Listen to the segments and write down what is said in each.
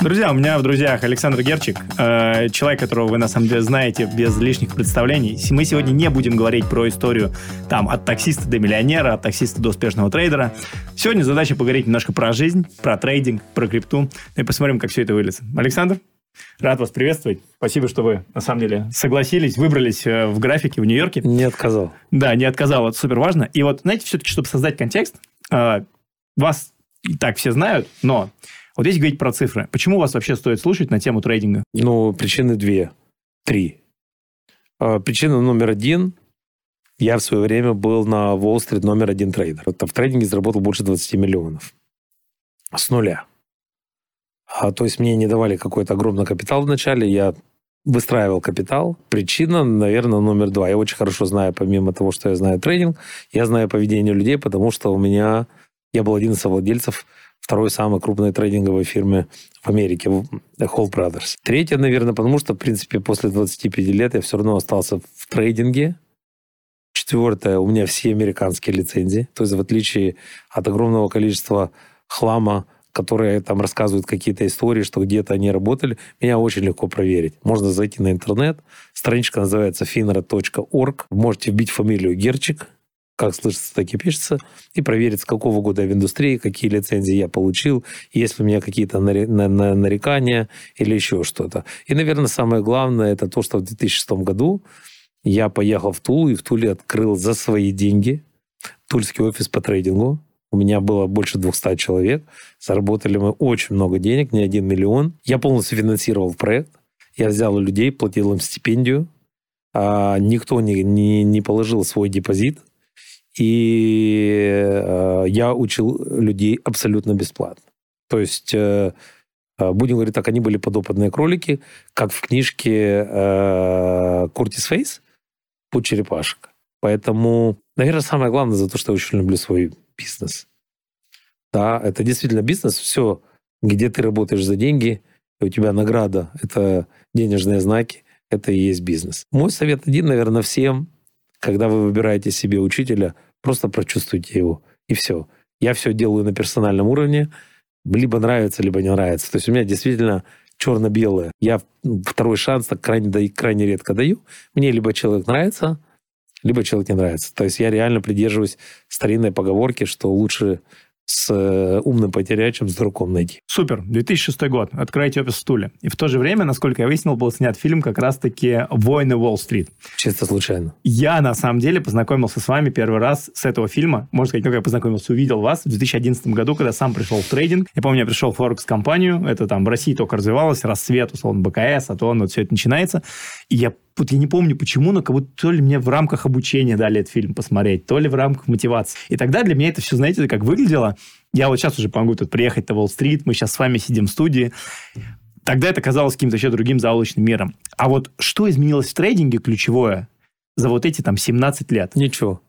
Друзья, у меня в друзьях Александр Герчик, э, человек, которого вы на самом деле знаете без лишних представлений. Мы сегодня не будем говорить про историю там от таксиста до миллионера, от таксиста до успешного трейдера. Сегодня задача поговорить немножко про жизнь, про трейдинг, про крипту. И посмотрим, как все это выльется. Александр? Рад вас приветствовать. Спасибо, что вы, на самом деле, согласились, выбрались э, в графике в Нью-Йорке. Не отказал. Да, не отказал. Это супер важно. И вот, знаете, все-таки, чтобы создать контекст, э, вас и так все знают, но вот если говорить про цифры, почему вас вообще стоит слушать на тему трейдинга? Ну, причины две, три. А, причина номер один. Я в свое время был на Уолл-стрит номер один трейдер. В трейдинге заработал больше 20 миллионов. С нуля. А, то есть мне не давали какой-то огромный капитал вначале, я выстраивал капитал. Причина, наверное, номер два. Я очень хорошо знаю, помимо того, что я знаю трейдинг, я знаю поведение людей, потому что у меня... Я был один из совладельцев второй самой крупной трейдинговой фирмы в Америке, Hall Brothers. Третье, наверное, потому что, в принципе, после 25 лет я все равно остался в трейдинге. Четвертое, у меня все американские лицензии. То есть, в отличие от огромного количества хлама, которые там рассказывают какие-то истории, что где-то они работали, меня очень легко проверить. Можно зайти на интернет, страничка называется finra.org, можете вбить фамилию Герчик, как слышится, так и пишется, и проверить, с какого года я в индустрии, какие лицензии я получил, есть ли у меня какие-то нарекания или еще что-то. И, наверное, самое главное, это то, что в 2006 году я поехал в Тулу и в Туле открыл за свои деньги тульский офис по трейдингу. У меня было больше 200 человек. Заработали мы очень много денег, не один миллион. Я полностью финансировал проект. Я взял людей, платил им стипендию. А никто не, не, не положил свой депозит. И э, я учил людей абсолютно бесплатно. То есть, э, э будем говорить так, они были подопытные кролики, как в книжке э, Куртис Фейс «Путь черепашек». Поэтому, наверное, самое главное за то, что я очень люблю свой бизнес. Да, это действительно бизнес. Все, где ты работаешь за деньги, и у тебя награда, это денежные знаки, это и есть бизнес. Мой совет один, наверное, всем, когда вы выбираете себе учителя, просто прочувствуйте его, и все. Я все делаю на персональном уровне, либо нравится, либо не нравится. То есть у меня действительно черно-белое. Я второй шанс так крайне, крайне редко даю. Мне либо человек нравится, либо человек не нравится. То есть я реально придерживаюсь старинной поговорки, что лучше с э, умным потерять, чем с дураком найти. Супер. 2006 год. Откройте офис в Туле. И в то же время, насколько я выяснил, был снят фильм как раз-таки «Войны Уолл-стрит». Чисто случайно. Я, на самом деле, познакомился с вами первый раз с этого фильма. Можно сказать, как я познакомился, увидел вас в 2011 году, когда сам пришел в трейдинг. Я помню, я пришел в Форекс-компанию. Это там в России только развивалось. Рассвет, условно, БКС, а то вот все это начинается. И я вот я не помню почему, но как будто то ли мне в рамках обучения дали этот фильм посмотреть, то ли в рамках мотивации. И тогда для меня это все, знаете, как выглядело. Я вот сейчас уже помогу тут приехать на Уолл-стрит, мы сейчас с вами сидим в студии. Тогда это казалось каким-то еще другим заоблачным миром. А вот что изменилось в трейдинге ключевое за вот эти там 17 лет? Ничего.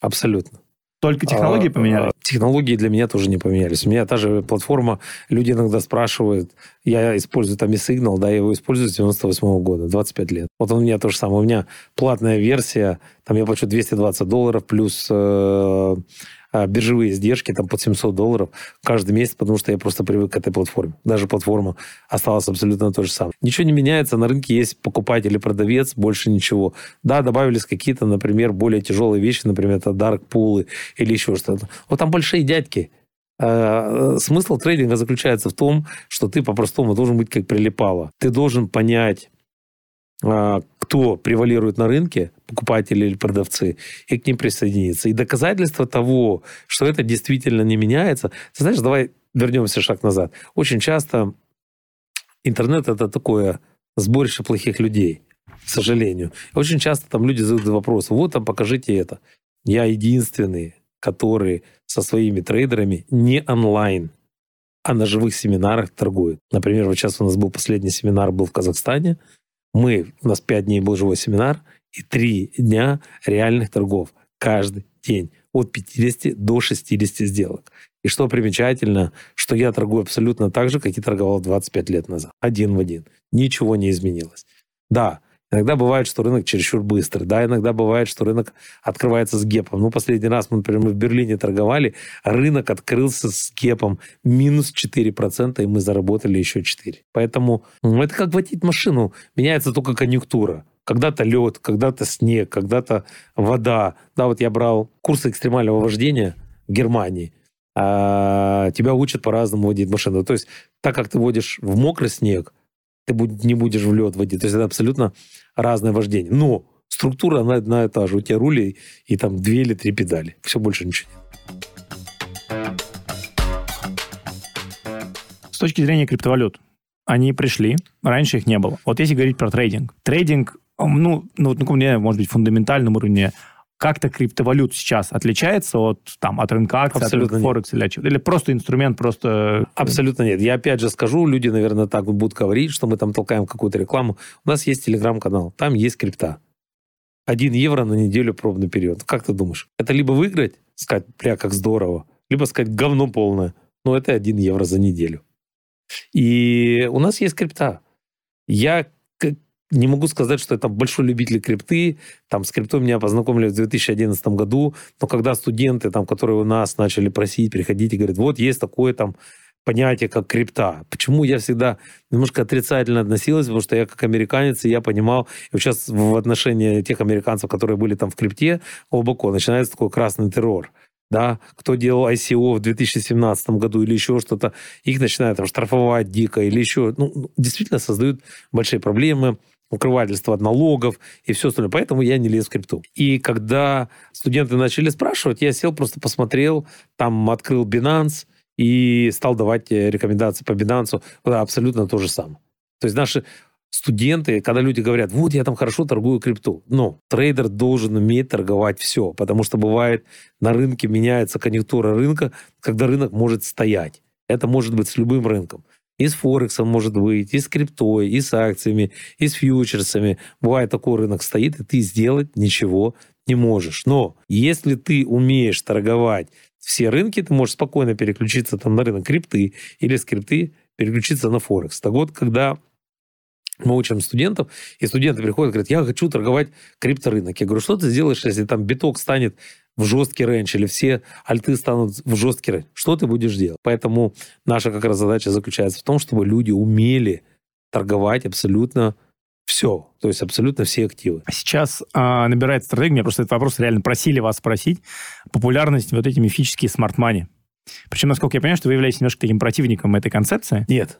Абсолютно. Только технологии а, поменялись? А, технологии для меня тоже не поменялись. У меня та же платформа, люди иногда спрашивают, я использую там и сигнал, да, я его использую с 98 -го года, 25 лет. Вот у меня то же самое. У меня платная версия, там я плачу 220 долларов плюс э, а, биржевые издержки там под 700 долларов каждый месяц, потому что я просто привык к этой платформе. Даже платформа осталась абсолютно то же самое. Ничего не меняется, на рынке есть покупатель и продавец, больше ничего. Да, добавились какие-то, например, более тяжелые вещи, например, это дарк пулы или еще что-то. Вот там большие дядьки, а, Смысл трейдинга заключается в том, что ты по-простому должен быть как прилипало. Ты должен понять, а, кто превалирует на рынке, покупатели или продавцы, и к ним присоединиться. И доказательство того, что это действительно не меняется. Ты знаешь, давай вернемся шаг назад. Очень часто интернет это такое сборище плохих людей, к сожалению. Очень часто там люди задают вопрос, вот там покажите это. Я единственный, который со своими трейдерами не онлайн, а на живых семинарах торгует. Например, вот сейчас у нас был последний семинар, был в Казахстане, мы, у нас 5 дней был живой семинар, и 3 дня реальных торгов каждый день от 50 до 60 сделок. И что примечательно, что я торгую абсолютно так же, как и торговал 25 лет назад. Один в один. Ничего не изменилось. Да, Иногда бывает, что рынок чересчур быстрый. Да, иногда бывает, что рынок открывается с гепом. Ну, последний раз мы, например, мы в Берлине торговали, рынок открылся с гепом минус 4%, и мы заработали еще 4%. Поэтому ну, это как водить машину. Меняется только конъюнктура. Когда-то лед, когда-то снег, когда-то вода. Да, вот я брал курсы экстремального вождения в Германии. А тебя учат по-разному водить машину. То есть, так как ты водишь в мокрый снег, ты не будешь в лед водить. То есть это абсолютно разное вождение. Но структура, она одна и та же. У тебя рули и там две или три педали. Все больше ничего нет. С точки зрения криптовалют, они пришли, раньше их не было. Вот если говорить про трейдинг. Трейдинг, ну, ну, ну может быть, фундаментальном уровне как-то криптовалют сейчас отличается от, там, от рынка акций, Абсолютно от рынка Форекс или? Или просто инструмент, просто... Абсолютно нет. Я опять же скажу, люди, наверное, так будут говорить, что мы там толкаем какую-то рекламу. У нас есть телеграм-канал, там есть крипта. Один евро на неделю пробный период. Как ты думаешь? Это либо выиграть, сказать, бля, как здорово, либо сказать, говно полное. Но это один евро за неделю. И у нас есть крипта. Я не могу сказать, что это большой любитель крипты. Там с криптой меня познакомили в 2011 году. Но когда студенты, там, которые у нас начали просить, приходить и говорят, вот есть такое там понятие, как крипта. Почему я всегда немножко отрицательно относилась, потому что я как американец, и я понимал, и сейчас в отношении тех американцев, которые были там в крипте, глубоко начинается такой красный террор да, кто делал ICO в 2017 году или еще что-то, их начинают там штрафовать дико или еще, ну, действительно создают большие проблемы, укрывательство от налогов и все остальное. Поэтому я не лез в крипту. И когда студенты начали спрашивать, я сел, просто посмотрел, там открыл Binance и стал давать э, рекомендации по Binance. Абсолютно то же самое. То есть наши студенты, когда люди говорят, вот я там хорошо торгую крипту. Но трейдер должен уметь торговать все, потому что бывает на рынке меняется конъюнктура рынка, когда рынок может стоять. Это может быть с любым рынком. И с Форексом может быть, и с криптой, и с акциями, и с фьючерсами. Бывает такой рынок стоит, и ты сделать ничего не можешь. Но если ты умеешь торговать все рынки, ты можешь спокойно переключиться там на рынок крипты или с крипты переключиться на Форекс. Так вот, когда мы учим студентов, и студенты приходят и говорят, я хочу торговать крипторынок. Я говорю, что ты сделаешь, если там биток станет в жесткий range, или все альты станут в жесткий range? Что ты будешь делать? Поэтому наша как раз задача заключается в том, чтобы люди умели торговать абсолютно все, то есть абсолютно все активы. Сейчас а, набирает стратегия, меня просто этот вопрос реально просили вас спросить, популярность вот эти мифические смарт-мани. Причем, насколько я понимаю, что вы являетесь немножко таким противником этой концепции. Нет,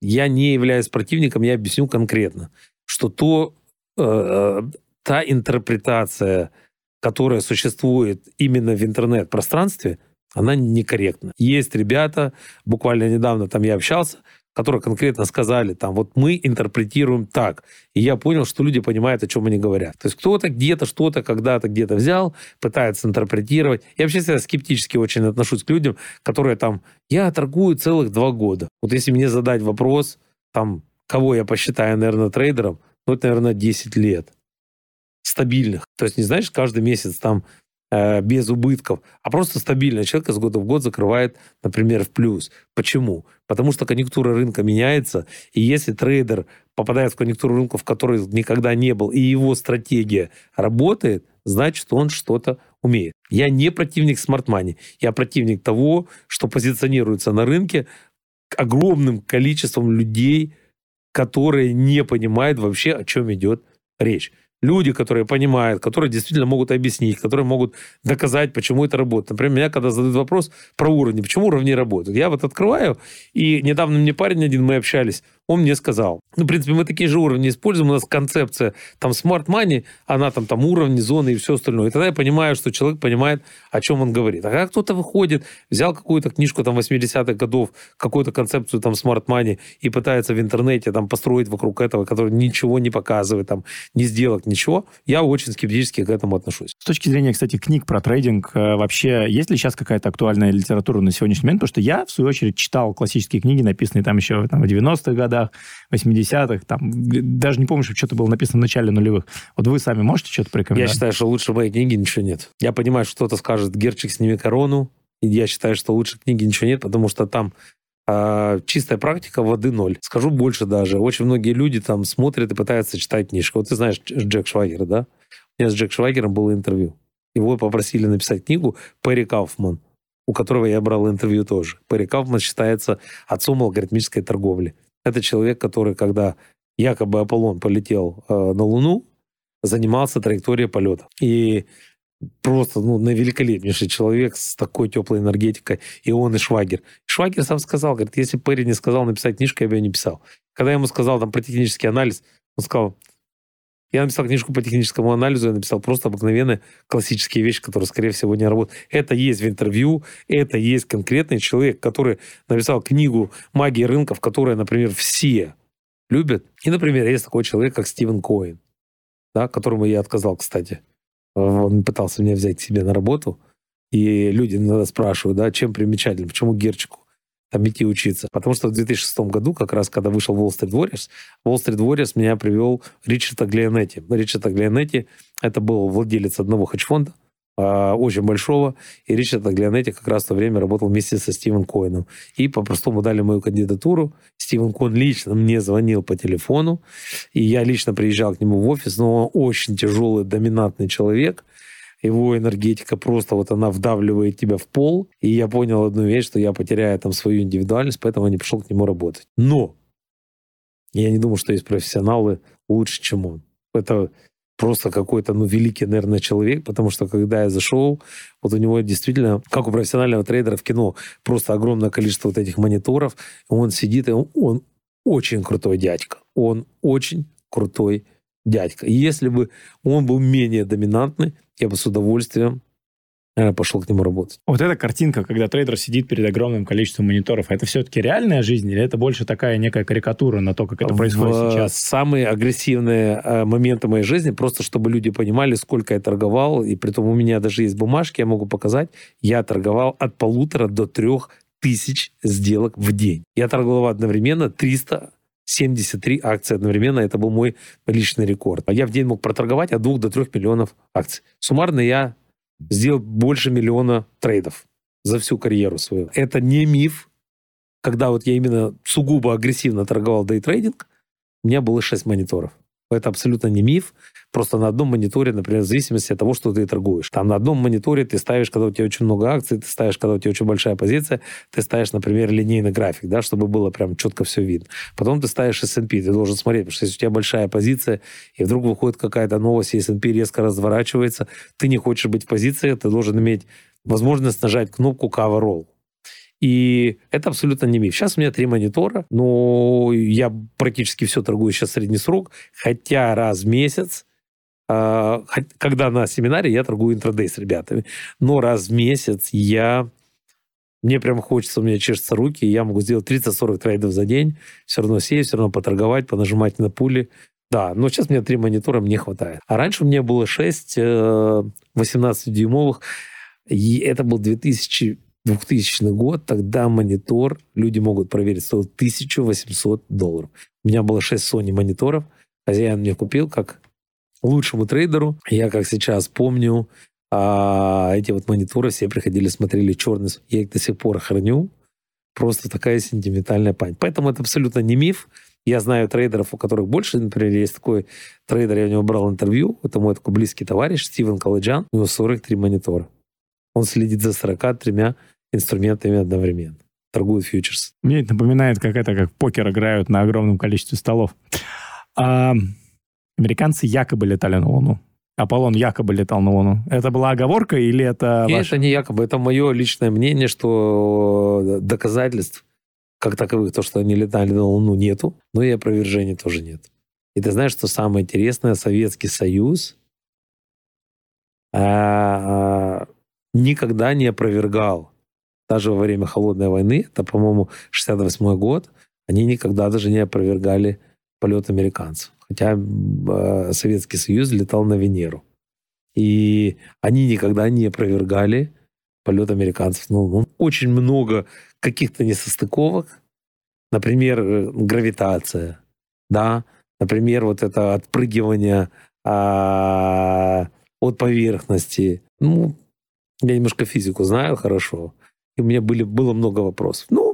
я не являюсь противником, я объясню конкретно, что то, э, э, та интерпретация, которая существует именно в интернет-пространстве, она некорректна. Есть ребята, буквально недавно там я общался, которые конкретно сказали, там, вот мы интерпретируем так. И я понял, что люди понимают, о чем они говорят. То есть кто-то где-то что-то когда-то где-то взял, пытается интерпретировать. Я вообще всегда скептически очень отношусь к людям, которые там, я торгую целых два года. Вот если мне задать вопрос, там, кого я посчитаю, наверное, трейдером, ну, это, наверное, 10 лет стабильных. То есть, не знаешь, каждый месяц там Э, без убытков, а просто стабильно человек из года в год закрывает, например, в плюс. Почему? Потому что конъюнктура рынка меняется, и если трейдер попадает в конъюнктуру рынка, в которой никогда не был, и его стратегия работает, значит, он что-то умеет. Я не противник смарт-мани, я противник того, что позиционируется на рынке огромным количеством людей, которые не понимают вообще, о чем идет речь люди, которые понимают, которые действительно могут объяснить, которые могут доказать, почему это работает. Например, меня когда задают вопрос про уровни, почему уровни работают, я вот открываю, и недавно мне парень один, мы общались, он мне сказал, ну, в принципе, мы такие же уровни используем, у нас концепция там smart money, она там, там уровни, зоны и все остальное. И тогда я понимаю, что человек понимает, о чем он говорит. А когда кто-то выходит, взял какую-то книжку там 80-х годов, какую-то концепцию там smart money и пытается в интернете там построить вокруг этого, который ничего не показывает, там, не сделать ничего, я очень скептически к этому отношусь. С точки зрения, кстати, книг про трейдинг, э, вообще есть ли сейчас какая-то актуальная литература на сегодняшний момент? Потому что я, в свою очередь, читал классические книги, написанные там еще там, в 90-х годах, годах, 80-х, там, даже не помню, что что-то было написано в начале нулевых. Вот вы сами можете что-то порекомендовать? Я считаю, что лучше моей книги ничего нет. Я понимаю, что кто-то скажет, Герчик, сними корону, и я считаю, что лучше книги ничего нет, потому что там А, чистая практика воды ноль. Скажу больше даже. Очень многие люди там смотрят и пытаются читать книжку. Вот ты знаешь Джек Швагер, да? У меня с Джек Швагером было интервью. Его попросили написать книгу Перри Кауфман, у которого я брал интервью тоже. Перри Кауфман считается отцом алгоритмической торговли. Это человек, который, когда якобы Аполлон полетел э, на Луну, занимался траекторией полета. И просто ну, на великолепнейший человек с такой теплой энергетикой. И он, и Швагер. Швагер сам сказал, говорит, если Перри не сказал написать книжку, я бы ее не писал. Когда я ему сказал там про технический анализ, он сказал, я написал книжку по техническому анализу, я написал просто обыкновенные классические вещи, которые, скорее всего, не работают. Это есть в интервью, это есть конкретный человек, который написал книгу «Магия рынков», которая, например, все любят. И, например, есть такой человек, как Стивен Коин, да, которому я отказал, кстати. Он пытался меня взять к себе на работу. И люди иногда спрашивают, да, чем примечательно, почему Герчику там идти учиться. Потому что в 2006 году, как раз когда вышел Wall Street Warriors, Wall Street Warriors меня привел Ричард Аглионетти. Ричард Аглионетти — это был владелец одного хедж-фонда, а, очень большого, и Ричард Аглионетти как раз в то время работал вместе со Стивен Коином. И по-простому дали мою кандидатуру. Стивен Коин лично мне звонил по телефону, и я лично приезжал к нему в офис, но он очень тяжелый, доминантный человек, его энергетика просто вот она вдавливает тебя в пол. И я понял одну вещь, что я потеряю там свою индивидуальность, поэтому не пошел к нему работать. Но я не думаю, что есть профессионалы лучше, чем он. Это просто какой-то, ну, великий, наверное, человек, потому что когда я зашел, вот у него действительно, как у профессионального трейдера в кино, просто огромное количество вот этих мониторов, он сидит, и он, он очень крутой дядька. Он очень крутой дядька. И если бы он был менее доминантный, я бы с удовольствием э, пошел к нему работать. Вот эта картинка, когда трейдер сидит перед огромным количеством мониторов, это все-таки реальная жизнь или это больше такая некая карикатура на то, как это происходит в сейчас? Самые агрессивные э, моменты моей жизни, просто чтобы люди понимали, сколько я торговал, и при том у меня даже есть бумажки, я могу показать, я торговал от полутора до трех тысяч сделок в день. Я торговал одновременно 300 73 акции одновременно. Это был мой личный рекорд. Я в день мог проторговать от 2 до 3 миллионов акций. Суммарно я сделал больше миллиона трейдов за всю карьеру свою. Это не миф. Когда вот я именно сугубо агрессивно торговал дейтрейдинг, у меня было 6 мониторов. Это абсолютно не миф. Просто на одном мониторе, например, в зависимости от того, что ты торгуешь. Там на одном мониторе ты ставишь, когда у тебя очень много акций, ты ставишь, когда у тебя очень большая позиция, ты ставишь, например, линейный график, да, чтобы было прям четко все видно. Потом ты ставишь S&P, ты должен смотреть, потому что если у тебя большая позиция, и вдруг выходит какая-то новость, и S&P резко разворачивается, ты не хочешь быть в позиции, ты должен иметь возможность нажать кнопку Cover All. И это абсолютно не миф. Сейчас у меня три монитора, но я практически все торгую сейчас средний срок, хотя раз в месяц когда на семинаре я торгую интрадей с ребятами. Но раз в месяц я... Мне прям хочется, у меня чешутся руки, я могу сделать 30-40 трейдов за день, все равно сесть, все равно поторговать, понажимать на пули. Да, но сейчас мне три монитора мне хватает. А раньше у меня было 6 18-дюймовых, э, и это был 2000 2000 год, тогда монитор, люди могут проверить, стоил 1800 долларов. У меня было 6 Sony мониторов, хозяин мне купил как лучшему трейдеру. Я, как сейчас помню, а, эти вот мониторы все приходили, смотрели черный. Я их до сих пор храню. Просто такая сентиментальная память. Поэтому это абсолютно не миф. Я знаю трейдеров, у которых больше, например, есть такой трейдер, я у него брал интервью, это мой такой близкий товарищ, Стивен Колледжан, у него 43 монитора. Он следит за 43 инструментами одновременно. Торгует фьючерс. Мне это напоминает, как это, как покер играют на огромном количестве столов. А, американцы якобы летали на Луну. Аполлон якобы летал на Луну. Это была оговорка или это... И ваше? это не якобы, это мое личное мнение, что доказательств как таковых, то, что они летали на Луну, нету, но и опровержений тоже нет. И ты знаешь, что самое интересное? Советский Союз а, а, никогда не опровергал, даже во время Холодной войны, это, по-моему, 68 год, они никогда даже не опровергали полет американцев. Хотя э, Советский Союз летал на Венеру. И они никогда не опровергали полет американцев на Луну. Очень много каких-то несостыковок. Например, э, гравитация. Да? Например, вот это отпрыгивание а, от поверхности. Ну, я немножко физику знаю хорошо. И у меня были, было много вопросов. Ну,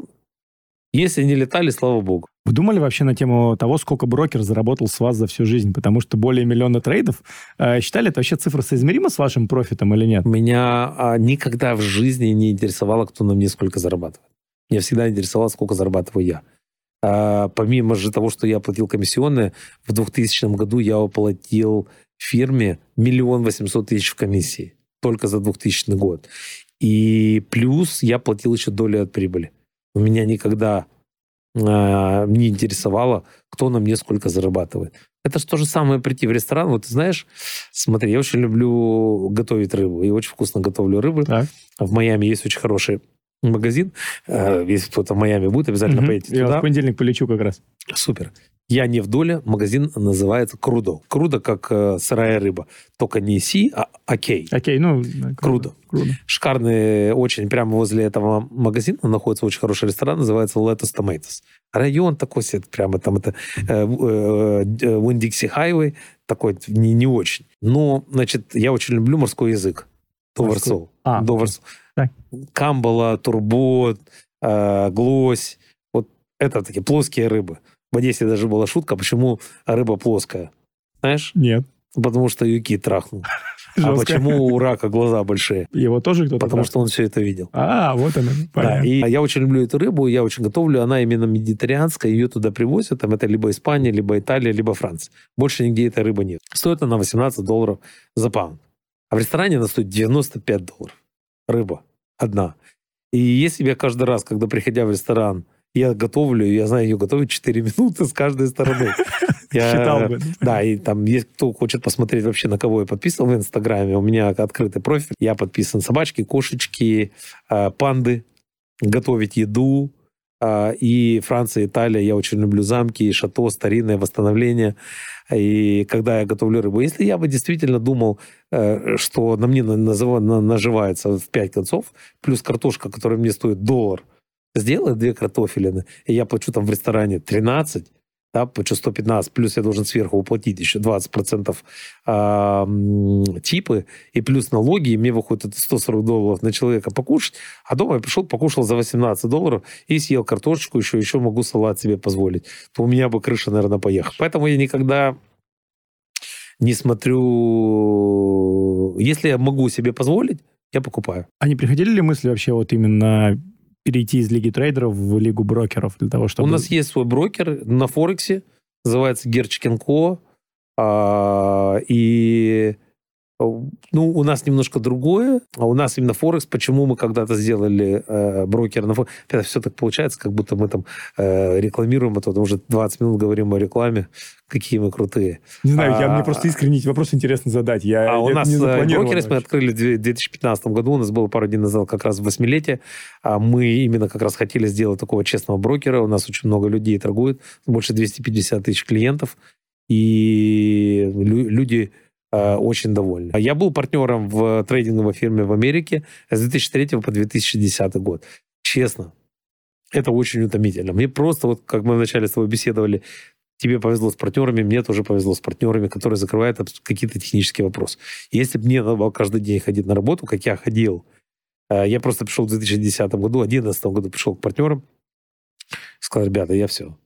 Если не летали, слава богу. Вы думали вообще на тему того, сколько брокер заработал с вас за всю жизнь? Потому что более миллиона трейдов. Э, считали, это вообще цифра соизмерима с вашим профитом или нет? Меня а, никогда в жизни не интересовало, кто на мне сколько зарабатывает. Меня всегда интересовало, сколько зарабатываю я. А, помимо же того, что я платил комиссионные, в 2000 году я оплатил фирме миллион восемьсот тысяч в комиссии только за 2000 год. И плюс я платил еще долю от прибыли. У меня никогда а, не интересовало, кто на мне сколько зарабатывает. Это же то же самое прийти в ресторан. Вот ты знаешь, смотри, я очень люблю готовить рыбу. И очень вкусно готовлю рыбу. Так. В Майами есть очень хороший магазин. А, если кто-то в Майами будет, обязательно угу. поедете Я туда. в понедельник полечу как раз. Супер. Я не в доле, магазин называется Крудо. Крудо как э, сырая рыба, только не Си, а Окей. Окей, ну... Крудо. Крудо. Шикарный, очень прямо возле этого магазина находится очень хороший ресторан, называется Lettuce Tomatoes. Район такой, прямо там это Виндикси э, Хайвей, э, такой не, не очень. Но, значит, я очень люблю морской язык. Товарцов. А, Доварцов. Камбала, турбот, э, глось. Вот это такие плоские рыбы. В Одессе даже была шутка, почему рыба плоская. Знаешь? Нет. Потому что юки трахнул. А почему у рака глаза большие? Его тоже кто-то Потому что он все это видел. А, вот она. Да, и я очень люблю эту рыбу, я очень готовлю. Она именно медитерианская, ее туда привозят. Там это либо Испания, либо Италия, либо Франция. Больше нигде этой рыбы нет. Стоит она 18 долларов за паунд. А в ресторане она стоит 95 долларов. Рыба одна. И если я каждый раз, когда приходя в ресторан, я готовлю, я знаю ее готовить 4 минуты с каждой стороны. Я, Считал бы. Да, и там есть кто хочет посмотреть вообще, на кого я подписан в Инстаграме. У меня открытый профиль. Я подписан собачки, кошечки, а, панды, готовить еду. А, и Франция, Италия. Я очень люблю замки, шато, старинное восстановление. И когда я готовлю рыбу, если я бы действительно думал, э, что на мне наживается в 5 концов, плюс картошка, которая мне стоит доллар – сделай две картофелины, и я плачу там в ресторане 13, да, плачу 115, плюс я должен сверху уплатить еще 20% э, типы, и плюс налоги, и мне выходит это 140 долларов на человека покушать, а дома я пришел, покушал за 18 долларов и съел картошечку еще, еще могу салат себе позволить. То у меня бы крыша, наверное, поехала. Поэтому я никогда не смотрю... Если я могу себе позволить, я покупаю. А не приходили ли мысли вообще вот именно перейти из Лиги трейдеров в Лигу брокеров для того, чтобы... У нас есть свой брокер на Форексе, называется Герчкинко, а, и ну, у нас немножко другое. А у нас именно Форекс. Почему мы когда-то сделали э, брокер на Форекс? Это все так получается, как будто мы там э, рекламируем это. Потому что 20 минут говорим о рекламе. Какие мы крутые. Не знаю, а, я, мне просто искренне вопрос интересно задать. Я, а у нас э, брокеры мы открыли в 2015 году. У нас было пару дней назад как раз восьмилетие. А мы именно как раз хотели сделать такого честного брокера. У нас очень много людей торгует. Больше 250 тысяч клиентов. И люди очень довольны. Я был партнером в трейдинговой фирме в Америке с 2003 по 2010 год. Честно, это очень утомительно. Мне просто, вот как мы вначале с тобой беседовали, тебе повезло с партнерами, мне тоже повезло с партнерами, которые закрывают какие-то технические вопросы. Если бы мне надо было каждый день ходить на работу, как я ходил, э, я просто пришел в 2010 году, в 2011 году пришел к партнерам, сказал, ребята, я все,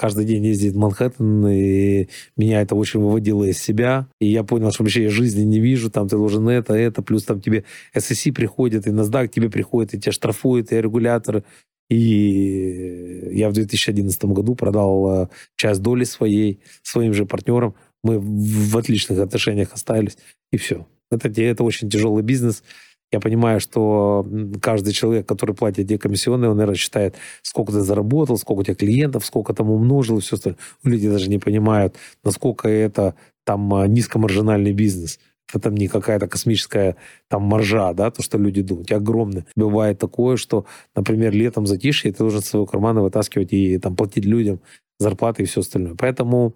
каждый день ездить в Манхэттен, и меня это очень выводило из себя. И я понял, что вообще я жизни не вижу, там ты должен это, это, плюс там тебе SSC приходит, и NASDAQ тебе приходит, и тебя штрафуют, и регулятор. И я в 2011 году продал э, часть доли своей своим же партнерам. Мы в отличных отношениях остались, и все. Это, это очень тяжелый бизнес. Я понимаю, что каждый человек, который платит эти комиссионные, он, наверное, считает, сколько ты заработал, сколько у тебя клиентов, сколько там умножил и все остальное. Люди даже не понимают, насколько это там а, низкомаржинальный бизнес. Это там не какая-то космическая там маржа, да, то, что люди думают. Огромное. Бывает такое, что, например, летом затишье, ты должен своего кармана вытаскивать и там платить людям зарплаты и все остальное. Поэтому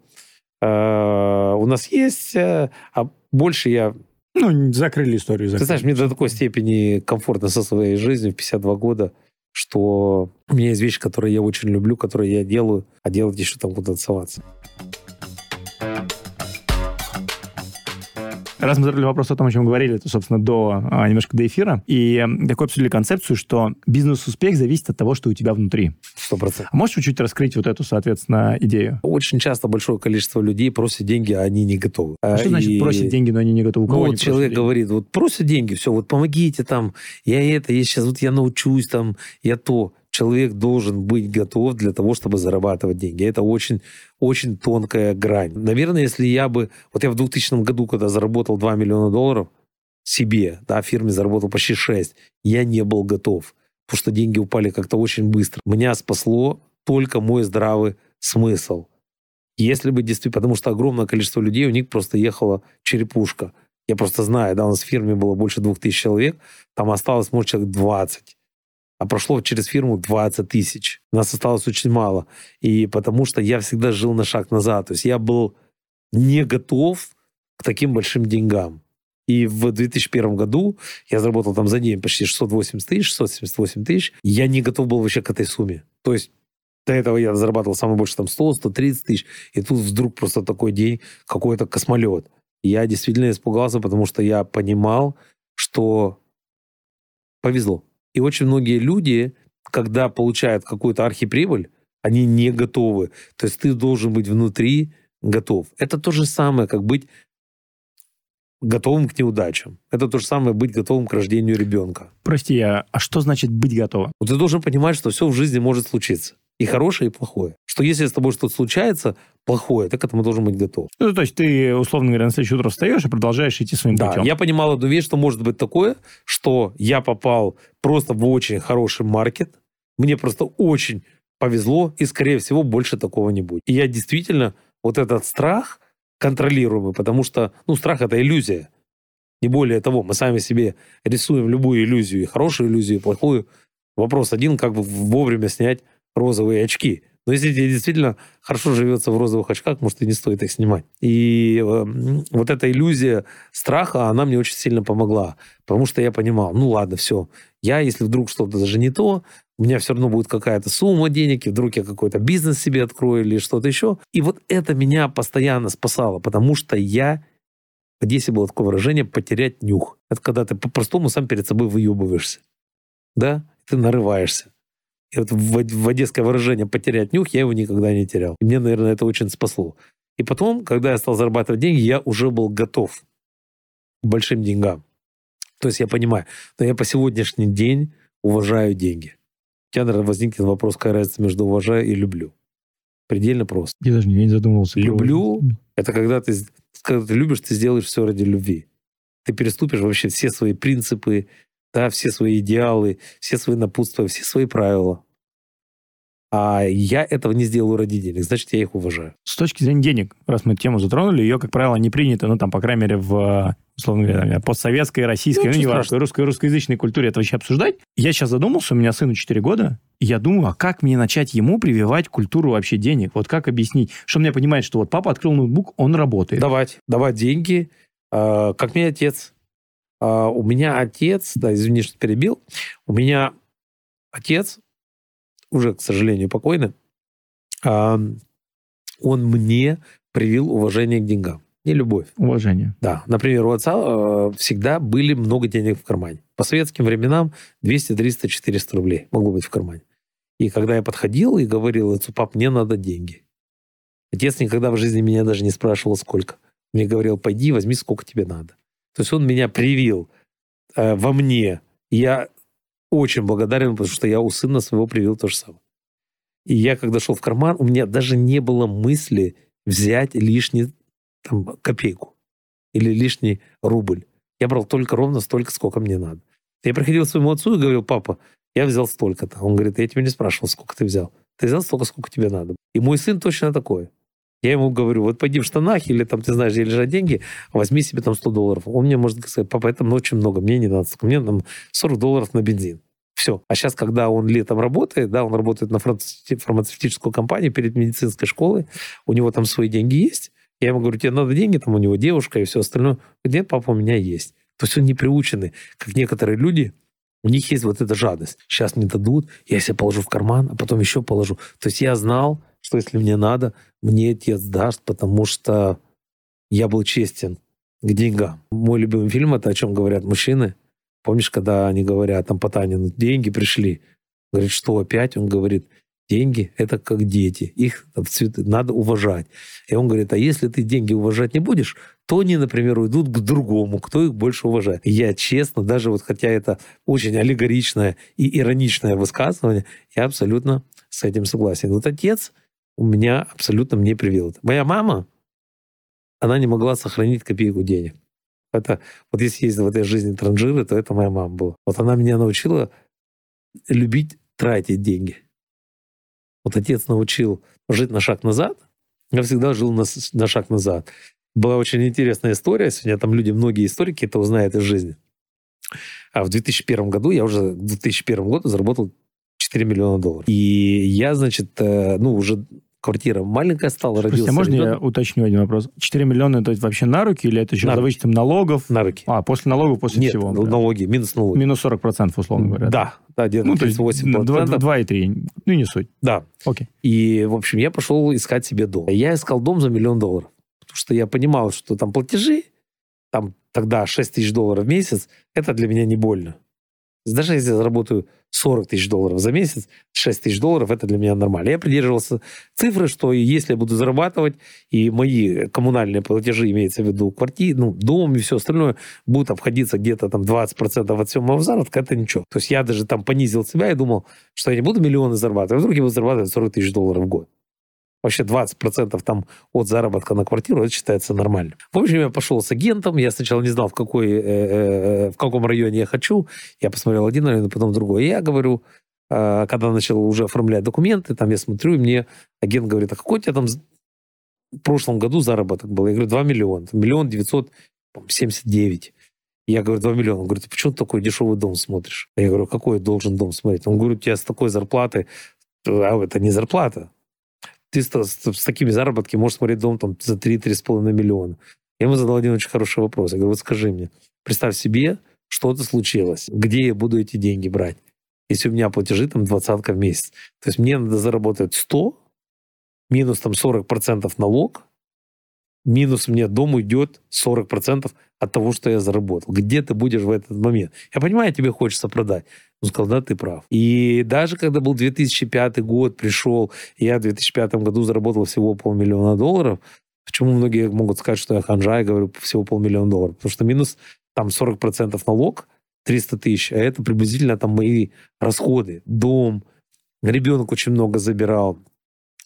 э, у нас есть, э, а больше я ну, закрыли историю. Закрыли. Ты знаешь, мне до такой степени комфортно со своей жизнью в 52 года, что у меня есть вещи, которые я очень люблю, которые я делаю, а делать еще там куда-то соваться. Раз мы задали вопрос о том, о чем мы говорили, это, собственно, до, а, немножко до эфира, и такой обсудили концепцию, что бизнес-успех зависит от того, что у тебя внутри. Сто процентов. А можешь чуть-чуть раскрыть вот эту, соответственно, идею? Очень часто большое количество людей просят деньги, а они не готовы. А что значит И- просят деньги, но они не готовы? У Ну, кого вот они просят человек деньги? говорит, вот просят деньги, все, вот помогите там, я это, я сейчас, вот я научусь там, я то. Человек должен быть готов для того, чтобы зарабатывать деньги. Это очень, очень тонкая грань. Наверное, если я бы... Вот я в 2000 году, когда заработал 2 миллиона долларов себе, да, фирме заработал почти 6, я не был готов, потому что деньги упали как-то очень быстро. Меня спасло только мой здравый смысл. Если бы действительно... Потому что огромное количество людей, у них просто ехала черепушка. Я просто знаю, да, у нас в фирме было больше 2000 человек, там осталось, может, человек 20. А прошло через фирму 20 тысяч. Нас осталось очень мало. И потому что я всегда жил на шаг назад. То есть я был не готов к таким большим деньгам. И в 2001 году я заработал там за день почти 680 тысяч, 678 тысяч. Я не готов был вообще к этой сумме. То есть до этого я зарабатывал самое больше там 100, 130 тысяч. И тут вдруг просто такой день, какой-то космолет. Я действительно испугался, потому что я понимал, что повезло. И очень многие люди, когда получают какую-то архиприбыль, они не готовы. То есть ты должен быть внутри готов. Это то же самое, как быть готовым к неудачам. Это то же самое быть готовым к рождению ребенка. Прости, а, а что значит быть готовым? Вот ты должен понимать, что все в жизни может случиться. И хорошее, и плохое. Что если с тобой что-то случается, плохое, ты к этому должен быть готов. Ну, то есть ты, условно говоря, на следующее утро встаешь и продолжаешь идти своим Да, путем. я понимал одну вещь, что может быть такое, что я попал просто в очень хороший маркет, мне просто очень повезло, и, скорее всего, больше такого не будет. И я действительно вот этот страх контролируемый, потому что, ну, страх – это иллюзия. Не более того, мы сами себе рисуем любую иллюзию, и хорошую иллюзию, и плохую. Вопрос один, как бы вовремя снять розовые очки. Но если тебе действительно хорошо живется в розовых очках, может, и не стоит их снимать. И э, вот эта иллюзия страха, она мне очень сильно помогла. Потому что я понимал, ну ладно, все. Я, если вдруг что-то даже не то, у меня все равно будет какая-то сумма денег, и вдруг я какой-то бизнес себе открою или что-то еще. И вот это меня постоянно спасало, потому что я в Одессе было такое выражение «потерять нюх». Это когда ты по-простому сам перед собой выебываешься. Да? Ты нарываешься. И вот в, одесское выражение «потерять нюх» я его никогда не терял. И мне, наверное, это очень спасло. И потом, когда я стал зарабатывать деньги, я уже был готов к большим деньгам. То есть я понимаю, но я по сегодняшний день уважаю деньги. У тебя, наверное, возникнет вопрос, какая разница между уважаю и люблю. Предельно просто. Я даже не задумывался. Люблю. Это когда ты, когда ты любишь, ты сделаешь все ради любви. Ты переступишь вообще все свои принципы, да, все свои идеалы, все свои напутствия, все свои правила. А я этого не сделаю ради денег, значит, я их уважаю. С точки зрения денег, раз мы эту тему затронули, ее, как правило, не принято, ну, там, по крайней мере, в, условно говоря, постсоветской, российской, Ну, ну, не важно, русской, русскоязычной культуре это вообще обсуждать. Я сейчас задумался, у меня сыну 4 года, и я думаю, а как мне начать ему прививать культуру вообще денег? Вот как объяснить? Что мне понимает, что вот папа открыл ноутбук, он работает. Давать, давать деньги, э, как мне отец. Э, у меня отец, да, извини, что перебил, у меня отец, уже, к сожалению, покойный, он мне привил уважение к деньгам, не любовь. Уважение. Да, например, у отца э, всегда были много денег в кармане. По советским временам 200, 300, 400 рублей могло быть в кармане. И когда я подходил и говорил отцу, пап, мне надо деньги. Отец никогда в жизни меня даже не спрашивал, сколько. Мне говорил, пойди, возьми, сколько тебе надо. То есть он меня привил э, во мне. Я очень благодарен, потому что я у сына своего привил то же самое. И я, когда шел в карман, у меня даже не было мысли взять лишний там, копейку или лишний рубль. Я брал только ровно столько, сколько мне надо. Я приходил к своему отцу и говорил, папа, я взял столько-то. Он говорит, я тебя не спрашивал, сколько ты взял. Ты взял столько, сколько тебе надо. И мой сын точно такой. Я ему говорю, вот пойди в штанах, или там, ты знаешь, где лежат деньги, возьми себе там 100 долларов. Он мне может сказать, папа, это очень много, мне не надо. Мне там 40 долларов на бензин. Все. А сейчас, когда он летом работает, да, он работает на фармацевти- фармацевтическую компанию перед медицинской школой, у него там свои деньги есть. Я ему говорю, тебе надо деньги, там у него девушка и все остальное. Нет, папа, у меня есть. То есть он не приученный, как некоторые люди, у них есть вот эта жадность. Сейчас мне дадут, я себе положу в карман, а потом еще положу. То есть я знал, что если мне надо, мне отец даст, потому что я был честен к деньгам. Мой любимый фильм — это «О чем говорят мужчины». Помнишь, когда они говорят там Потанину, деньги пришли. Говорит, что опять? Он говорит, деньги — это как дети, их надо уважать. И он говорит, а если ты деньги уважать не будешь, то они, например, уйдут к другому, кто их больше уважает. И я честно, даже вот хотя это очень аллегоричное и ироничное высказывание, я абсолютно с этим согласен. Вот отец у меня абсолютно мне привил. Моя мама, она не могла сохранить копейку денег. Это вот если есть в этой жизни транжиры, то это моя мама была. Вот она меня научила любить тратить деньги. Вот отец научил жить на шаг назад, я всегда жил на, на шаг назад. Была очень интересная история. Сегодня там люди, многие историки это узнают из жизни. А в 2001 году, я уже в 2001 году заработал 4 миллиона долларов. И я, значит, э, ну, уже квартира маленькая стала, Слушайте, родился. А можно ребенок. я уточню один вопрос? 4 миллиона это вообще на руки или это еще на за вычетом налогов? На руки. А, после налогов, после Нет, всего? налоги, минус налоги. Минус 40%, условно говоря. Да, да, где-то ну, 38%. 2,3, ну не суть. Да. Окей. И, в общем, я пошел искать себе дом. Я искал дом за миллион долларов. Потому что я понимал, что там платежи, там тогда 6 тысяч долларов в месяц, это для меня не больно. Даже если я заработаю 40 тысяч долларов за месяц, 6 тысяч долларов, это для меня нормально. Я придерживался цифры, что если я буду зарабатывать, и мои коммунальные платежи, имеется в виду квартиры, ну, дом и все остальное, будут обходиться где-то там 20% от всего моего заработка, это ничего. То есть я даже там понизил себя и думал, что я не буду миллионы зарабатывать, а вдруг я буду зарабатывать 40 тысяч долларов в год вообще 20% там от заработка на квартиру, это считается нормально. В общем, я пошел с агентом, я сначала не знал, в, какой, э, э, в каком районе я хочу, я посмотрел один район, потом другой. Я говорю, э, когда начал уже оформлять документы, там я смотрю, и мне агент говорит, а какой у тебя там в прошлом году заработок был? Я говорю, 2 миллиона, миллион 979. Я говорю, 2 миллиона. Он говорит, почему ты такой дешевый дом смотришь? Я говорю, какой должен дом смотреть? Он говорит, у тебя с такой зарплаты, а это не зарплата, ты с, с, с такими заработками можешь смотреть дом там, за 3-3,5 миллиона. Я ему задал один очень хороший вопрос. Я говорю, вот скажи мне, представь себе, что-то случилось, где я буду эти деньги брать, если у меня платежи там двадцатка в месяц. То есть мне надо заработать 100, минус там 40% налог, минус мне дом уйдет 40% от того, что я заработал. Где ты будешь в этот момент? Я понимаю, тебе хочется продать. Он сказал, да, ты прав. И даже когда был 2005 год, пришел, я в 2005 году заработал всего полмиллиона долларов, почему многие могут сказать, что я ханжа, говорю, всего полмиллиона долларов? Потому что минус там 40% налог, 300 тысяч, а это приблизительно там мои расходы. Дом, ребенок очень много забирал,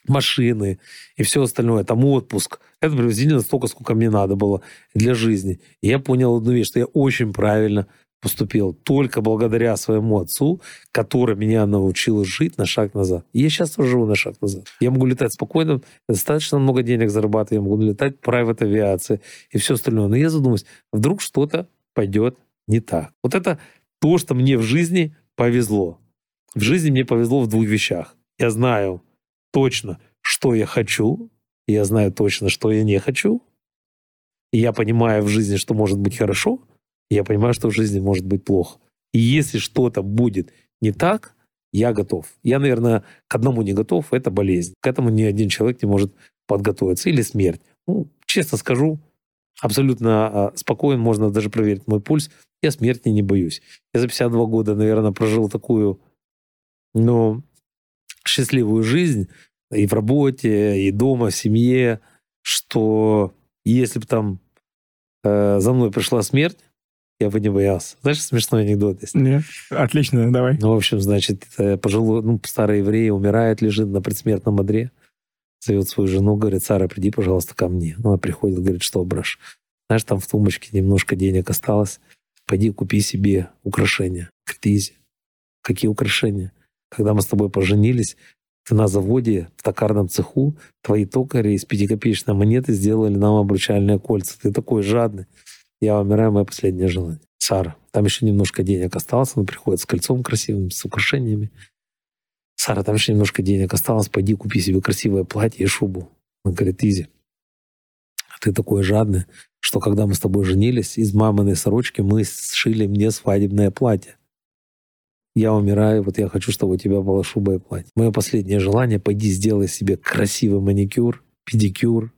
машины и все остальное, там отпуск. Это приблизительно столько, сколько мне надо было для жизни. И я понял одну вещь, что я очень правильно поступил только благодаря своему отцу, который меня научил жить на шаг назад. И я сейчас тоже живу на шаг назад. Я могу летать спокойно, достаточно много денег зарабатываю, я могу летать в private авиации и все остальное. Но я задумаюсь, вдруг что-то пойдет не так. Вот это то, что мне в жизни повезло. В жизни мне повезло в двух вещах. Я знаю, точно, что я хочу, я знаю точно, что я не хочу. Я понимаю в жизни, что может быть хорошо, я понимаю, что в жизни может быть плохо. И если что-то будет не так, я готов. Я, наверное, к одному не готов, это болезнь. К этому ни один человек не может подготовиться. Или смерть. Ну, честно скажу, абсолютно а, спокоен, можно даже проверить мой пульс. Я смерти не боюсь. Я за 52 года, наверное, прожил такую, ну, счастливую жизнь и в работе, и дома, в семье, что если бы там э, за мной пришла смерть, я бы не боялся. Знаешь, смешной анекдот есть? Нет, отлично, давай. Ну, в общем, значит, э, пожилой, ну, старый еврей умирает, лежит на предсмертном одре, зовет свою жену, говорит, Сара, приди, пожалуйста, ко мне. Ну, она приходит, говорит, что, браш, знаешь, там в тумбочке немножко денег осталось, пойди купи себе украшения. Говорит, Какие украшения? Когда мы с тобой поженились, ты на заводе, в токарном цеху, твои токари из пятикопеечной монеты сделали нам обручальные кольца. Ты такой жадный. Я умираю, мое последнее желание. Сара, там еще немножко денег осталось, он приходит с кольцом красивым, с украшениями. Сара, там еще немножко денег осталось, пойди купи себе красивое платье и шубу. Он говорит, Изи, ты такой жадный, что когда мы с тобой женились, из маминой сорочки мы сшили мне свадебное платье я умираю, вот я хочу, чтобы у тебя была шуба и платье. Мое последнее желание — пойди сделай себе красивый маникюр, педикюр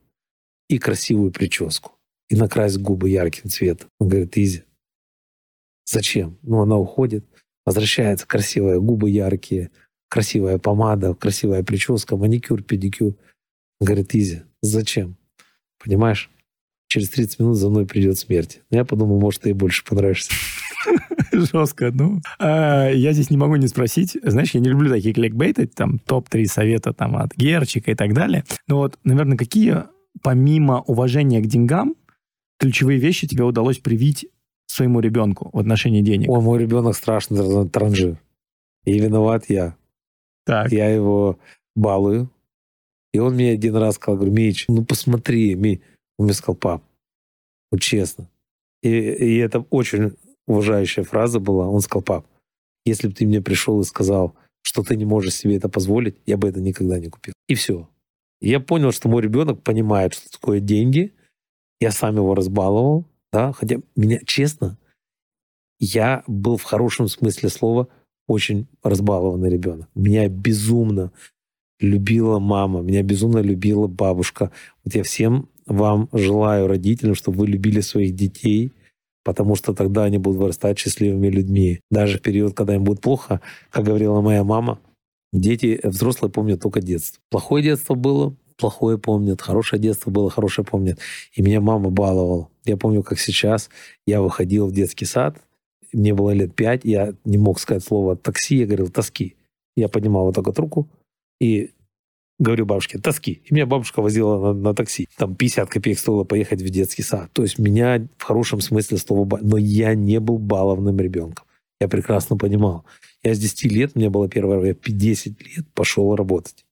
и красивую прическу. и накрась губы ярким цветом. Он говорит, Изи, зачем? Ну, она уходит, возвращается, красивые губы яркие, красивая помада, красивая прическа, маникюр, педикюр. Он говорит, Изи, зачем? Понимаешь? Через 30 минут за мной придет смерть. Я подумал, может, ты и больше понравишься. Жестко. Ну, а, я здесь не могу не спросить. Знаешь, я не люблю такие кликбейты, там, топ-3 совета там, от Герчика и так далее. Но вот, наверное, какие, помимо уважения к деньгам, ключевые вещи тебе удалось привить своему ребенку в отношении денег? О, мой ребенок страшно транжир. И виноват я. Так. Я его балую. И он мне один раз сказал, говорю, Мич, ну посмотри, Ми. Он мне сказал, пап, вот честно. И, и это очень уважающая фраза была. Он сказал, пап, если бы ты мне пришел и сказал, что ты не можешь себе это позволить, я бы это никогда не купил. И все. Я понял, что мой ребенок понимает, что такое деньги. Я сам его разбаловал, да, хотя меня, честно, я был в хорошем смысле слова очень разбалованный ребенок. Меня безумно любила мама, меня безумно любила бабушка. Вот я всем вам желаю, родителям, чтобы вы любили своих детей, потому что тогда они будут вырастать счастливыми людьми. Даже в период, когда им будет плохо, как говорила моя мама, дети, взрослые помнят только детство. Плохое детство было, плохое помнят, хорошее детство было, хорошее помнят. И меня мама баловала. Я помню, как сейчас я выходил в детский сад, мне было лет пять, я не мог сказать слово «такси», я говорил «тоски». Я поднимал вот так вот руку и говорю бабушке, тоски. И меня бабушка возила на, на такси. Там 50 копеек стоило поехать в детский сад. То есть меня в хорошем смысле слова... Но я не был баловным ребенком. Я прекрасно понимал. Я с 10 лет, мне было первое, я 10 лет пошел работать.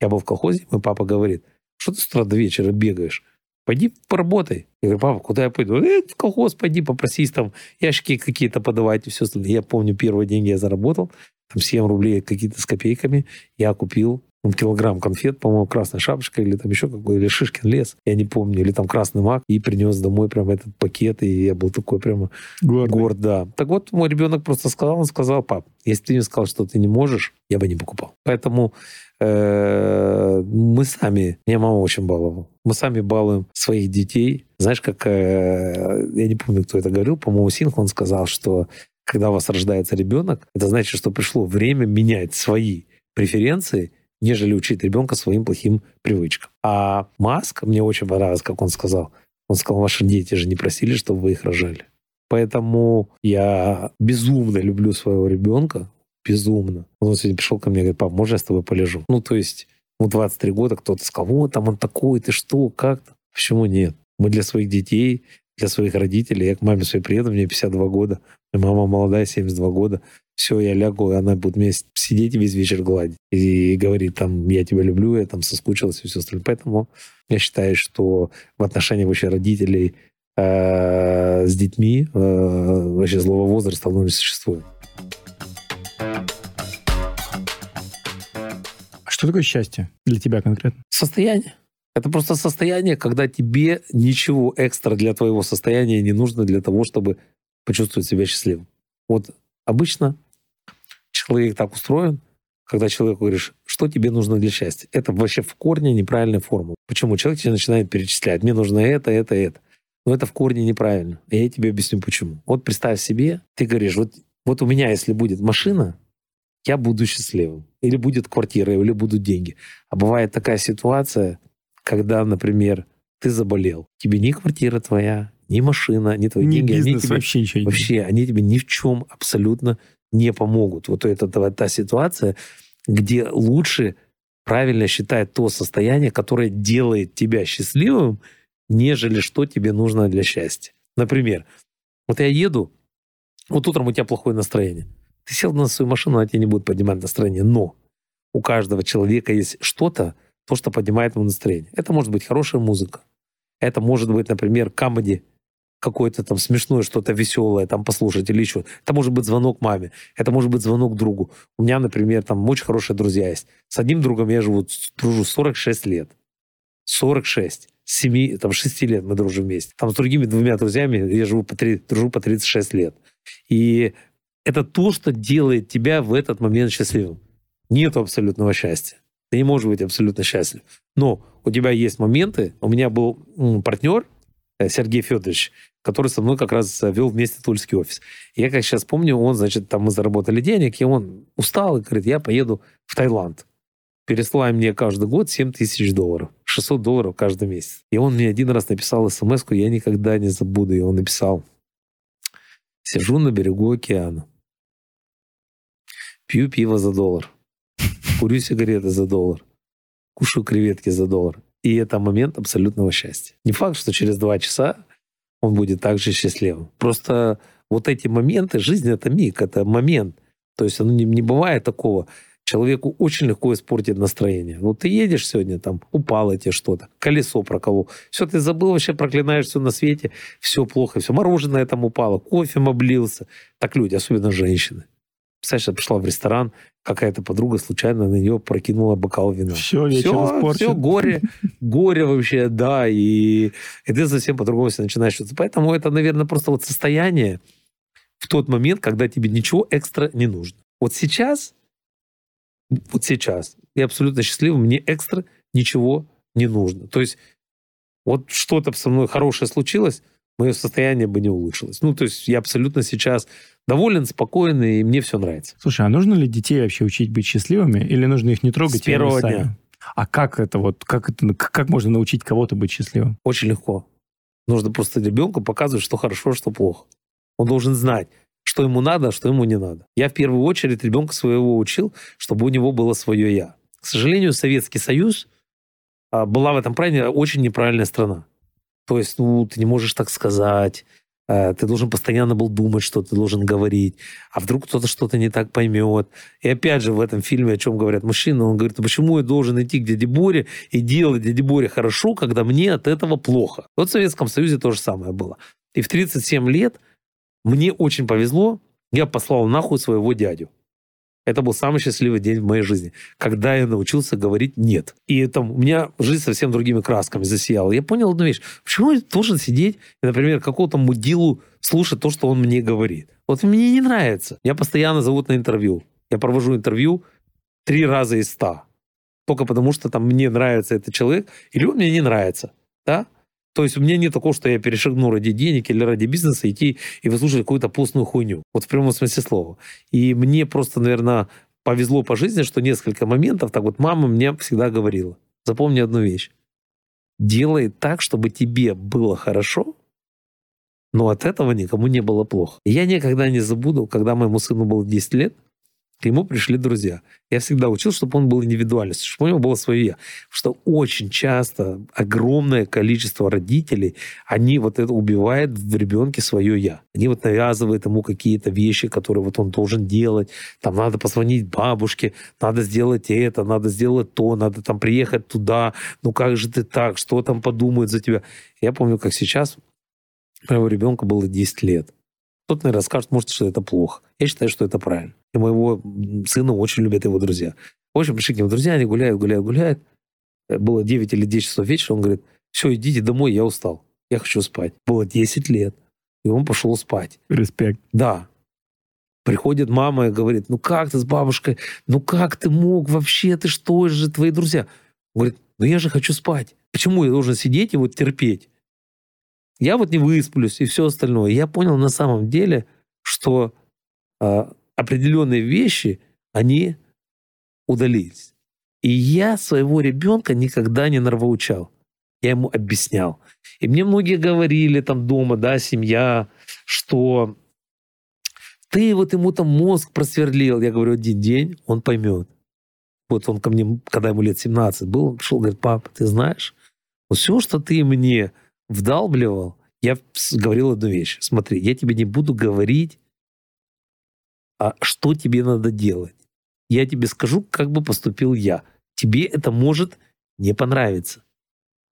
Я был в колхозе, мой папа говорит, что ты с утра до вечера бегаешь? Пойди поработай. Я говорю, папа, куда я пойду? Э, в колхоз пойди, попросись там ящики какие-то подавать и все остальное. Я помню, первые деньги я заработал, там 7 рублей какие-то с копейками. Я купил килограмм конфет, по-моему, красная шапочка или там еще какой, или Шишкин лес, я не помню, или там красный мак, и принес домой прям этот пакет, и я был такой прямо Гордый. горд, да. Так вот, мой ребенок просто сказал, он сказал, пап, если ты мне сказал, что ты не можешь, я бы не покупал. Поэтому э, мы сами, меня мама очень баловала, мы сами балуем своих детей. Знаешь, как, э, я не помню, кто это говорил, по-моему, Синх, он сказал, что когда у вас рождается ребенок, это значит, что пришло время менять свои преференции нежели учить ребенка своим плохим привычкам. А Маск, мне очень понравилось, как он сказал, он сказал, ваши дети же не просили, чтобы вы их рожали. Поэтому я безумно люблю своего ребенка, безумно. Он сегодня пришел ко мне и говорит, пап, можно я с тобой полежу? Ну, то есть, ну, 23 года кто-то сказал, вот там он такой, ты что, как-то. Почему нет? Мы для своих детей, для своих родителей, я к маме своей приеду, мне 52 года, мама молодая, 72 года, все, я лягу, и она будет мне сидеть весь вечер гладить. И говорит, там, я тебя люблю, я там соскучилась и все остальное. Поэтому я считаю, что в отношении вообще родителей э, с детьми э, вообще злого возраста оно не существует. А что такое счастье для тебя конкретно? Состояние. Это просто состояние, когда тебе ничего экстра для твоего состояния не нужно для того, чтобы почувствовать себя счастливым. Вот обычно человек так устроен, когда человеку говоришь, что тебе нужно для счастья. Это вообще в корне неправильная формула. Почему? Человек тебе начинает перечислять, мне нужно это, это, это. Но это в корне неправильно. И я тебе объясню, почему. Вот представь себе, ты говоришь, вот, вот у меня, если будет машина, я буду счастливым. Или будет квартира, или будут деньги. А бывает такая ситуация, когда, например, ты заболел. Тебе ни квартира твоя, ни машина, ни твои ни деньги. Бизнес, они тебе, вообще ничего не Вообще, они тебе ни в чем абсолютно не помогут. Вот это, та ситуация, где лучше правильно считать то состояние, которое делает тебя счастливым, нежели что тебе нужно для счастья. Например, вот я еду, вот утром у тебя плохое настроение. Ты сел на свою машину, она тебе не будет поднимать настроение. Но у каждого человека есть что-то, то, что поднимает ему настроение. Это может быть хорошая музыка. Это может быть, например, комедий какое-то там смешное, что-то веселое, там послушать или еще. Это может быть звонок маме, это может быть звонок другу. У меня, например, там очень хорошие друзья есть. С одним другом я живу, дружу 46 лет. 46. С 7, там, 6 лет мы дружим вместе. Там с другими двумя друзьями я живу по 3, дружу по 36 лет. И это то, что делает тебя в этот момент счастливым. Нет абсолютного счастья. Ты не можешь быть абсолютно счастлив. Но у тебя есть моменты. У меня был партнер, Сергей Федорович, который со мной как раз вел вместе тульский офис. Я как сейчас помню, он, значит, там мы заработали денег, и он устал и говорит, я поеду в Таиланд. Переслай мне каждый год 7 тысяч долларов. 600 долларов каждый месяц. И он мне один раз написал смс я никогда не забуду. И он написал, сижу на берегу океана, пью пиво за доллар, курю сигареты за доллар, кушаю креветки за доллар. И это момент абсолютного счастья. Не факт, что через два часа он будет также счастливым. Просто вот эти моменты, жизнь — это миг, это момент. То есть оно не, не бывает такого. Человеку очень легко испортить настроение. Вот ты едешь сегодня, там, упало тебе что-то, колесо проколол. Все, ты забыл, вообще проклинаешь все на свете, все плохо, все. Мороженое там упало, кофе облился. Так люди, особенно женщины. Представляешь, я пришла в ресторан, какая-то подруга случайно на нее прокинула бокал вина. Все, все, испорчен. все, горе, горе вообще, да, и, и ты совсем по-другому все начинаешь чувствовать. Поэтому это, наверное, просто вот состояние в тот момент, когда тебе ничего экстра не нужно. Вот сейчас вот сейчас я абсолютно счастлив, мне экстра ничего не нужно. То есть вот что-то со мной хорошее случилось, мое состояние бы не улучшилось. Ну, то есть я абсолютно сейчас доволен, спокойный, и мне все нравится. Слушай, а нужно ли детей вообще учить быть счастливыми, или нужно их не трогать? С первого дня. А как это вот, как это, как можно научить кого-то быть счастливым? Очень легко. Нужно просто ребенку показывать, что хорошо, что плохо. Он должен знать, что ему надо, а что ему не надо. Я в первую очередь ребенка своего учил, чтобы у него было свое «я». К сожалению, Советский Союз а, была в этом плане очень неправильная страна. То есть, ну, ты не можешь так сказать, э, ты должен постоянно был думать, что ты должен говорить, а вдруг кто-то что-то не так поймет. И опять же в этом фильме, о чем говорят мужчины, он говорит, а почему я должен идти к дяде Боре и делать дяде Боре хорошо, когда мне от этого плохо? Вот в Советском Союзе то же самое было. И в 37 лет мне очень повезло, я послал нахуй своего дядю. Это был самый счастливый день в моей жизни, когда я научился говорить «нет». И там у меня жизнь совсем другими красками засияла. Я понял одну вещь. Почему я должен сидеть и, например, какого-то мудилу слушать то, что он мне говорит? Вот мне не нравится. Я постоянно зовут на интервью. Я провожу интервью три раза из ста. Только потому, что там мне нравится этот человек, или он мне не нравится. Да? То есть у меня нет такого, что я перешагну ради денег или ради бизнеса идти и выслушать какую-то постную хуйню. Вот в прямом смысле слова. И мне просто, наверное, повезло по жизни, что несколько моментов, так вот мама мне всегда говорила, запомни одну вещь. Делай так, чтобы тебе было хорошо, но от этого никому не было плохо. Я никогда не забуду, когда моему сыну было 10 лет, к нему пришли друзья. Я всегда учил, чтобы он был индивидуальным, чтобы у него было свое я. Что очень часто огромное количество родителей, они вот это убивают в ребенке свое я. Они вот навязывают ему какие-то вещи, которые вот он должен делать. Там надо позвонить бабушке, надо сделать это, надо сделать то, надо там приехать туда. Ну как же ты так? Что там подумают за тебя? Я помню, как сейчас моего ребенка было 10 лет. Кто-то, наверное, скажет, может, что это плохо. Я считаю, что это правильно. И моего сына очень любят его друзья. В общем, пришли к нему друзья, они гуляют, гуляют, гуляют. Э, было 9 или 10 часов вечера, он говорит, все, идите домой, я устал, я хочу спать. Было 10 лет, и он пошел спать. Респект. Да. Приходит мама и говорит, ну как ты с бабушкой, ну как ты мог вообще, ты что же, твои друзья? Он говорит, ну я же хочу спать. Почему я должен сидеть и вот терпеть? Я вот не высплюсь и все остальное. Я понял на самом деле, что э, определенные вещи, они удалились. И я своего ребенка никогда не нравоучал. Я ему объяснял. И мне многие говорили там дома, да, семья, что ты вот ему там мозг просверлил. Я говорю, один день он поймет. Вот он ко мне, когда ему лет 17 был, он пришел, говорит, папа, ты знаешь, вот все, что ты мне вдалбливал, я говорил одну вещь. Смотри, я тебе не буду говорить, а что тебе надо делать. Я тебе скажу, как бы поступил я. Тебе это может не понравиться.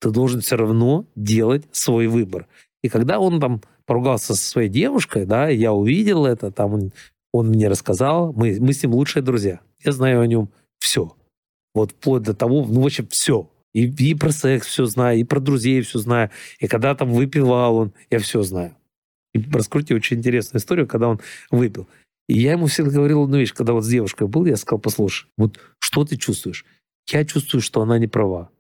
Ты должен все равно делать свой выбор. И когда он там поругался со своей девушкой, да, я увидел это, там он, он мне рассказал, мы, мы с ним лучшие друзья. Я знаю о нем все. Вот вплоть до того, ну, вообще все. И, и про секс все знаю, и про друзей все знаю. И когда там выпивал он, я все знаю. И раскрутил очень интересную историю, когда он выпил. И я ему всегда говорил одну вещь, когда вот с девушкой был, я сказал, послушай, вот что ты чувствуешь? Я чувствую, что она не права.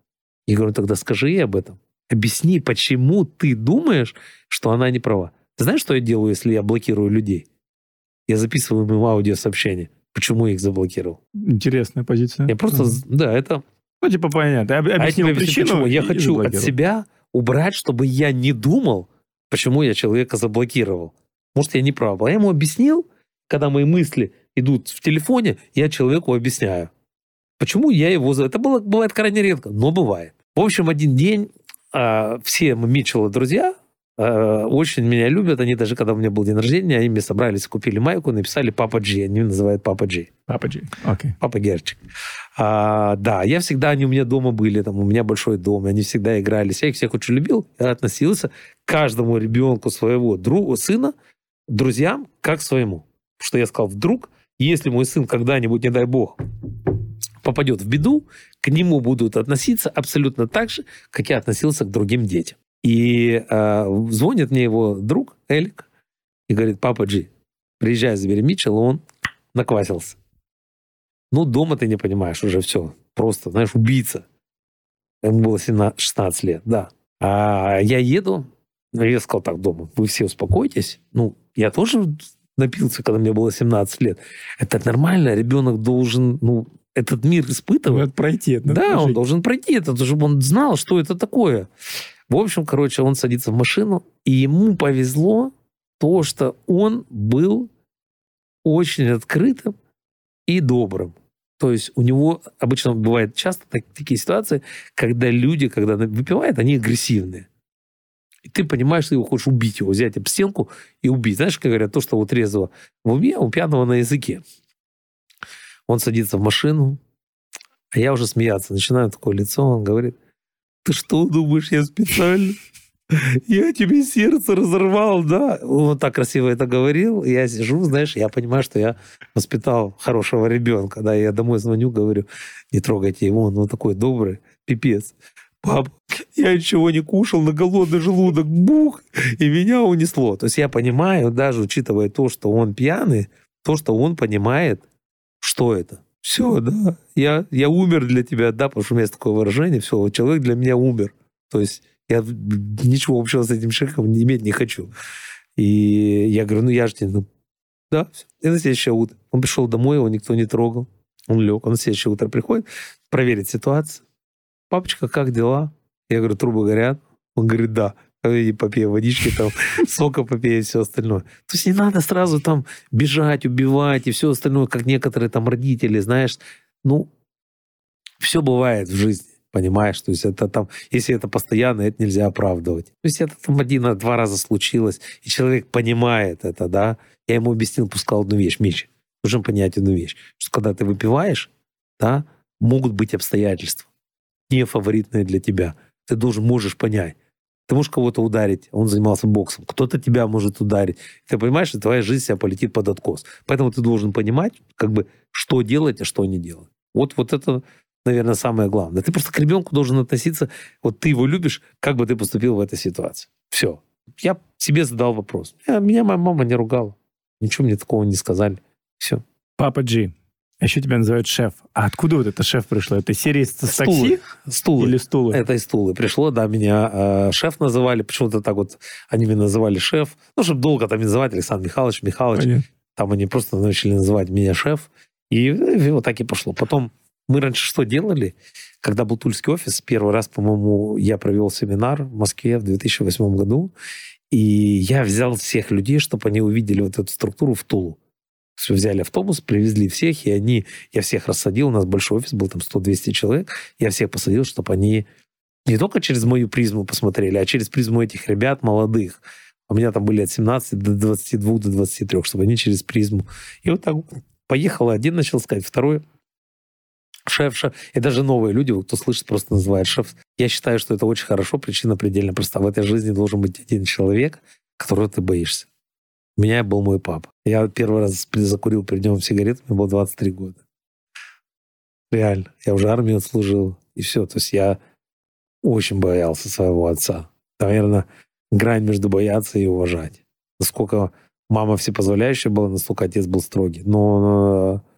Я говорю, тогда скажи ей об этом. Объясни, почему ты думаешь, что она не права. Ты знаешь, что я делаю, если я блокирую людей? Я записываю им аудиосообщение. Почему я их заблокировал? Интересная позиция. Я просто, mm-hmm. да, это... Ну, типа, понятно. Об, объяснил а причину. Почему? Я хочу от себя убрать, чтобы я не думал, почему я человека заблокировал. Может, я не прав. А я ему объяснил, когда мои мысли идут в телефоне, я человеку объясняю. Почему я его... Это было, бывает крайне редко, но бывает. В общем, один день э, все мы Митчеллы друзья, очень меня любят. Они даже, когда у меня был день рождения, они мне собрались, купили майку, написали «Папа Джи». Они называют «Папа Джи». Папа Джи, окей. Okay. Папа Герчик. А, да, я всегда, они у меня дома были, там, у меня большой дом, они всегда игрались. Я их всех очень любил, я относился к каждому ребенку своего друга, сына, друзьям, как своему. Что я сказал, вдруг, если мой сын когда-нибудь, не дай бог, попадет в беду, к нему будут относиться абсолютно так же, как я относился к другим детям. И э, звонит мне его друг Элик и говорит, папа Джи, приезжай, забери Митчелла, он наквасился. Ну, дома ты не понимаешь уже все. Просто, знаешь, убийца. Ему было 17, 16 лет, да. А я еду, я сказал так дома, вы все успокойтесь. Ну, я тоже напился, когда мне было 17 лет. Это нормально, ребенок должен, ну, этот мир испытывать. Надо пройти это. Да, он должен пройти это, чтобы он знал, что это такое. В общем, короче, он садится в машину, и ему повезло то, что он был очень открытым и добрым. То есть у него обычно бывает часто так, такие ситуации, когда люди, когда выпивают, они агрессивные. И ты понимаешь, что его хочешь убить его, взять об стенку и убить. Знаешь, как говорят, то, что у трезвого в уме, у пьяного на языке. Он садится в машину, а я уже смеяться начинаю такое лицо, он говорит, ты что думаешь, я специально? Я тебе сердце разорвал, да? Он так красиво это говорил. Я сижу, знаешь, я понимаю, что я воспитал хорошего ребенка. Да, я домой звоню, говорю, не трогайте его, он такой добрый, пипец. Пап, я ничего не кушал на голодный желудок, бух, и меня унесло. То есть я понимаю, даже учитывая то, что он пьяный, то, что он понимает, что это? Все, да, я, я умер для тебя, да, потому что у меня есть такое выражение, все, человек для меня умер. То есть я ничего общего с этим человеком не иметь не хочу. И я говорю, ну я же тебе, ну, да, все. И на следующее утро. Он пришел домой, его никто не трогал. Он лег. Он на следующее утро приходит, проверить ситуацию. Папочка, как дела? Я говорю, трубы горят. Он говорит, да и попей водички, там, сока попей и все остальное. То есть не надо сразу там бежать, убивать и все остальное, как некоторые там родители, знаешь. Ну, все бывает в жизни, понимаешь? То есть это там, если это постоянно, это нельзя оправдывать. То есть это там один-два раза случилось, и человек понимает это, да. Я ему объяснил, пускал одну вещь, Мич, нужно понять одну вещь, что когда ты выпиваешь, да, могут быть обстоятельства, не фаворитные для тебя. Ты должен, можешь понять, ты можешь кого-то ударить, он занимался боксом, кто-то тебя может ударить. Ты понимаешь, что твоя жизнь себя полетит под откос. Поэтому ты должен понимать, как бы, что делать, а что не делать. Вот, вот это, наверное, самое главное. Ты просто к ребенку должен относиться, вот ты его любишь, как бы ты поступил в этой ситуации. Все. Я себе задал вопрос. Я, меня моя мама не ругала. Ничего мне такого не сказали. Все. Папа Джи, а еще тебя называют шеф. А откуда вот это шеф пришло? Это серия с такси? Стулы. Или стулы? Это из стулы пришло, да, меня э, шеф называли. Почему-то так вот они меня называли шеф. Ну, чтобы долго там не называть Александр Михайлович, Михайлович. Понятно. Там они просто начали называть меня шеф. И, и вот так и пошло. Потом мы раньше что делали? Когда был Тульский офис, первый раз, по-моему, я провел семинар в Москве в 2008 году. И я взял всех людей, чтобы они увидели вот эту структуру в Тулу взяли автобус, привезли всех, и они, я всех рассадил, у нас большой офис был, там 100-200 человек, я всех посадил, чтобы они не только через мою призму посмотрели, а через призму этих ребят молодых. У меня там были от 17 до 22, до 23, чтобы они через призму. И вот так поехал, один начал сказать, второй шеф, шеф. И даже новые люди, кто слышит, просто называют шеф. Я считаю, что это очень хорошо, причина предельно проста. В этой жизни должен быть один человек, которого ты боишься. У меня был мой папа. Я первый раз закурил перед ним сигарету, мне было 23 года. Реально. Я уже армию отслужил. И все. То есть я очень боялся своего отца. Наверное, грань между бояться и уважать. Насколько мама всепозволяющая была, настолько отец был строгий. Но э,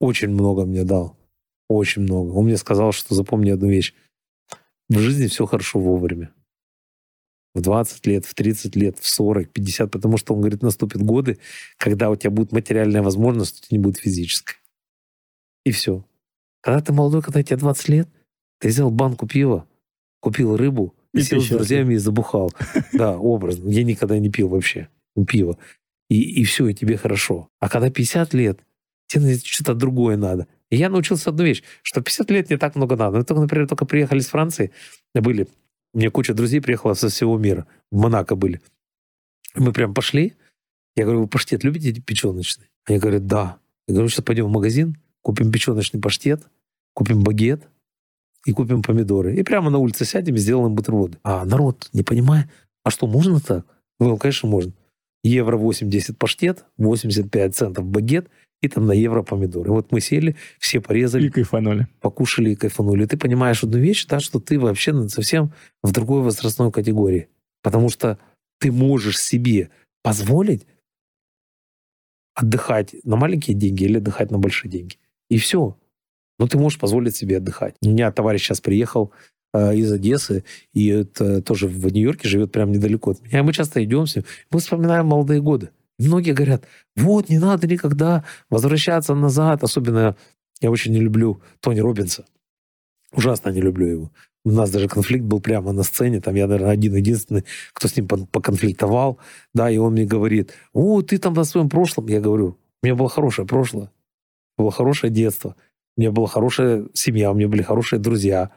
очень много мне дал. Очень много. Он мне сказал, что запомни одну вещь. В жизни все хорошо вовремя. В 20 лет, в 30 лет, в 40, 50, потому что он говорит, наступят годы, когда у тебя будет материальная возможность, у тебя не будет физической. И все. Когда ты молодой, когда тебе 20 лет, ты взял банку пива, купил рыбу, и, и сел с друзьями и забухал. Да, образно. Я никогда не пил вообще пиво. И, и все, и тебе хорошо. А когда 50 лет, тебе что-то другое надо. И я научился одну вещь, что 50 лет не так много надо. Мы только, например, только приехали из Франции, были, у меня куча друзей приехала со всего мира, в Монако были. Мы прям пошли, я говорю, вы паштет любите печеночный? Они говорят, да. Я говорю, сейчас пойдем в магазин, купим печеночный паштет, купим багет и купим помидоры. И прямо на улице сядем и сделаем бутерброды. А народ не понимает, а что, можно так? Ну, конечно, можно. Евро 80 паштет, 85 центов багет и там на евро помидоры. Вот мы сели, все порезали. И кайфанули. Покушали и кайфанули. Ты понимаешь одну вещь, да, что ты вообще совсем в другой возрастной категории. Потому что ты можешь себе позволить отдыхать на маленькие деньги или отдыхать на большие деньги. И все. Но ты можешь позволить себе отдыхать. У меня товарищ сейчас приехал э, из Одессы, и это тоже в Нью-Йорке живет прям недалеко от меня. И мы часто идем с ним, мы вспоминаем молодые годы. Многие говорят, вот, не надо никогда возвращаться назад. Особенно я очень не люблю Тони Робинса. Ужасно не люблю его. У нас даже конфликт был прямо на сцене. Там я, наверное, один-единственный, кто с ним поконфликтовал. Да, и он мне говорит, о, ты там на своем прошлом. Я говорю, у меня было хорошее прошлое. Было хорошее детство. У меня была хорошая семья, у меня были хорошие друзья.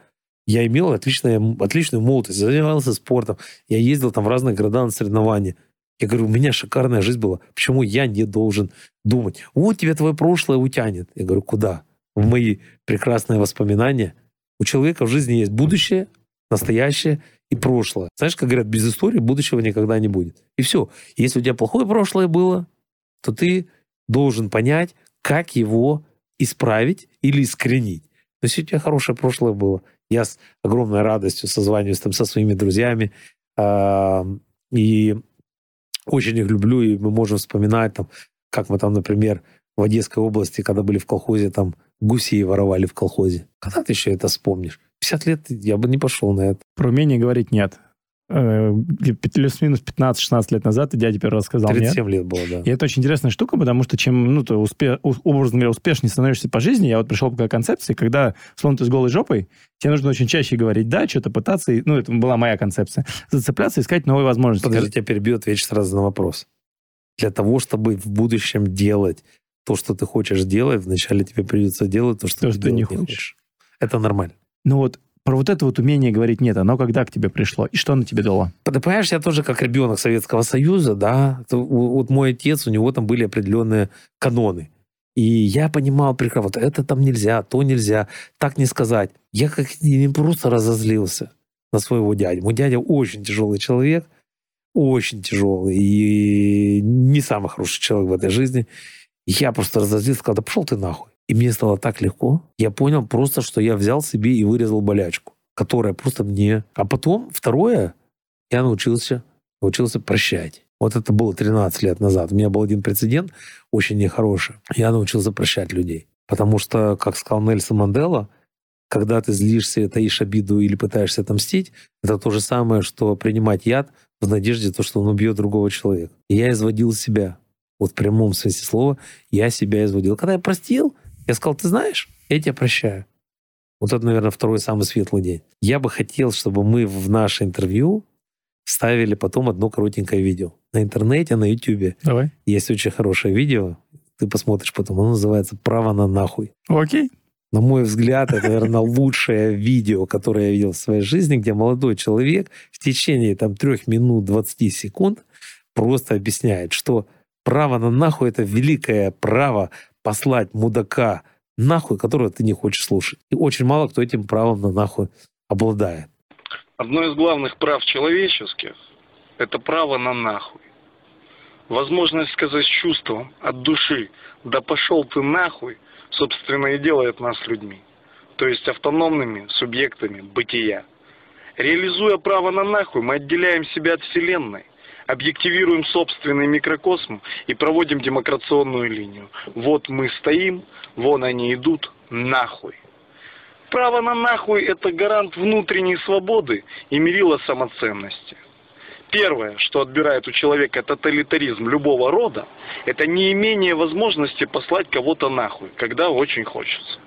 Я имел отличное, отличную молодость, занимался спортом. Я ездил там в разные города на соревнования. Я говорю, у меня шикарная жизнь была. Почему я не должен думать? Вот тебя твое прошлое утянет. Я говорю, куда? В мои прекрасные воспоминания. У человека в жизни есть будущее, настоящее и прошлое. Знаешь, как говорят, без истории будущего никогда не будет. И все. Если у тебя плохое прошлое было, то ты должен понять, как его исправить или искоренить. То есть у тебя хорошее прошлое было. Я с огромной радостью созваниваюсь там со своими друзьями э, и очень их люблю, и мы можем вспоминать там, как мы там, например, в Одесской области, когда были в колхозе, там гусей воровали в колхозе. Когда ты еще это вспомнишь? 50 лет я бы не пошел на это. Про умение говорить «нет». Э, плюс-минус 15-16 лет назад, и дядя первый раз сказал 37 нет. лет было, да. И это очень интересная штука, потому что чем, ну, ты успе, образно говоря, успешнее становишься по жизни, я вот пришел к концепции, когда, словно ты с голой жопой, тебе нужно очень чаще говорить «да», что-то пытаться, ну, это была моя концепция, зацепляться, искать новые возможности. Подожди, тебя перебью, отвечу сразу на вопрос. Для того, чтобы в будущем делать то, что ты хочешь делать, вначале тебе придется делать то, что то, ты что не хочешь. хочешь. Это нормально. Ну вот про вот это вот умение говорить нет, оно когда к тебе пришло? И что оно тебе дало? Ты понимаешь, я тоже как ребенок Советского Союза, да, вот мой отец, у него там были определенные каноны. И я понимал прекрасно, вот это там нельзя, то нельзя, так не сказать. Я как не просто разозлился на своего дядю. Мой дядя очень тяжелый человек, очень тяжелый и не самый хороший человек в этой жизни. Я просто разозлился, сказал, да пошел ты нахуй. И мне стало так легко. Я понял просто, что я взял себе и вырезал болячку, которая просто мне... А потом, второе, я научился, научился прощать. Вот это было 13 лет назад. У меня был один прецедент, очень нехороший. Я научился прощать людей. Потому что, как сказал Нельсон Мандела, когда ты злишься, таишь обиду или пытаешься отомстить, это то же самое, что принимать яд в надежде, то, что он убьет другого человека. И я изводил себя. Вот в прямом смысле слова я себя изводил. Когда я простил, я сказал, ты знаешь, я тебя прощаю. Вот это, наверное, второй самый светлый день. Я бы хотел, чтобы мы в наше интервью ставили потом одно коротенькое видео. На интернете, на YouTube. Давай. Есть очень хорошее видео. Ты посмотришь потом. Оно называется «Право на нахуй». Окей. На мой взгляд, это, наверное, лучшее видео, которое я видел в своей жизни, где молодой человек в течение там, 3 минут 20 секунд просто объясняет, что право на нахуй – это великое право послать мудака нахуй, которого ты не хочешь слушать. И очень мало кто этим правом на нахуй обладает. Одно из главных прав человеческих – это право на нахуй. Возможность сказать с чувством, от души, да пошел ты нахуй, собственно и делает нас людьми. То есть автономными субъектами бытия. Реализуя право на нахуй, мы отделяем себя от Вселенной – объективируем собственный микрокосм и проводим демокрационную линию. Вот мы стоим, вон они идут, нахуй. Право на нахуй – это гарант внутренней свободы и мерило самоценности. Первое, что отбирает у человека тоталитаризм любого рода, это неимение возможности послать кого-то нахуй, когда очень хочется.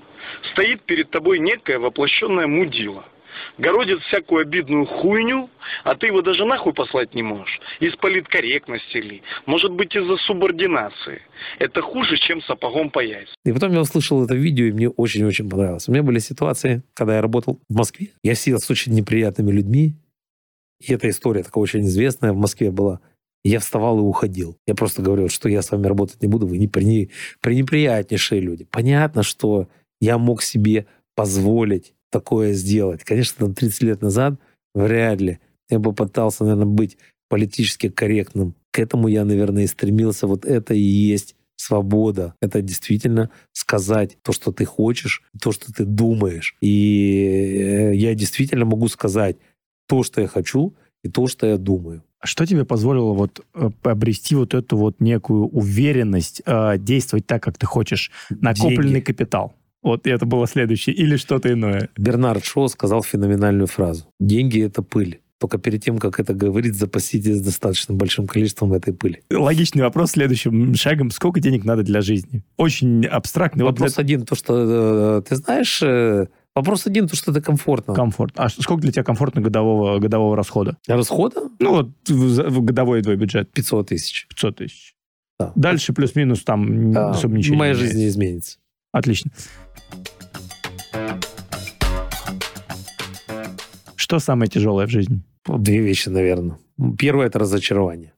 Стоит перед тобой некое воплощенное мудило – городит всякую обидную хуйню, а ты его даже нахуй послать не можешь. Из политкорректности ли, может быть из-за субординации. Это хуже, чем сапогом по яйцам. И потом я услышал это видео, и мне очень-очень понравилось. У меня были ситуации, когда я работал в Москве. Я сидел с очень неприятными людьми, и эта история такая очень известная в Москве была. Я вставал и уходил. Я просто говорил, что я с вами работать не буду, вы не при, пренеприятнейшие люди. Понятно, что я мог себе позволить такое сделать. Конечно, там 30 лет назад вряд ли. Я бы пытался, наверное, быть политически корректным. К этому я, наверное, и стремился. Вот это и есть свобода. Это действительно сказать то, что ты хочешь, то, что ты думаешь. И э, я действительно могу сказать то, что я хочу, и то, что я думаю. А что тебе позволило вот э, обрести вот эту вот некую уверенность э, действовать так, как ты хочешь? Накопленный Деньги. капитал. Вот это было следующее. Или что-то иное. Бернард Шоу сказал феноменальную фразу. Деньги — это пыль. Только перед тем, как это говорить, запаситесь достаточно большим количеством этой пыли. Логичный вопрос следующим шагом. Сколько денег надо для жизни? Очень абстрактный. Вопрос для... один, то, что э, ты знаешь... Э, вопрос один, то, что это комфортно. Комфорт. А сколько для тебя комфортно годового, годового расхода? Расхода? Ну, вот в годовой твой бюджет. 500 тысяч. 500 тысяч. Да. Дальше плюс-минус там да. особо ничего Моя не жизнь не изменится. Отлично. Что самое тяжелое в жизни? Две вещи, наверное. Первое – это разочарование.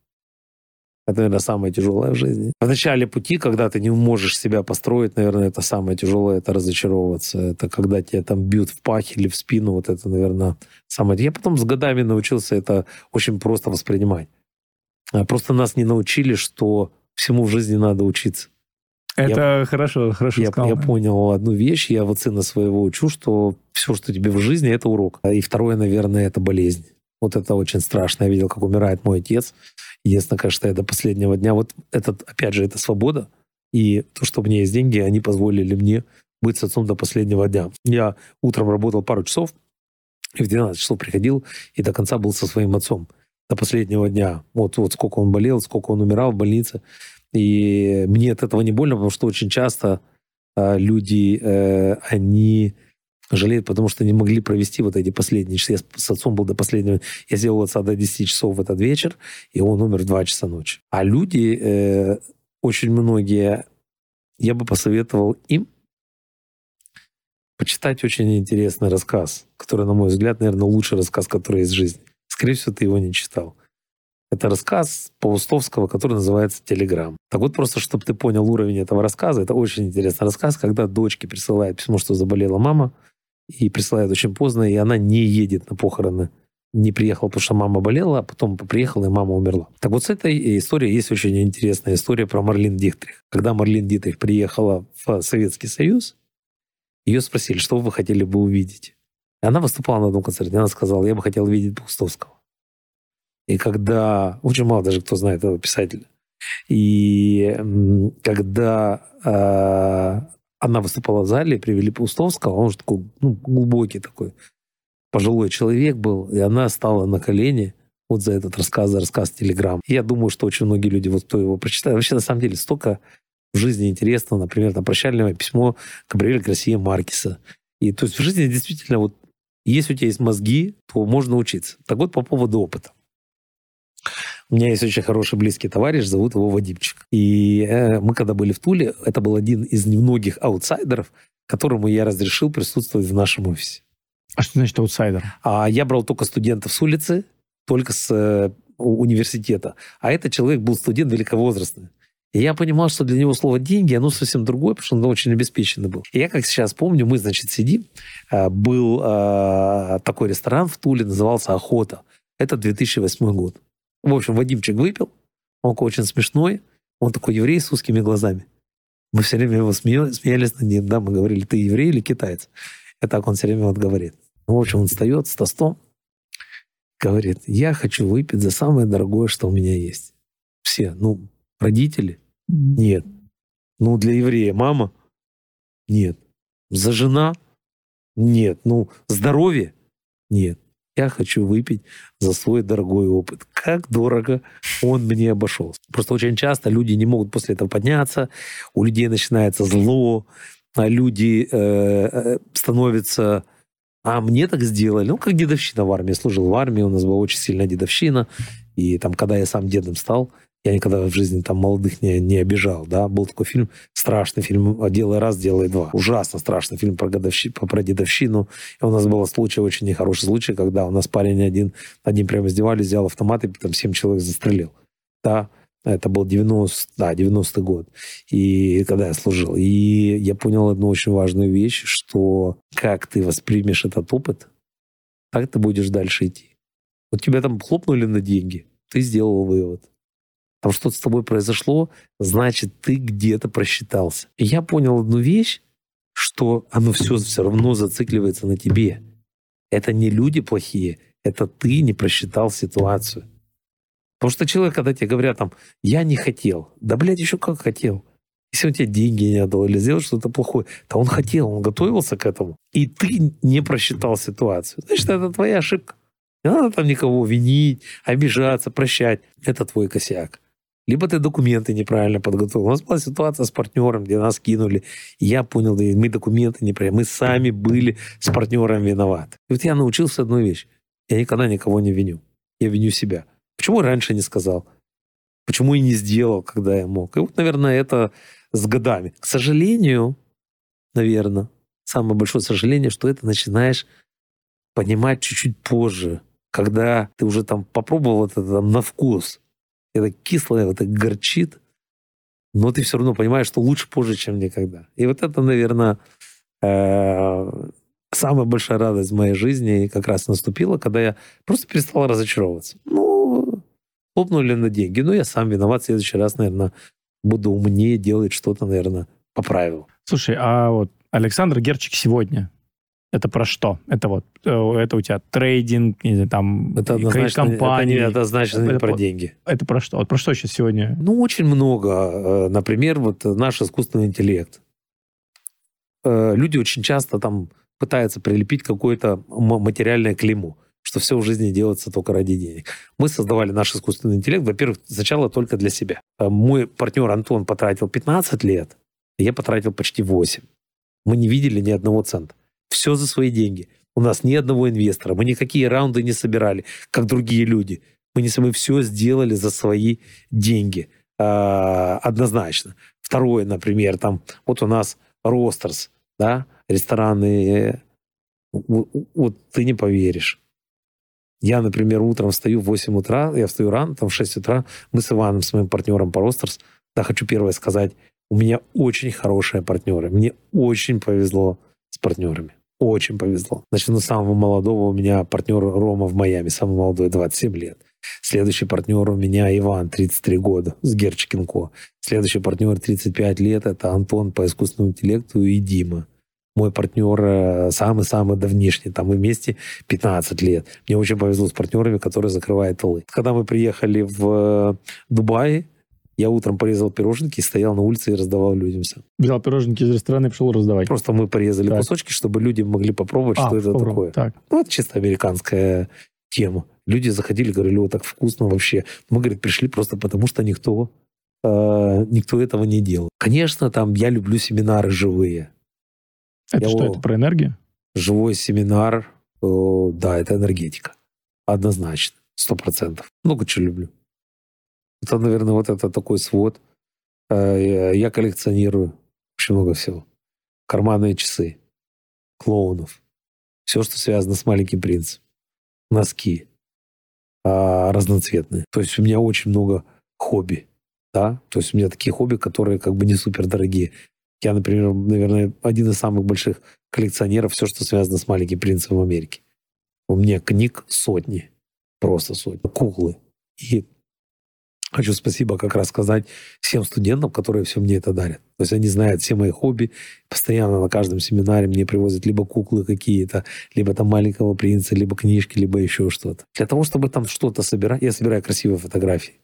Это, наверное, самое тяжелое в жизни. В начале пути, когда ты не можешь себя построить, наверное, это самое тяжелое, это разочаровываться. Это когда тебя там бьют в пах или в спину, вот это, наверное, самое... Я потом с годами научился это очень просто воспринимать. А просто нас не научили, что всему в жизни надо учиться. Это я, хорошо, хорошо я, сказал. Я понял одну вещь, я вот сына своего учу, что все, что тебе в жизни, это урок. И второе, наверное, это болезнь. Вот это очень страшно. Я видел, как умирает мой отец. Единственное, конечно, я до последнего дня. Вот этот, опять же, это свобода. И то, что у меня есть деньги, они позволили мне быть с отцом до последнего дня. Я утром работал пару часов, и в 12 часов приходил, и до конца был со своим отцом. До последнего дня. Вот, вот сколько он болел, сколько он умирал в больнице. И мне от этого не больно, потому что очень часто э, люди, э, они жалеют, потому что не могли провести вот эти последние часы. Я с отцом был до последнего. Я сделал отца до 10 часов в этот вечер, и он умер в 2 часа ночи. А люди, э, очень многие, я бы посоветовал им почитать очень интересный рассказ, который, на мой взгляд, наверное, лучший рассказ, который есть в жизни. Скорее всего, ты его не читал. Это рассказ Паустовского, который называется «Телеграм». Так вот, просто чтобы ты понял уровень этого рассказа, это очень интересный рассказ, когда дочке присылает письмо, что заболела мама, и присылает очень поздно, и она не едет на похороны не приехала, потому что мама болела, а потом приехала, и мама умерла. Так вот с этой историей есть очень интересная история про Марлин Дихтрих. Когда Марлин Дитрих приехала в Советский Союз, ее спросили, что вы хотели бы увидеть. Она выступала на одном концерте. Она сказала, я бы хотела видеть Паустовского. И когда... Очень мало даже кто знает этого писателя. И когда э, она выступала в зале, привели Паустовского, он же такой ну, глубокий такой пожилой человек был, и она стала на колени вот за этот рассказ, за рассказ Телеграм. Я думаю, что очень многие люди, вот кто его прочитает, вообще на самом деле столько в жизни интересного, например, там прощальное письмо Габриэля Гарсия Маркиса. И то есть в жизни действительно вот если у тебя есть мозги, то можно учиться. Так вот по поводу опыта. У меня есть очень хороший близкий товарищ, зовут его Вадимчик. И э, мы когда были в Туле, это был один из немногих аутсайдеров, которому я разрешил присутствовать в нашем офисе. А что значит аутсайдер? А я брал только студентов с улицы, только с э, университета. А этот человек был студент великовозрастный. И я понимал, что для него слово «деньги», оно совсем другое, потому что он очень обеспеченный был. И я, как сейчас помню, мы, значит, сидим. Э, был такой ресторан в Туле, назывался «Охота». Это 2008 год. В общем, Вадимчик выпил, он очень смешной, он такой еврей с узкими глазами. Мы все время его смеялись, смеялись над ним, да, мы говорили, ты еврей или китаец? И так он все время вот говорит. Ну, в общем, он встает с тостом, говорит, я хочу выпить за самое дорогое, что у меня есть. Все, ну, родители? Нет. Ну, для еврея мама? Нет. За жена? Нет. Ну, здоровье? Нет. Я хочу выпить за свой дорогой опыт. Как дорого он мне обошелся. Просто очень часто люди не могут после этого подняться, у людей начинается зло, а люди э, э становятся а мне так сделали. Ну, как дедовщина в армии. Я служил в армии, у нас была очень сильная дедовщина. И там, когда я сам дедом стал, я никогда в жизни там молодых не, не обижал, да. Был такой фильм, страшный фильм «Делай раз, делай два». Ужасно страшный фильм про, годовщи, про дедовщину. И у нас был случай, очень нехороший случай, когда у нас парень один, один прямо издевались, взял автомат и там семь человек застрелил. Да, это был 90, да, 90-й год, и когда я служил. И я понял одну очень важную вещь, что как ты воспримешь этот опыт, так ты будешь дальше идти. Вот тебя там хлопнули на деньги, ты сделал вывод. Там что-то с тобой произошло, значит, ты где-то просчитался. И я понял одну вещь, что оно все все равно зацикливается на тебе. Это не люди плохие, это ты не просчитал ситуацию. Потому что человек, когда тебе говорят там, я не хотел, да, блядь, еще как хотел. Если он тебе деньги не отдал или сделал что-то плохое, то он хотел, он готовился к этому. И ты не просчитал ситуацию. Значит, это твоя ошибка. Не надо там никого винить, обижаться, прощать. Это твой косяк. Либо ты документы неправильно подготовил. У нас была ситуация с партнером, где нас кинули. Я понял, да мы документы неправильно. Мы сами были с партнером виноваты. И вот я научился одной вещи. Я никогда никого не виню. Я виню себя. Почему раньше не сказал? Почему и не сделал, когда я мог? И вот, наверное, это с годами. К сожалению, наверное, самое большое сожаление, что это начинаешь понимать чуть-чуть позже, когда ты уже там попробовал это там на вкус. Это кислое, это горчит, но ты все равно понимаешь, что лучше позже, чем никогда. И вот это, наверное, э, самая большая радость в моей жизни как раз наступила, когда я просто перестал разочаровываться. Ну, хлопнули на деньги. Ну, я сам виноват. В следующий раз, наверное, буду умнее делать что-то, наверное, по правилам. Слушай, а вот Александр Герчик сегодня, это про что? Это вот, э, это у тебя трейдинг, не знаю, там, это однозначно, компании. Это не однозначно это, не про деньги. Это про что? Вот про что сейчас сегодня? Ну, очень много. Э, например, вот наш искусственный интеллект. Э, люди очень часто там пытаются прилепить какое-то материальное клеймо что все в жизни делается только ради денег. Мы создавали наш искусственный интеллект, во-первых, сначала только для себя. Мой партнер Антон потратил 15 лет, я потратил почти 8. Мы не видели ни одного цента. Все за свои деньги. У нас ни одного инвестора. Мы никакие раунды не собирали, как другие люди. Мы, не, мы все сделали за свои деньги. А, однозначно. Второе, например, там, вот у нас Ростерс, да, рестораны. Вот, вот ты не поверишь. Я, например, утром встаю в 8 утра, я встаю рано, там в 6 утра, мы с Иваном, с моим партнером по Ростерс, да, хочу первое сказать, у меня очень хорошие партнеры. Мне очень повезло с партнерами. Очень повезло. Начну с самого молодого. У меня партнер Рома в Майами, самый молодой, 27 лет. Следующий партнер у меня Иван, 33 года, с Герчикинко. Следующий партнер 35 лет, это Антон по искусственному интеллекту и Дима мой партнер э, самый-самый давнишний, там мы вместе 15 лет. Мне очень повезло с партнерами, которые закрывают тылы. Когда мы приехали в э, Дубай, я утром порезал пироженки, стоял на улице и раздавал людям все. Взял пироженки из ресторана и пошел раздавать. Просто мы порезали так. кусочки, чтобы люди могли попробовать, а, что это такое. Так. Ну, это чисто американская тема. Люди заходили, говорили, о, так вкусно вообще. Мы, говорит, пришли просто потому, что никто, э, никто этого не делал. Конечно, там я люблю семинары живые. Это я что, это про энергию? Живой семинар, э, да, это энергетика. Однозначно, сто процентов. Много чего люблю. Это, наверное, вот это такой свод. Э, я коллекционирую очень много всего. Карманные часы, клоунов, все, что связано с маленьким принцем, носки а, разноцветные. То есть у меня очень много хобби, да, то есть у меня такие хобби, которые как бы не супер дорогие. Я, например, наверное, один из самых больших коллекционеров, все, что связано с «Маленьким принцем» в Америке. У меня книг сотни, просто сотни, куклы. И хочу спасибо как раз сказать всем студентам, которые все мне это дарят. То есть они знают все мои хобби, постоянно на каждом семинаре мне привозят либо куклы какие-то, либо там «Маленького принца», либо книжки, либо еще что-то. Для того, чтобы там что-то собирать, я собираю красивые фотографии.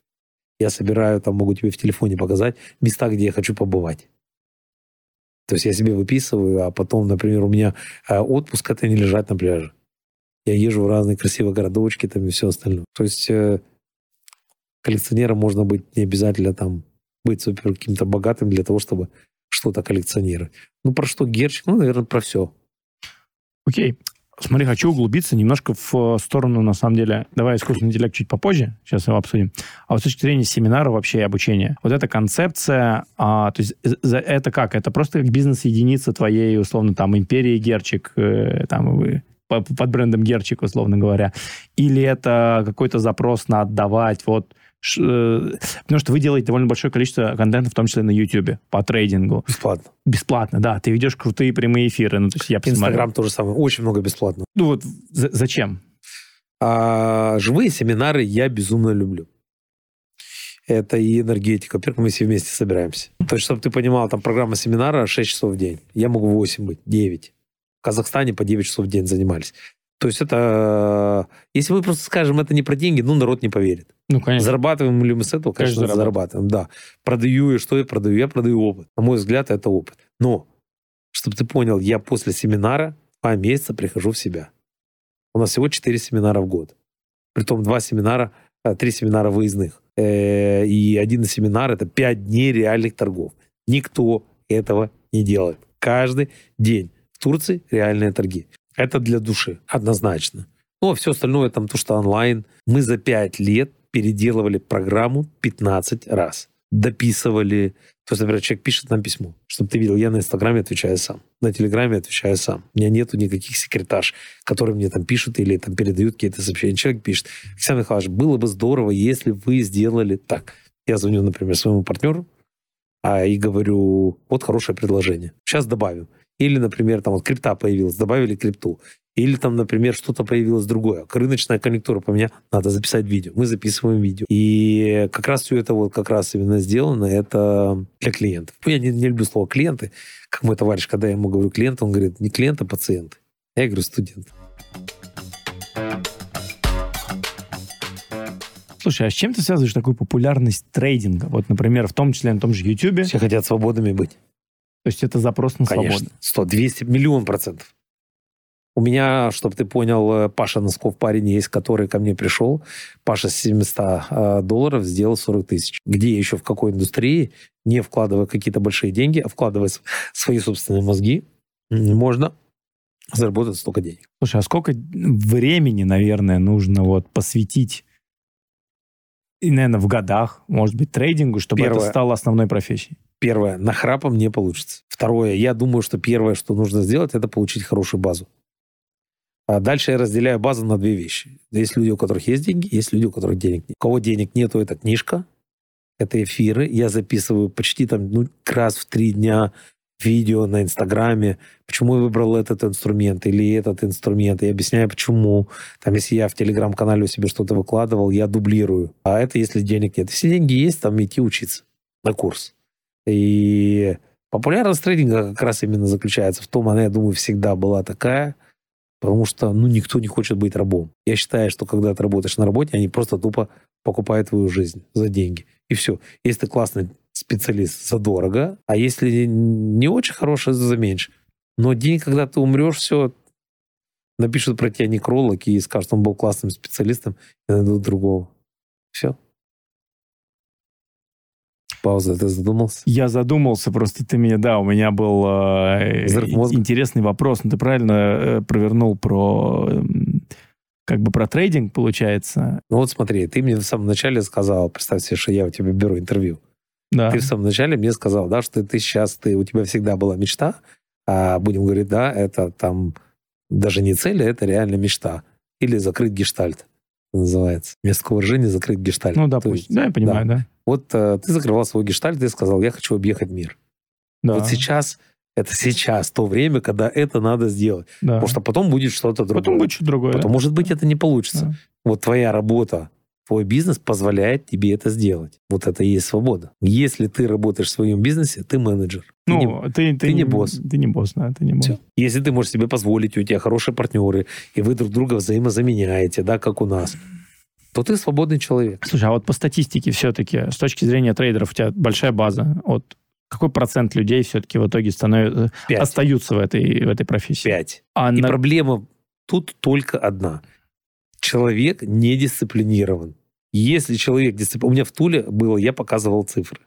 Я собираю, там могу тебе в телефоне показать, места, где я хочу побывать. То есть я себе выписываю, а потом, например, у меня э, отпуск это не лежать на пляже. Я езжу в разные красивые городочки там и все остальное. То есть э, коллекционером можно быть не обязательно там быть супер каким-то богатым для того, чтобы что-то коллекционировать. Ну, про что Герчик? Ну, наверное, про все. Окей. Смотри, хочу углубиться немножко в сторону, на самом деле, давай искусственный интеллект чуть попозже, сейчас его обсудим. А вот с точки зрения семинара вообще и обучения, вот эта концепция, а, то есть это как? Это просто как бизнес-единица твоей, условно, там, империи Герчик, э, там, вы под брендом Герчик, условно говоря, или это какой-то запрос на отдавать, вот, Э, потому что вы делаете довольно большое количество контента, в том числе на YouTube, по трейдингу. Бесплатно. Бесплатно, да. Ты ведешь крутые прямые эфиры. Ну, то есть я Инстаграм тоже самое. Очень много бесплатно. Ну вот зачем? А, живые семинары я безумно люблю. Это и энергетика. Во-первых, мы все вместе собираемся. То есть, чтобы ты понимал, там программа семинара 6 часов в день. Я могу 8 быть, 9. В Казахстане по 9 часов в день занимались. То есть это... Если мы просто скажем, это не про деньги, ну, народ не поверит. Ну, конечно. Зарабатываем ли мы с этого? Конечно, конечно зарабатываем. Да. Продаю и что я продаю? Я продаю опыт. На мой взгляд, это опыт. Но, чтобы ты понял, я после семинара два месяца прихожу в себя. У нас всего четыре семинара в год. Притом два семинара, э, три семинара выездных. Э, и один семинар — это пять дней реальных торгов. Никто этого не делает. Каждый день в Турции реальные торги. Это для души, однозначно. Ну, а все остальное, там то, что онлайн. Мы за пять лет переделывали программу 15 раз. Дописывали. То есть, например, человек пишет нам письмо, чтобы ты видел, я на Инстаграме отвечаю сам, на Телеграме отвечаю сам. У меня нету никаких секретарш, которые мне там пишут или там передают какие-то сообщения. Человек пишет, Александр Михайлович, было бы здорово, если вы сделали так. Я звоню, например, своему партнеру, а и говорю, вот хорошее предложение. Сейчас добавим. Или, например, там вот крипта появилась, добавили крипту. Или там, например, что-то появилось другое. Рыночная конъюнктура поменялась, надо записать видео. Мы записываем видео. И как раз все это вот как раз именно сделано, это для клиентов. Я не, не люблю слово клиенты. Как мой товарищ, когда я ему говорю клиент, он говорит, не клиент, а пациент. Я говорю, студент. Слушай, а с чем ты связываешь такую популярность трейдинга? Вот, например, в том числе на том же YouTube. Все хотят свободными быть. То есть это запрос на Конечно. свободу? 100, 200, миллион процентов. У меня, чтобы ты понял, э, Паша Носков парень есть, который ко мне пришел. Паша с 700 э, долларов сделал 40 тысяч. Где еще, в какой индустрии, не вкладывая какие-то большие деньги, а вкладывая свои собственные мозги, можно заработать столько денег. Слушай, а сколько времени, наверное, нужно вот посвятить и, наверное, в годах, может быть, трейдингу, чтобы Первое. это стало основной профессией? Первое, нахрапом не получится. Второе, я думаю, что первое, что нужно сделать, это получить хорошую базу. А дальше я разделяю базу на две вещи. Есть люди, у которых есть деньги, есть люди, у которых денег нет. У кого денег нету, это книжка, это эфиры. Я записываю почти там ну, раз в три дня видео на Инстаграме, почему я выбрал этот инструмент или этот инструмент, и объясняю, почему. Там, если я в Телеграм-канале у себя что-то выкладывал, я дублирую. А это если денег нет. Если деньги есть, там идти учиться на курс. И популярность трейдинга как раз именно заключается в том, она, я думаю, всегда была такая, потому что ну, никто не хочет быть рабом. Я считаю, что когда ты работаешь на работе, они просто тупо покупают твою жизнь за деньги. И все. Если ты классный специалист, за дорого, а если не очень хороший, за меньше. Но день, когда ты умрешь, все, напишут про тебя некролог и скажут, он был классным специалистом, и найдут другого. Все. Пауза, ты задумался? Я задумался, просто ты мне, да, у меня был э, интересный вопрос. Ну, ты правильно э, провернул про э, как бы про трейдинг, получается. Ну вот смотри, ты мне в самом начале сказал, представь себе, что я у тебя беру интервью. Да. Ты в самом начале мне сказал, да, что ты сейчас, ты, у тебя всегда была мечта, а будем говорить, да, это там даже не цель, а это реально мечта. Или закрыть гештальт называется. Вместо выражения закрыть гештальт. Ну, да, пусть. Да, я понимаю, да. да. Вот э, ты закрывал свой гештальт, ты сказал, я хочу объехать мир. Да. Вот сейчас, это сейчас то время, когда это надо сделать. Да. Потому что потом будет что-то другое. Потом будет что-то другое. Потом, да? может быть, это не получится. Да. Вот твоя работа, твой бизнес позволяет тебе это сделать. Вот это и есть свобода. Если ты работаешь в своем бизнесе, ты менеджер. Ну, ты, ты, ты, ты не босс. Ты не босс, да, ты не босс. Все. Если ты можешь себе позволить, у тебя хорошие партнеры, и вы друг друга взаимозаменяете, да, как у нас то ты свободный человек. Слушай, а вот по статистике все-таки, с точки зрения трейдеров, у тебя большая база от Какой процент людей все-таки в итоге становятся, Пять. остаются в этой, в этой профессии? Пять. А И на- проблема тут только одна. Человек не дисциплинирован. Если человек дисциплинирован... У меня в Туле было, я показывал цифры.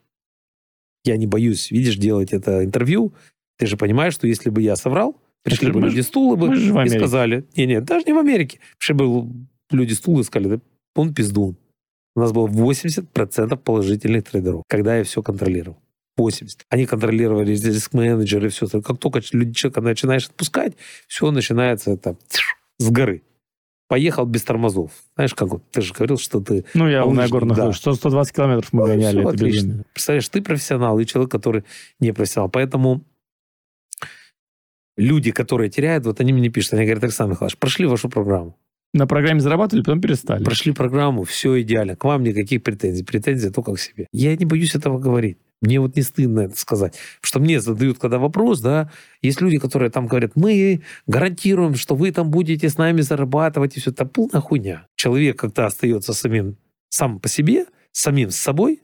Я не боюсь, видишь, делать это интервью. Ты же понимаешь, что если бы я соврал, пришли Это бы мы люди ж- с Тулы бы мы и сказали... Не-не, даже не в Америке. Пришли бы люди с Тулы и сказали, да он пиздун. У нас было 80% положительных трейдеров, когда я все контролировал. 80. Они контролировали риск-менеджеры, все. Как только человека начинаешь отпускать, все начинается это с горы. Поехал без тормозов. Знаешь, как вот, ты же говорил, что ты... Ну, я на горных да. лыжах. 100 120 километров мы Ну, гоняли. это отлично. безумие. Представляешь, ты профессионал и человек, который не профессионал. Поэтому люди, которые теряют, вот они мне пишут, они говорят, Александр Михайлович, прошли вашу программу. На программе зарабатывали, потом перестали. Прошли программу, все идеально. К вам никаких претензий. Претензии только к себе. Я не боюсь этого говорить. Мне вот не стыдно это сказать. Потому что мне задают когда вопрос, да, есть люди, которые там говорят, мы гарантируем, что вы там будете с нами зарабатывать, и все это полная хуйня. Человек, когда остается самим, сам по себе, самим с собой,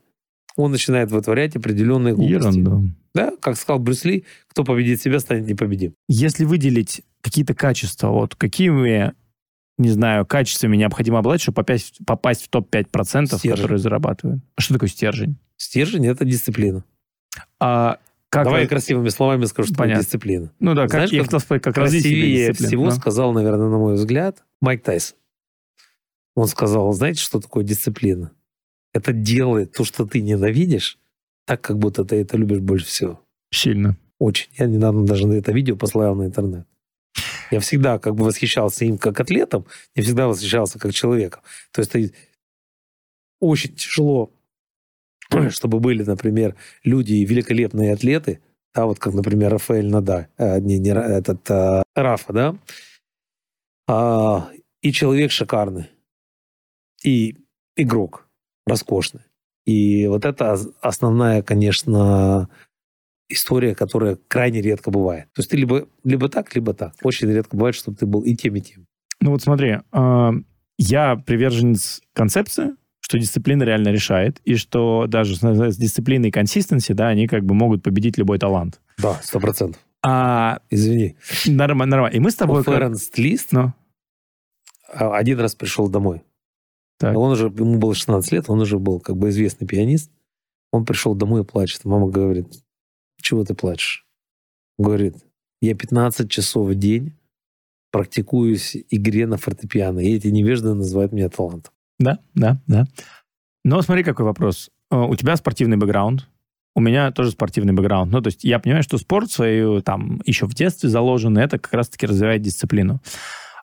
он начинает вытворять определенные глупости. Ерунду. Да, как сказал Брюс Ли, кто победит себя, станет непобедим. Если выделить какие-то качества, вот какими, не знаю, качествами необходимо обладать, чтобы попасть, попасть в топ-5%, Стержень. которые зарабатывают? Что такое стержень? Стержень — это дисциплина. А как Давай раз- красивыми словами скажу, что это Понятно. дисциплина. Ну да, как, Знаешь, я как хотел сказать, как Красивее всего Ну. сказал, наверное, на мой взгляд, Майк Тайсон. Он сказал, знаете, что такое дисциплина? Это делает то, что ты ненавидишь, так, как будто ты это любишь больше всего. Сильно. Очень. Я недавно даже на это видео послал на интернет. Я всегда как бы восхищался им как атлетом, не всегда восхищался как человеком. То есть очень тяжело, чтобы были, например, люди великолепные атлеты, да, вот как, например, Рафаэль Нада, э, не, не этот а, Рафа, да, А, и человек шикарный, и игрок роскошный. И вот это ос- основная, конечно, история, которая крайне редко бывает. То есть ты либо, либо так, либо так. Очень редко бывает, чтобы ты был и тем, и тем. Ну вот смотри, а, я приверженец концепции, что дисциплина реально решает, и что даже с, дисциплиной и консистенси, да, они как бы могут победить любой талант. Да, сто процентов. А Извини. нормально, нормально. И мы с тобой... как- Ференс Лист Ну, а, один раз пришел домой. Так. Он уже, ему было 16 лет, он уже был как бы известный пианист. Он пришел домой и плачет. Мама говорит, чего ты плачешь? Говорит, я 15 часов в день практикуюсь игре на фортепиано, и эти невежды называют меня талантом. да, да, да. Но смотри, какой вопрос. А, У тебя спортивный бэкграунд, у меня тоже спортивный бэкграунд. Ну, то есть я понимаю, что спорт свою там еще в детстве заложен, и это как раз-таки развивает дисциплину.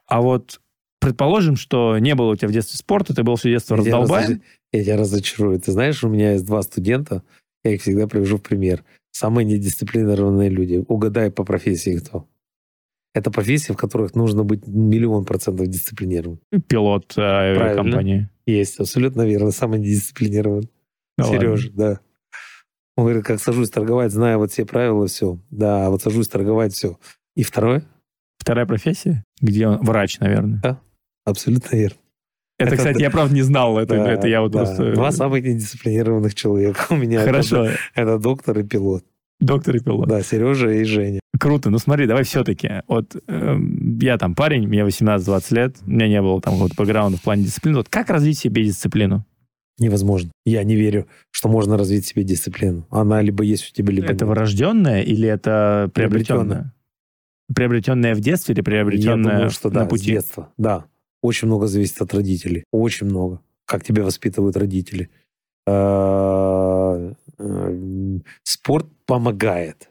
А вот предположим, что не было у тебя в детстве спорта, ты был все детство раздолбаем. я тебя разочарую. Ты знаешь, у меня есть два студента, я их всегда привожу в пример. Самые недисциплинированные люди. Угадай по профессии кто. Это профессии, в которых нужно быть миллион процентов дисциплинированным. пилот э, авиакомпании. Есть, абсолютно верно. Самый недисциплинированный. Ну, Сережа, да. Он говорит, как сажусь торговать, зная вот все правила, все. Да, вот сажусь торговать, все. И второе, Вторая профессия, где он врач, наверное. абсолютно верно. Это, Это кстати, да. я правда не знал. Это, Да, это я вот да. просто... Два самых недисциплинированных человека у меня. Это- Хорошо. Это, доктор и пилот. Доктор и пилот. Да, Сережа и Женя. Круто. Ну смотри, давай все-таки. Вот эм, я там парень, мне 18-20 лет, у меня не было там какого-то бэкграунда в плане дисциплины. Вот как развить себе дисциплину? Невозможно. Я не верю, что можно развить себе дисциплину. Она либо есть у тебя, либо это нет. врожденное или это приобретенное? Приобретенное в детстве или Я приобретенное думаю, что да, на с пути? детства. Да. Очень много зависит от родителей. Очень много. Как тебя воспитывают родители. Э, э, Спорт помогает.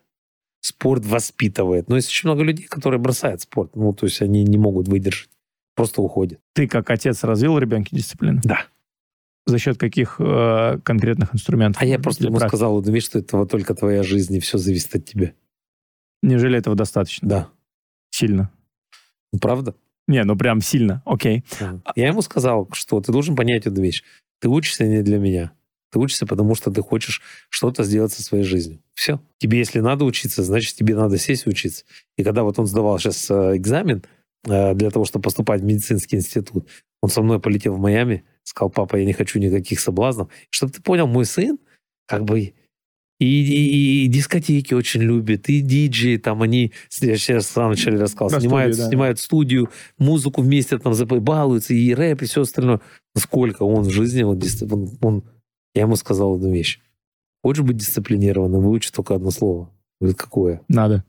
Спорт воспитывает. Но есть очень много людей, которые бросают спорт. Ну, то есть они не могут выдержать. Просто уходят. Ты как отец развил у ребенка дисциплину? Да. За счет каких э, конкретных инструментов? А я просто ему практик? сказал, думаешь, что этого только твоя жизнь, и все зависит от тебя. Неужели этого достаточно? Да. Сильно? Ну, правда? Не, ну прям сильно. Окей. Я ему сказал, что ты должен понять эту вещь. Ты учишься не для меня. Ты учишься, потому что ты хочешь что-то сделать со своей жизнью. Все. Тебе, если надо учиться, значит, тебе надо сесть и учиться. И когда вот он сдавал сейчас э, экзамен э, для того, чтобы поступать в медицинский институт, он со мной полетел в Майами, сказал, папа, я не хочу никаких соблазнов. Чтобы ты понял, мой сын как бы И, и, и дискотеки очень любит, и диджеи, там они, я сейчас в самом начале рассказал, снимают, студию, да. снимают студию, музыку вместе там балуются, и рэп, и все остальное. Насколько он в жизни, вот, он, он- я ему сказал одну вещь. Хочешь быть дисциплинированным, выучи только одно слово. Говорит, какое? Надо.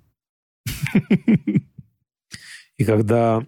И когда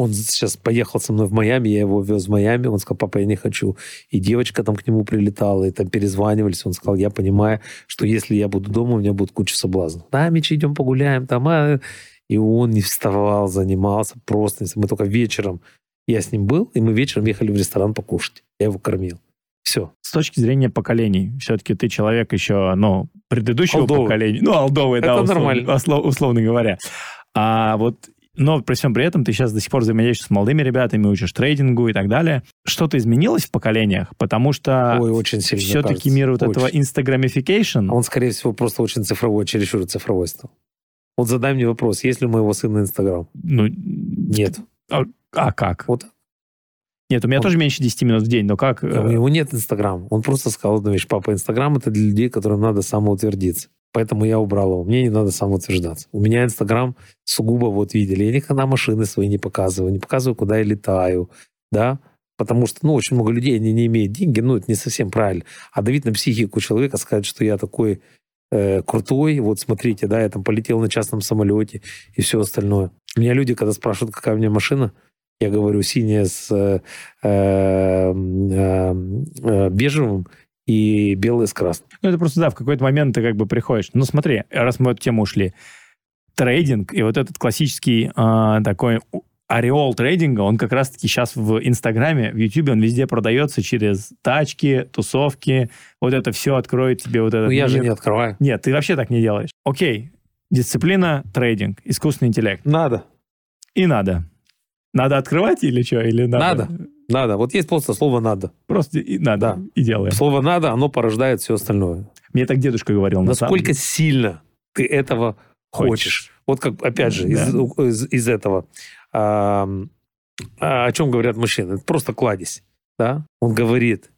он сейчас поехал со мной в Майами, я его вез в Майами, он сказал, папа, я не хочу. И девочка там к нему прилетала, и там перезванивались. Он сказал, я понимаю, что если я буду дома, у меня будет куча соблазнов. Да, Мичи, идем погуляем там. а». И он не вставал, занимался просто. Мы только вечером, я с ним был, и мы вечером ехали в ресторан покушать. Я его кормил. Все. С точки зрения поколений, все-таки ты человек еще, ну, предыдущего Алдовый. поколения. Ну, алдовый, да, Это нормально. услов- условно говоря. А вот, но при всем при этом ты сейчас до сих пор взаимодействуешь с молодыми ребятами, учишь трейдингу и так далее. Что-то изменилось в поколениях? Потому что Ой, очень сильно, все-таки мир вот этого Очень. инстаграмификейшн, Он, скорее всего, просто очень цифровой, чересчур цифровой стал. Вот задай мне вопрос, есть ли у моего сына Инстаграм? ну, Нет. а как? Вот Нет, у меня Он- тоже меньше 10 минут в день, но как? У э, него нет Инстаграма. Он просто сказал одну вещь. Папа, Инстаграм это для людей, которым надо самоутвердиться. Поэтому я убрал его. Мне не надо самоутверждаться. У меня Инстаграм сугубо, вот видели, я никогда машины свои не показываю, не показываю, куда я летаю, да, потому что, ну, очень много людей, они не имеют деньги, ну, это не совсем правильно. А давить на психику человека, сказать, что я такой э, крутой, вот смотрите, да, я там полетел на частном самолете и все остальное. Меня люди, когда спрашивают, какая у меня машина, я говорю, синяя с э, э, э, э, бежевым и белая с красным. Ну, это просто, да, в какой-то момент ты как бы приходишь. Ну, смотри, раз мы в эту тему ушли. Трейдинг и вот этот классический а, такой ореол трейдинга, он как раз-таки сейчас в Инстаграме, в Ютубе, он везде продается через тачки, тусовки. Вот это все откроет тебе вот этот Ну, я же не открываю. Нет, ты вообще так не делаешь. Окей, дисциплина, трейдинг, искусственный интеллект. Надо. И надо. Надо открывать или что? Или надо? Надо. Надо. Вот есть просто слово «надо». Просто и надо. Да. И делаем. Слово «надо», оно порождает все остальное. Мне так дедушка говорил. на Насколько деле. сильно ты этого хочешь. Вот как, опять же, из, из- из этого. а, о чем говорят мужчины? Это просто кладезь. Да? Он говорит,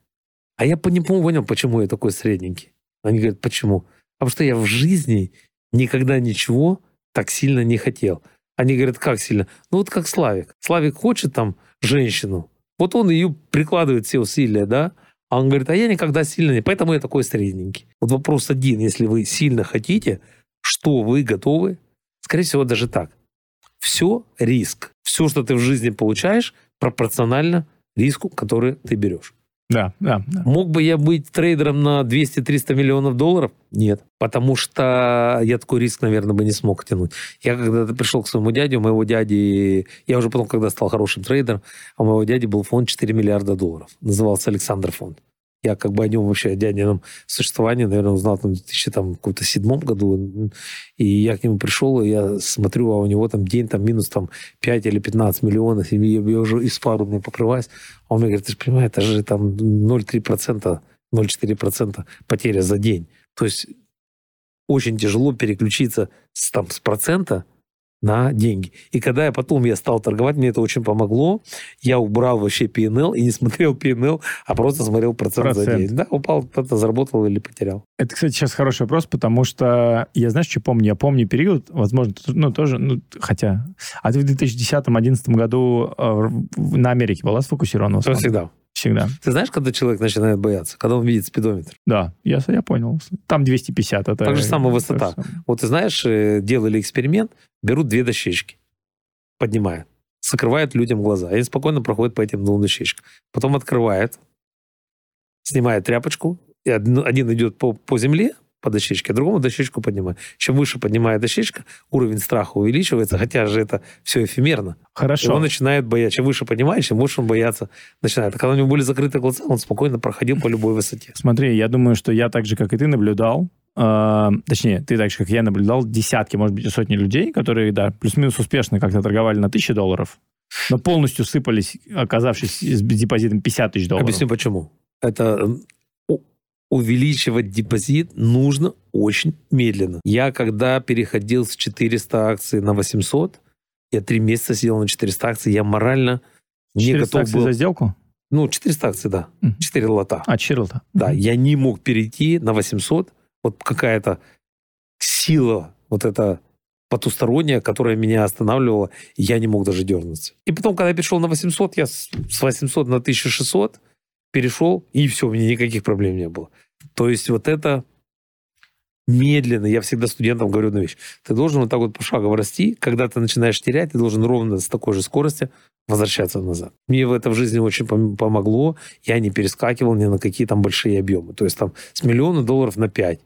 а я не понял, почему я такой средненький. Они говорят, почему? Потому что я в жизни никогда ничего так сильно не хотел. Они говорят, как сильно? Ну вот как Славик. Славик хочет там женщину. Вот он ее прикладывает все усилия, да? А он говорит, а я никогда сильно не... Поэтому я такой средненький. Вот вопрос один. Если вы сильно хотите, что вы готовы? Скорее всего, даже так. Все риск. Все, что ты в жизни получаешь, пропорционально риску, который ты берешь. Да, да, да. Мог бы я быть трейдером на 200-300 миллионов долларов? Нет. Потому что я такой риск, наверное, бы не смог тянуть. Я когда-то пришел к своему дяде, у моего дяди... Я уже потом, когда стал хорошим трейдером, у моего дяди был фонд 4 миллиарда долларов. Назывался Александр фонд. Я как бы о нем вообще, о дядином существовании, наверное, узнал там, в 2007 году. И я к нему пришел, и я смотрю, а у него там день там минус там 5 или 15 миллионов, и я, я уже из пару мне покрываюсь. А он мне говорит, ты же понимаешь, это же там 0,3%, 0,4% потеря за день. То есть очень тяжело переключиться с, там, с процента на деньги. И когда я потом я стал торговать, мне это очень помогло. Я убрал вообще PNL и не смотрел PNL, а просто смотрел процент, за Процент. день. Да, упал, кто-то заработал или потерял. Это, кстати, сейчас хороший вопрос, потому что я, знаешь, что помню? Я помню период, возможно, ну, тоже, ну, хотя... А ты в 2010-2011 году э, на Америке была сфокусирована? всегда. Всегда. Ты знаешь, когда человек начинает бояться? Когда он видит спидометр. Да, я, я понял. Там 250. Это, Так же то высота. Вот ты знаешь, э, делали эксперимент, берут две дощечки, поднимают, закрывают людям глаза. И они спокойно проходят по этим двум дощечкам. Потом открывает, снимает тряпочку, и один идет по, по земле, по дощечке, а другому дощечку поднимает. Чем выше поднимает дощечка, уровень страха увеличивается, хотя же это все эфемерно. И Хорошо. он начинает бояться. Чем выше поднимает, чем больше он бояться начинает. А когда у него были закрыты глаза, он спокойно проходил по любой высоте. Смотри, я думаю, что я так же, как и ты, наблюдал, э, точнее, ты так же, как я, наблюдал десятки, может быть, и сотни людей, которые, да, плюс-минус успешно как-то торговали на тысячи долларов, но полностью сыпались, оказавшись с депозитом 50 тысяч долларов. Объясню почему. Это увеличивать депозит нужно очень медленно. Я когда переходил с 400 акций на 800, я три месяца сидел на 400 акций, я морально не 400 готов акций был. за сделку? Ну, 400 акций, да. Мгм. 4 лота. А, Чирлта. Да, я не мог перейти на 800, вот какая-то сила, вот эта потусторонняя, которая меня останавливала, я не мог даже дернуться. И потом, когда я перешел на 800, я с 800 на 1600 перешел, и все, у меня никаких проблем не было. То есть вот это медленно, я всегда студентам говорю одну вещь, ты должен вот так вот пошагово расти, когда ты начинаешь терять, ты должен ровно с такой же скоростью возвращаться назад. Мне в это в жизни очень помогло, я не перескакивал ни на какие там большие объемы. То есть там с миллиона долларов на 5.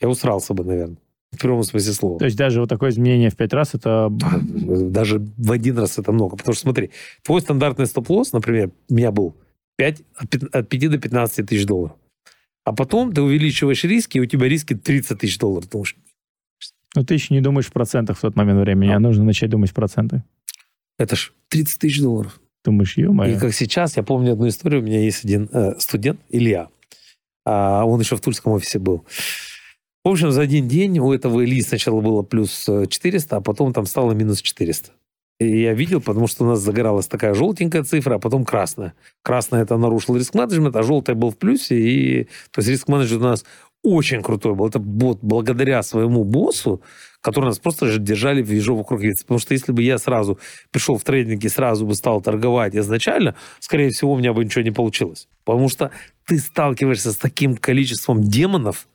Я усрался бы, наверное. В прямом смысле слова. То есть даже вот такое изменение в пять раз это... Даже в один раз это много. Потому что смотри, твой стандартный стоп-лосс, например, у меня был 5, от 5 до 15 тысяч долларов. А потом ты увеличиваешь риски, и у тебя риски 30 тысяч долларов. Думаешь, ну, ты еще не думаешь в процентах в тот момент времени, а, а нужно начать думать в проценты. Это ж 30 тысяч долларов. Думаешь, ё И как сейчас, я помню одну историю, у меня есть один э, студент, Илья, а он еще в Тульском офисе был. В общем, за один день у этого Ильи сначала было плюс 400, а потом там стало минус 400. Я видел, потому что у нас загоралась такая желтенькая цифра, а потом красная. Красная это нарушил риск-менеджмент, а желтая был в плюсе. И, то есть риск-менеджмент у нас очень крутой был. Это вот благодаря своему боссу, который нас просто же держали в ежовых рукавицах. Потому что если бы я сразу пришел в трейдинг и сразу бы стал торговать изначально, скорее всего, у меня бы ничего не получилось. Потому что ты сталкиваешься с таким количеством демонов,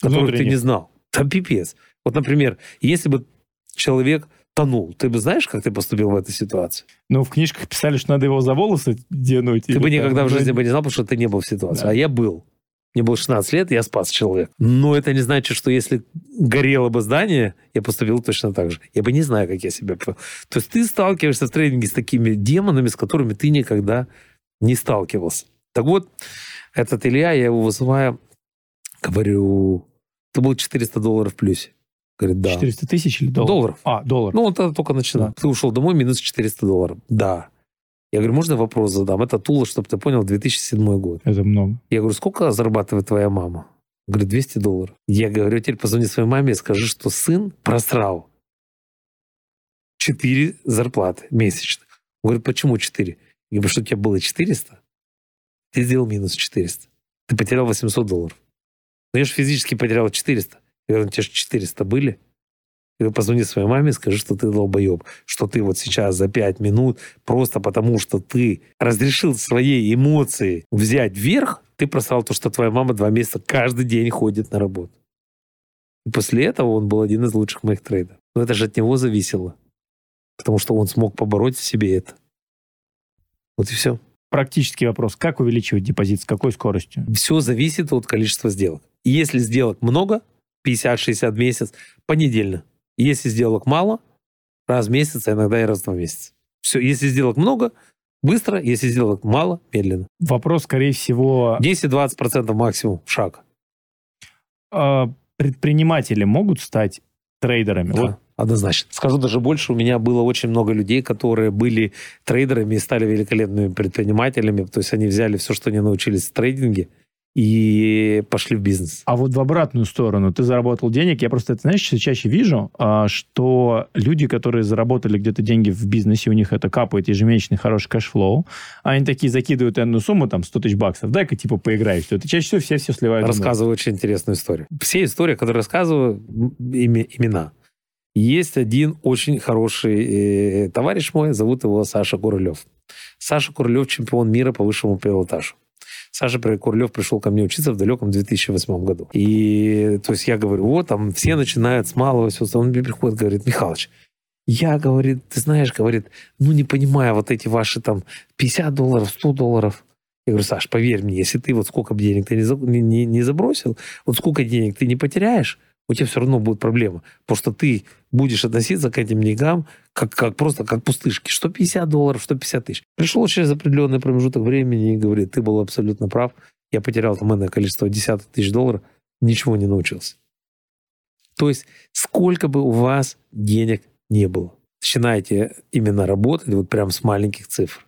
которых ты не знал. Там пипец. Вот, например, если бы человек тонул, ты бы знаешь, как ты поступил в этой ситуации? Ну, в книжках писали, что надо его за волосы денуть. Ты бы никогда в жизни бы не знал, потому что ты не был в ситуации. Да. А я был. Мне было 16 лет, я спас человека. Но это не значит, что если горело бы здание, я поступил точно так же. Я бы не знаю, как я себя. То есть ты сталкиваешься в тренинге с такими демонами, с которыми ты никогда не сталкивался. Так вот, этот Илья, я его вызываю, говорю, ты был 400 долларов в плюсе. Говорит, да. 400 тысяч или долларов? Долларов. А, долларов. Ну, он тогда только начинал. Да. Ты ушел домой, минус 400 долларов. Да. Я говорю, можно вопрос задам? Это Тула, чтобы ты понял, 2007 год. Это много. Я говорю, сколько зарабатывает твоя мама? Говорит, 200 долларов. Я говорю, теперь позвони своей маме и скажи, что сын просрал 4 зарплаты месячных. Он говорит, почему 4? Я говорю, что у тебя было 400, ты сделал минус 400. Ты потерял 800 долларов. Но я же физически потерял 400. У тебя же 400 были? И позвони своей маме, скажи, что ты долбоеб, что ты вот сейчас за пять минут просто потому, что ты разрешил своей эмоции взять вверх, ты просрал то, что твоя мама два месяца каждый день ходит на работу. И после этого он был один из лучших моих трейдеров. Но это же от него зависело. Потому что он смог побороть в себе это. Вот и все. Практический вопрос. Как увеличивать депозит? С какой скоростью? Все зависит от количества сделок. И если сделок много, 50-60 в месяц, понедельно. Если сделок мало, раз в месяц, а иногда и раз в два месяца. Все, если сделок много, быстро, если сделок мало, медленно. Вопрос, скорее всего... 10-20% максимум шаг. А, предприниматели могут стать трейдерами? Да. Вот Однозначно. Скажу даже больше, у меня было очень много людей, которые были трейдерами и стали великолепными предпринимателями. То есть они взяли все, что они научились в трейдинге, и пошли в бизнес. А вот в обратную сторону, ты заработал денег, я просто это, знаешь, чаще вижу, а, что люди, которые заработали где-то деньги в бизнесе, у них это капает ежемесячный хороший cash flow, а они такие закидывают одну сумму, там, 100 тысяч баксов, дай-ка, типа, поиграй, все. Это чаще всего все все сливают. Рассказываю очень интересную историю. Все истории, которые рассказываю, имена. Есть один очень хороший э, товарищ мой, зовут его Саша Курылев. Саша Курылев чемпион мира по высшему пилотажу. Саша Курлев пришел ко мне учиться в далеком 2008 году. И то есть я говорю, вот там все начинают с малого, все, он мне приходит, говорит, Михалыч, я, говорит, ты знаешь, говорит, ну не понимаю вот эти ваши там 50 долларов, 100 долларов. Я говорю, Саш, поверь мне, если ты вот сколько денег ты не, не, не забросил, вот сколько денег ты не потеряешь, у тебя все равно будет проблема. Потому что ты будешь относиться к этим деньгам как, как просто как пустышки. Что 50 долларов, что 50 тысяч. Пришел через определенный промежуток времени и говорит, ты был абсолютно прав. Я потерял там количество десятых тысяч долларов, ничего не научился. То есть сколько бы у вас денег не было, начинаете именно работать вот прям с маленьких цифр.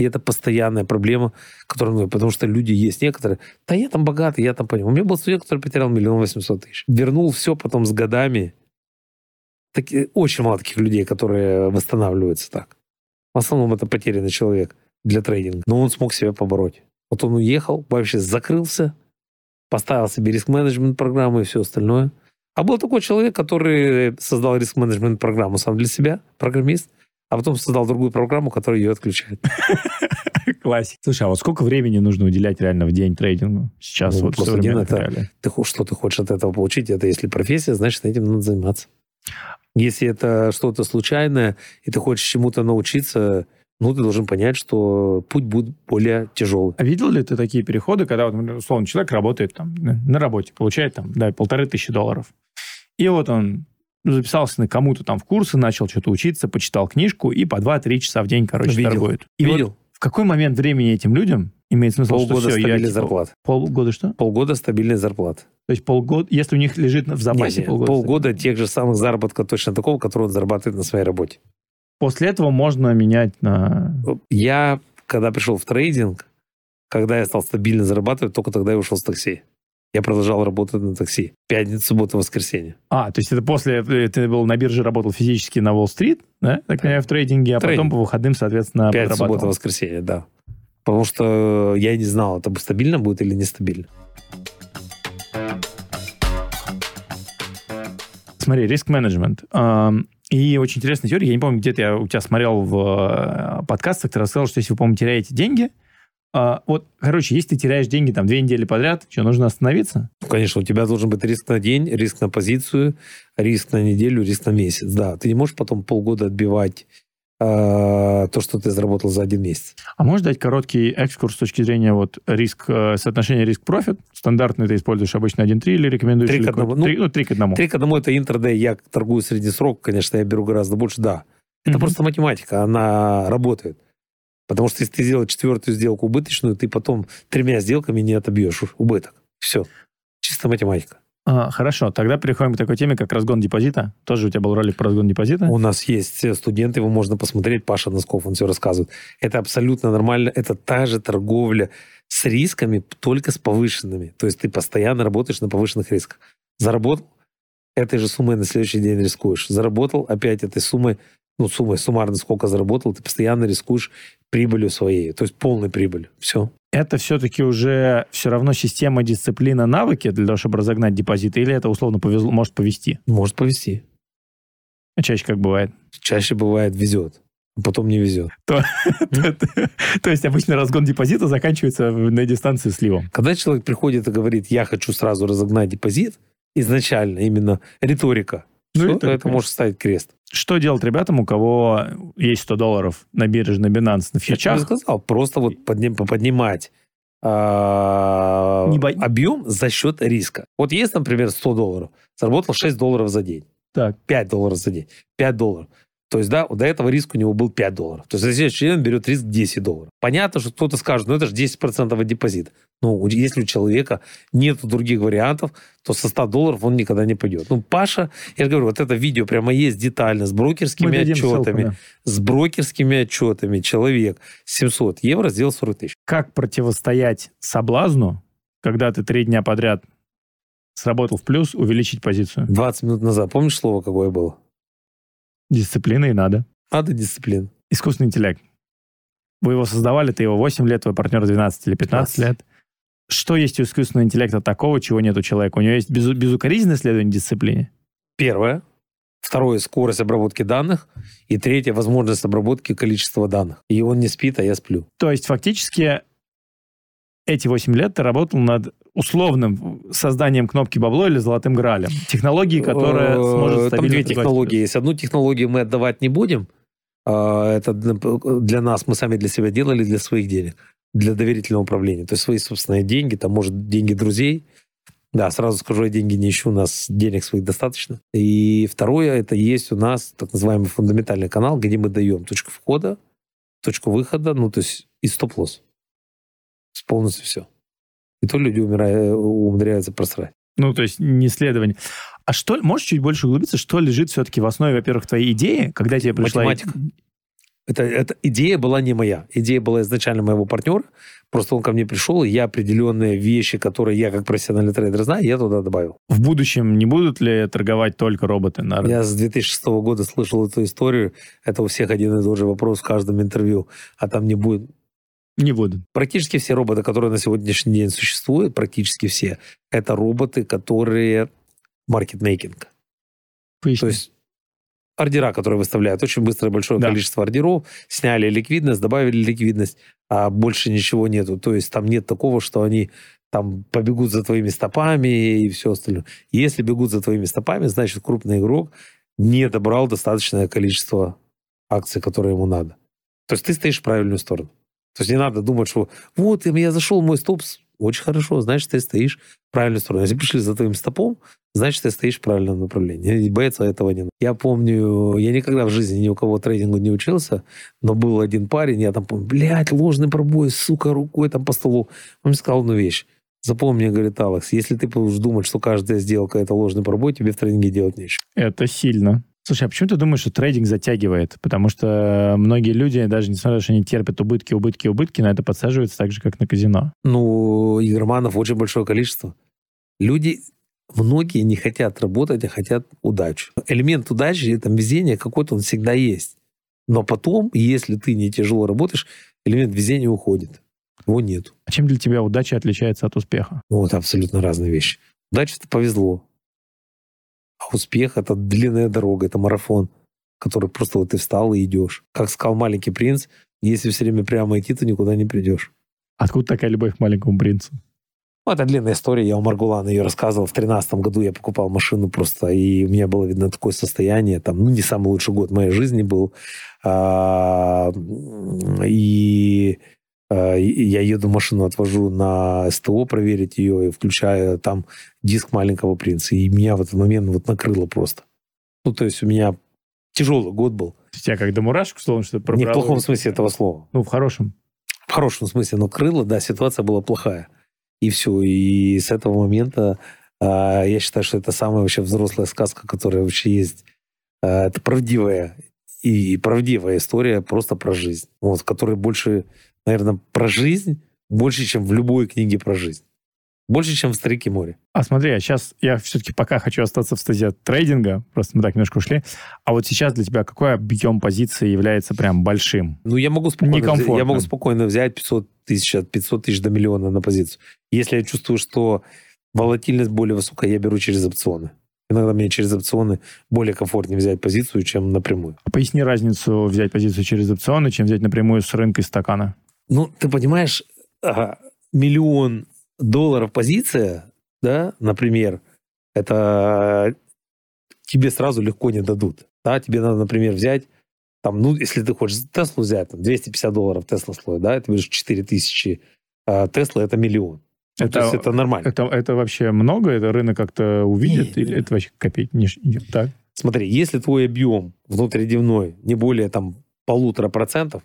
И это постоянная проблема, которая, ну, потому что люди есть некоторые, да я там богатый, я там понимаю. У меня был студент, который потерял миллион восемьсот тысяч. Вернул все потом с годами. Так, очень мало таких людей, которые восстанавливаются так. В основном это потерянный человек для трейдинга. Но он смог себя побороть. Вот он уехал, вообще закрылся, поставил себе риск-менеджмент программу и все остальное. А был такой человек, который создал риск-менеджмент программу сам для себя, программист, а потом создал другую программу, которая ее отключает. Классик. Слушай, а вот сколько времени нужно уделять реально в день трейдингу сейчас? Ну, вот просто современных это-? Ты, что ты хочешь от этого получить? Это если профессия, значит, этим надо заниматься. Если это что-то случайное, и ты хочешь чему-то научиться, ну, ты должен понять, что путь будет более тяжелый. А видел ли ты такие переходы, когда, вот, например, условно, человек работает там на на работе, получает там, да, полторы тысячи долларов. И вот он ну, записался на кому-то там в курсы, начал что-то учиться, почитал книжку и по 2-3 часа в день, короче, Видел. торгует. И вот Видел? в какой момент времени этим людям имеет смысл, Полгода что все, я, стабильной типа. Полгода что? Полгода стабильной зарплаты. То есть полгода, если у них лежит в запасе Не, не, полгода. полгода тех же самых заработка точно такого, который он зарабатывает на своей работе. После этого можно менять на... Я, когда пришел в трейдинг, когда я стал стабильно зарабатывать, только тогда я ушел с такси. Я продолжал работать на такси. Пятница, суббота, воскресенье. А, то есть это после... э, Ты был на бирже, работал физически на Уолл-стрит, да? Так понимаю, в трейдинге, а потом Трейдинг. по выходным, соответственно, Пять, суббота, воскресенье, да. Потому что я не знал, это стабильно будет или нестабильно. Смотри, риск-менеджмент. И очень интересная теория. Я не помню, где-то я у тебя смотрел в э, подкастах, ты рассказал, что если вы, по-моему, теряете деньги, а, вот, короче, если ты теряешь деньги там две недели подряд, что, нужно остановиться? Ну, Конечно, у тебя должен быть риск на день, риск на позицию, риск на неделю, риск на месяц. Да, ты не можешь потом полгода отбивать э, то, что ты заработал за один месяц. А можешь дать короткий экскурс с точки зрения вот риск, э, соотношения риск-profit? Стандартно ты используешь обычно 1-3 или рекомендуешь? Три к или какой-то- одному. Ну, три- ну, 3 к 1. Три к одному это интрадей, я торгую средний срок, конечно, я беру гораздо больше, да. Это Мгм. просто математика, она работает. Потому что если ты сделал четвертую сделку убыточную, ты потом тремя сделками не отобьешь убыток. Все. Чисто математика. А, хорошо, тогда переходим к такой теме, как разгон депозита. Тоже у тебя был ролик про разгон депозита. У нас есть э, студенты, его можно посмотреть, Паша Носков, он все рассказывает. Это абсолютно нормально, это та же торговля с рисками, только с повышенными. То есть ты постоянно работаешь на повышенных рисках. Заработал, этой же суммой на следующий день рискуешь. Заработал, опять этой суммой, ну, суммой суммарно сколько заработал, ты постоянно рискуешь прибылью своей, то есть полной прибылью. Все. Это все-таки уже все равно система, дисциплина, навыки для того, чтобы разогнать депозиты, или это условно повезло, может повести? Может повезти. А чаще как бывает. Чаще бывает везет, а потом не везет. То есть обычно разгон депозита заканчивается на дистанции сливом. Когда человек приходит и говорит, я хочу сразу разогнать депозит, изначально именно риторика, Ну, риторика. это может ставить крест. Что делать ребятам, у кого есть 100 долларов на бирже, на Binance, на Я фьючах? сказал, просто вот подним- поднимать а, Не бо- объем за счет риска. Вот есть, например, 100 долларов, заработал 6 долларов за день, Так, 5 долларов за день, 5 долларов. То есть, да, до этого риск у него был 5 долларов. То есть, за следующий день он берет риск 10 долларов. Понятно, что кто-то скажет, ну, это же 10% от депозита. Ну, если у человека нет других вариантов, то со 100 долларов он никогда не пойдет. Ну, Паша, я же говорю, вот это видео прямо есть детально, с брокерскими дадим ссылку, отчетами да. с брокерскими отчетами человек 700 евро сделал 40 тысяч. Как противостоять соблазну, когда ты три дня подряд сработал в плюс, увеличить позицию? 20 минут назад. Помнишь слово, какое было? Дисциплина и надо. Надо дисциплина. Искусственный интеллект. Вы его создавали, ты его 8 лет, твой партнер 12 или 15 15. лет. Что есть у искусственного интеллекта такого, чего нет у человека? У него есть безу- безукоризненное следование дисциплине? Первое. Второе, скорость обработки данных. И третье, возможность обработки количества данных. И он не спит, а я сплю. То есть фактически эти 8 лет ты работал над условным созданием кнопки бабло или золотым гралем. Технологии, которая Э, сможет Там стабильно две создавать технологии есть. Одну технологию мы отдавать не будем. А, Это для нас, мы сами для себя делали, для своих денег. Для доверительного управления. То есть свои собственные деньги, там, может, деньги друзей. Да, сразу скажу, я деньги не ищу, у нас денег своих достаточно. И второе, это есть у нас так называемый фундаментальный канал, где мы даем точку входа, точку выхода, ну, то есть и стоп-лосс. С Полностью все. И то люди умирают, умудряются просрать. Ну, то есть не следование. А что, можешь чуть больше углубиться, что лежит все-таки в основе, во-первых, твоей идеи, когда тебе пришла... Математика. Это, это идея была не моя. Идея была изначально моего партнера. Просто он ко мне пришел, и я определенные вещи, которые я как профессиональный трейдер знаю, я туда добавил. В будущем не будут ли торговать только роботы на рынке? Я с 2006 года слышал эту историю. Это у всех один и тот же вопрос в каждом интервью. А там не будет... Не буду. Практически все роботы, которые на сегодняшний день существуют, практически все, это роботы, которые маркетмейкинг. Поясни. То есть ордера, которые выставляют, очень быстрое большое Да. количество ордеров, сняли ликвидность, добавили ликвидность, а больше ничего нету. То есть там нет такого, что они там побегут за твоими стопами и все остальное. Если бегут за твоими стопами, значит крупный игрок не добрал достаточное количество акций, которые ему надо. То есть ты стоишь в правильную сторону. То есть не надо думать, что вот я зашел, мой стоп, очень хорошо, значит, ты стоишь в правильную сторону. Если пришли за твоим стопом, значит, ты стоишь в правильном направлении. И бояться этого не надо. Я помню, я никогда в жизни ни у кого трейдингу не учился, но был один парень, я там помню, блядь, ложный пробой, сука, рукой там по столу. Он мне сказал одну вещь. Запомни, говорит Алекс, если ты будешь думать, что каждая сделка это ложный пробой, тебе в трейдинге делать нечего. Это сильно. Слушай, а почему ты думаешь, что трейдинг затягивает? Потому что многие люди, даже несмотря на то, что они терпят убытки, убытки, убытки, на это подсаживаются так же, как на казино. Ну, игроманов очень большое количество. Люди, многие не хотят работать, а хотят удачу. Элемент удачи, там везение какой-то он всегда есть. Но потом, если ты не тяжело работаешь, элемент везения уходит. Его нет. А чем для тебя удача отличается от успеха? Ну, это абсолютно разные вещи. Удача – это повезло. А успех – это длинная дорога, это марафон, который просто вот ты встал и идешь. Как сказал маленький принц, если все время прямо идти, то никуда не придешь. Откуда такая любовь к маленькому принцу? Ну, это длинная история, я у Маргулана ее рассказывал. В тринадцатом году я покупал машину просто, и у меня было, видно, такое состояние, там, ну, не самый лучший год моей жизни был. А, и и я еду машину, отвожу на СТО проверить ее, и включаю там диск маленького принца. И меня в этот момент вот накрыло просто. Ну, то есть у меня тяжелый год был. Тебя как до мурашек, словом, что Не в пробрало? плохом смысле этого слова. Ну, в хорошем. В хорошем смысле, но крыло, да, ситуация была плохая. И все. И с этого момента а, я считаю, что это самая вообще взрослая сказка, которая вообще есть. А, это правдивая и правдивая история просто про жизнь. Вот, которая больше, наверное, про жизнь больше, чем в любой книге про жизнь. Больше, чем в «Старике море». А смотри, а сейчас я все-таки пока хочу остаться в стадии трейдинга, просто мы так немножко ушли. А вот сейчас для тебя какой объем позиции является прям большим? Ну, я могу спокойно, взять, я могу спокойно взять 500 тысяч, от 500 тысяч до миллиона на позицию. Если я чувствую, что волатильность более высокая, я беру через опционы. Иногда мне через опционы более комфортнее взять позицию, чем напрямую. А Поясни разницу взять позицию через опционы, чем взять напрямую с рынка из стакана. Ну, ты понимаешь, ага, миллион долларов позиция, да, например, это тебе сразу легко не дадут. Да, тебе надо, например, взять, там, ну, если ты хочешь Теслу взять, там, 250 долларов Тесла стоит, да, ты берешь 4 тысячи а Тесла, это миллион. Ну, то есть это нормально. Это, это вообще много? Это рынок как-то увидит? Не, или не. это вообще копейки не идет? Так. Смотри, если твой объем внутридневной не более там полутора процентов,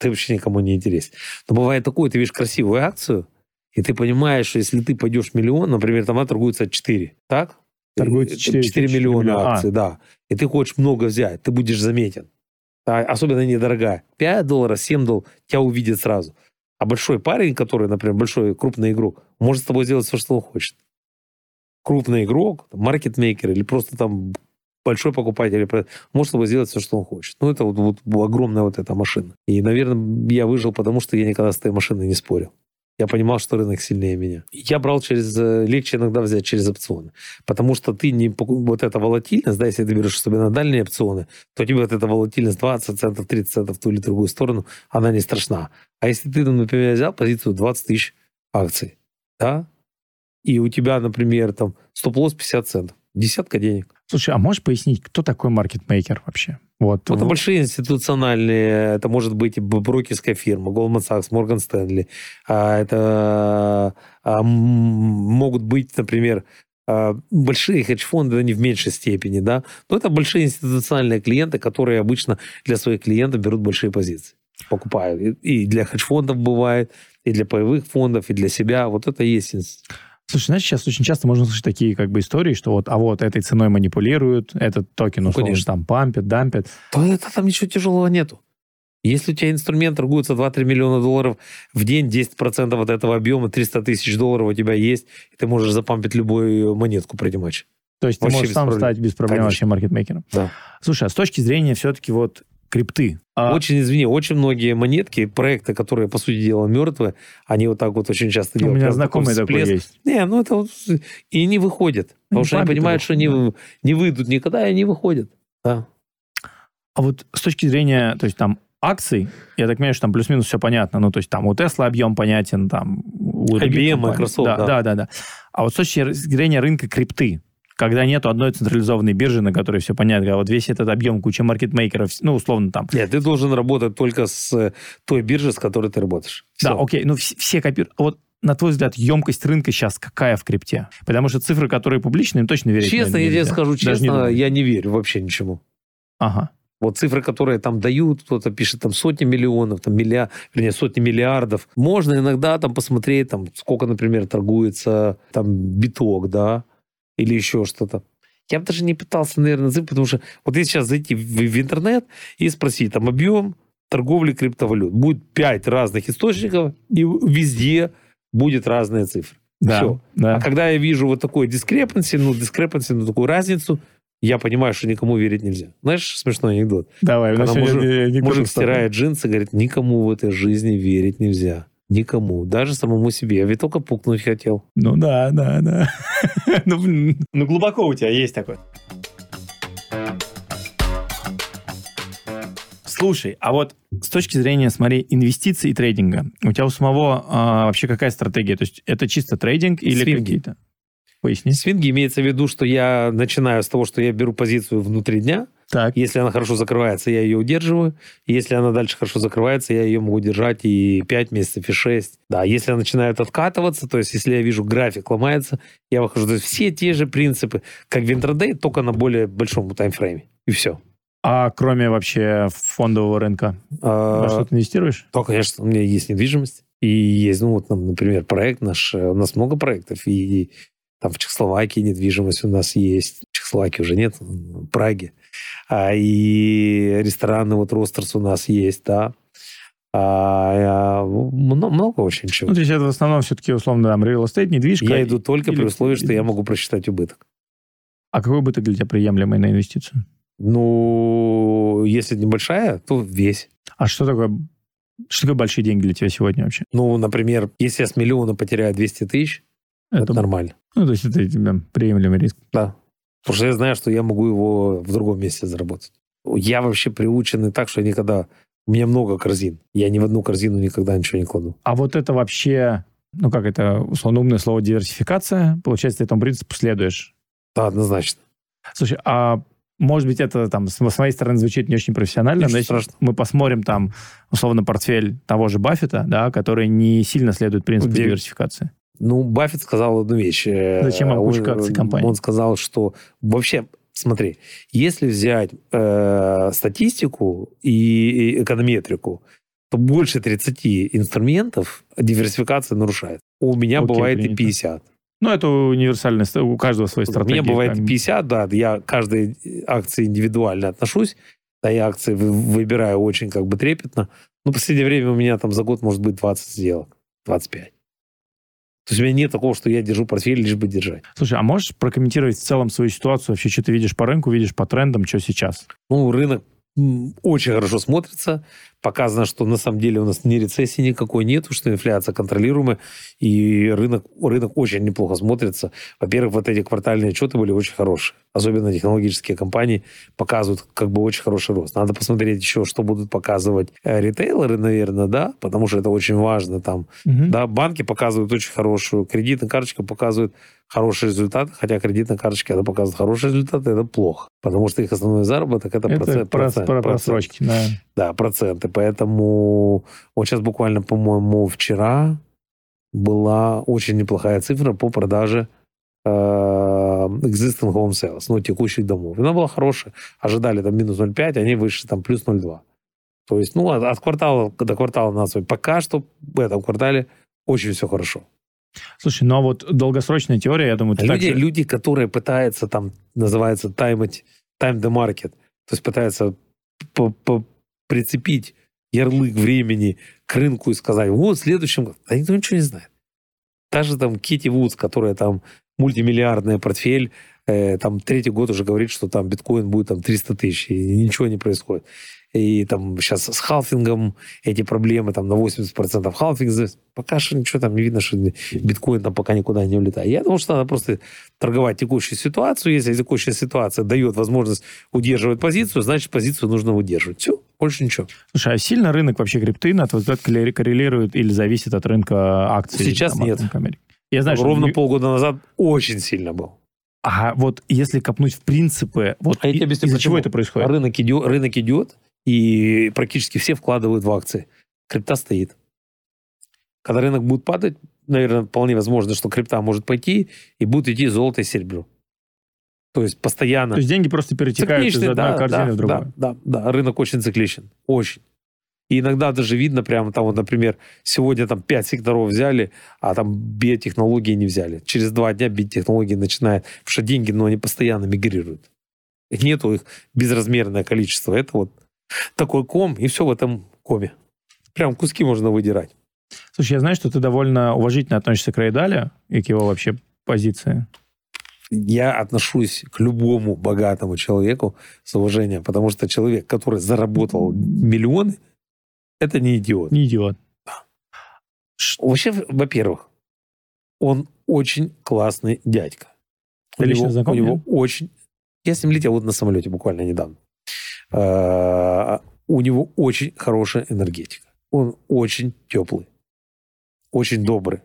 ты вообще никому не интересен. Но бывает такое, ты видишь красивую акцию, и ты понимаешь, что если ты пойдешь миллион, например, там она торгуется от 4, так? Торгуется Э, 4 4 4 миллиона миллиона. акций, да. И ты хочешь много взять, ты будешь заметен. А, особенно недорогая. 5 долларов, 7 долларов, тебя увидят сразу. А большой парень, который, например, большой крупный игрок, может с тобой сделать все, что он хочет. Крупный игрок, маркетмейкер или просто там большой покупатель, может с тобой сделать все, что он хочет. Ну, это вот, вот огромная вот эта машина. И, наверное, я выжил, потому что я никогда с этой машиной не спорил. Я понимал, что рынок сильнее меня. Я брал через... э, Легче иногда взять через опционы. Потому что ты не... Вот эта волатильность, да, если ты берешь себе на дальние опционы, то тебе вот эта волатильность 20 центов, 30 центов в ту или другую сторону, она не страшна. А если ты, например, взял позицию 20 тысяч акций, да, и у тебя, например, там стоп-лосс 50 центов, десятка денег. Слушай, а можешь пояснить, кто такой маркетмейкер вообще? Вот. Это большие институциональные, это может быть брокерская фирма, Goldman Sachs, Morgan Stanley. А, Это а, могут быть, например, а, большие хедж-фонды, не в меньшей степени, да. Но это большие институциональные клиенты, которые обычно для своих клиентов берут большие позиции, покупают. И для хедж-фондов бывает, и для паевых фондов, и для себя. Вот это и есть инс- Слушай, знаешь, сейчас очень часто можно слышать такие как бы истории, что вот, а вот этой ценой манипулируют, этот токен Ну, условно конечно. там пампят, дампят. то это там ничего тяжелого нету. Если у тебя инструмент торгуется 2-3 миллиона долларов в день, 10% от этого объема, 300 тысяч долларов у тебя есть, и ты можешь запампить любую монетку при матче. То есть ты Вообще можешь без сам проблем. стать без проблем Конечно. вообще маркетмейкером. Да. Слушай, а с точки зрения все-таки вот крипты. А, Очень, извини, очень многие монетки, проекты, которые, по сути дела, мертвые, они вот так вот очень часто у делают. меня Прям знакомый такой всплеск. есть. Не, ну это вот... И не выходят. Потому что они понимают, что они его, не выйдут никогда, и они выходят. Да. А вот с точки зрения, то есть там акций, я так понимаю, что там плюс-минус все понятно. Ну, то есть там у Tesla объем понятен, там у IBM, компаний. Microsoft, да, да. да, да, да. А вот с точки зрения рынка крипты, когда нету одной централизованной биржи, на которой все понятно, а вот весь этот объем, куча маркетмейкеров, ну, условно там. Нет, ты должен работать только с э, той биржей, с которой ты работаешь. Да, Всё. окей, ну вс- все копируют. Вот на твой взгляд, емкость рынка сейчас какая в крипте? Потому что цифры, которые публичные, им точно верить Честно, я тебе скажу Даже не честно, думаю. я не верю вообще ничему. Ага. Вот цифры, которые там дают, кто-то пишет там сотни миллионов, там миллиард, вернее, сотни миллиардов. Можно иногда там посмотреть, там, сколько, например, торгуется там биток, да, или еще что-то. Я бы даже не пытался, наверное, зайти, потому что вот если сейчас зайти в, в интернет и спросить там объем торговли криптовалют, будет пять разных источников, и везде будет разные цифры. Да, Всё. да. А когда я вижу вот такой дискрепанси, ну, дискрепанси, ну, такую разницу, я понимаю, что никому верить нельзя. Знаешь, смешной анекдот. Давай, Когда мужик- анекдоты Мужик столько. стирает джинсы, говорит, никому в этой жизни верить нельзя. Никому. Даже самому себе. Я ведь только пукнуть хотел. Ну да, да, да. ну, блин, ну глубоко у тебя есть такое. Слушай, а вот с точки зрения, смотри, инвестиций и трейдинга, у тебя у самого а, вообще какая стратегия? То есть это чисто трейдинг или Свинги. какие-то? Поясни. Свинги имеется в виду, что я начинаю с того, что я беру позицию внутри дня. Так. Если она хорошо закрывается, я ее удерживаю. Если она дальше хорошо закрывается, я ее могу держать и 5 месяцев, и 6. Да, если она начинает откатываться, то есть если я вижу график ломается, я выхожу. То есть все те же принципы, как в интрадей, только на более большом таймфрейме. И все. А кроме вообще фондового рынка, во что ты инвестируешь? То, конечно, у меня есть недвижимость. И есть, ну, вот, например, проект наш. э, У нас много проектов. И там в Чехословакии недвижимость у нас есть. В Чехословакии уже нет, в Праге. А, и рестораны, вот Ростерс у нас есть, да. А, а, много, много очень чего. Ну, то есть это в основном все-таки, условно, там, real estate, недвижка. я иду только или- при условии, что я могу просчитать убыток. А какой убыток для тебя приемлемый на инвестицию? Ну, если небольшая, то весь. А что такое, что такое большие деньги для тебя сегодня вообще? Ну, например, если я с миллиона потеряю 200 тысяч, это, нормально. Ну, то есть это тебе приемлемый риск. Да. Потому что я знаю, что я могу его в другом месте заработать. Я вообще приученный так, что я никогда... У меня много корзин. Я ни в одну корзину никогда ничего не кладу. А вот это вообще, ну как это, условно умное слово диверсификация, получается, ты этому принципу следуешь. Да, однозначно. Слушай, а может быть, это там с моей стороны звучит не очень профессионально, Ничего но мы посмотрим там, условно, портфель того же Баффета, да, который не сильно следует принципу Где- диверсификации. Ну, Баффет сказал одну вещь. Э, Зачем опушка он- акций компании? Он сказал, что вообще, смотри, если взять э, статистику и и эконометрику, то больше 30 инструментов диверсификация нарушает. У меня Окей, бывает и принято. 50. Ну, это универсальная, ст- у каждого своя У стратегия. меня бывает бы. 50, да, я к каждой акции индивидуально отношусь, да, я акции вы- выбираю очень как бы трепетно. Но в последнее время у меня там за год может быть 20 сделок, 25. То есть у меня нет такого, что я держу портфель лишь бы держать. Слушай, а можешь прокомментировать в целом свою ситуацию? Вообще, что ты видишь по рынку, видишь по трендам, что сейчас? Ну, рынок очень хорошо смотрится. Показано, что на самом деле у нас ни рецессии никакой нету, что инфляция контролируемая, и рынок, рынок очень неплохо смотрится. Во-первых, вот эти квартальные отчеты были очень хорошие. Особенно технологические компании показывают как бы очень хороший рост. Надо посмотреть еще, что будут показывать э, ритейлеры, наверное, да, потому что это очень важно. Там, Мгм. да, банки показывают очень хорошую, кредитная карточка показывает хороший результат, хотя кредитная карточка, когда показывает хороший результат, это плохо, потому что их основной заработок это, Это процент, про, процент, про процент. просрочки, да. Да, проценты. Поэтому вот сейчас буквально, по-моему, вчера была очень неплохая цифра по продаже э, existing home sales, ну, текущих домов. Она была хорошая. Ожидали там минус 0,5, они вышли там плюс 0,2. То есть, ну, от, от квартала до квартала смотреть. Пока что в этом квартале очень все хорошо. Слушай, ну а вот долгосрочная теория, я думаю, ты Люди, же- люди, которые пытаются там, называется таймать, time the market, то есть пытаются по- по- прицепить ярлык времени к рынку и сказать, вот в следующем году. Да никто ничего не знает. Даже там Кити Вудс, которая там мультимиллиардный портфель, э, там третий год уже говорит, что там биткоин будет там 300 тысяч, и ничего не происходит. И там сейчас с халфингом эти проблемы, там на 80% халфинг, пока что ничего там не видно, что биткоин там пока никуда не улетает. Я думаю, что надо просто торговать текущую ситуацию. Если текущая ситуация дает возможность удерживать позицию, значит, позицию нужно удерживать. Все, больше ничего. Слушай, а сильно рынок вообще крипты, на твой взгляд, коррелирует или зависит от рынка акций? Сейчас там, нет. Я знаю, Ровно что... полгода назад очень сильно был. А вот если копнуть в принципы, вот а из-за чего это происходит? Рынок идет, рынок идет, и практически все вкладывают в акции. Крипта стоит. Когда рынок будет падать, наверное, вполне возможно, что крипта может пойти, и будет идти золото и серебро. То есть постоянно. То есть деньги просто перетекают из одной да, корзины да, в другую. Да, да, да, рынок очень цикличен. Очень. И иногда даже видно прямо там, вот, например, сегодня там 5 секторов взяли, а там биотехнологии не взяли. Через два дня биотехнологии начинают, потому что деньги, но ну, они постоянно мигрируют. Нету их безразмерное количество. Это вот такой ком, и все в этом коме. Прям куски можно выдирать. Слушай, я знаю, что ты довольно уважительно относишься к Рейдале и к его вообще позиции. Я отношусь к любому богатому человеку с уважением, потому что человек, который заработал миллионы, это не идиот. Не идиот. Да. Вообще, во-первых, он очень классный дядька. Ты у лично него, знаком? У него очень... Я с ним летел вот на самолете буквально недавно. А, у него очень хорошая энергетика. Он очень теплый, очень добрый.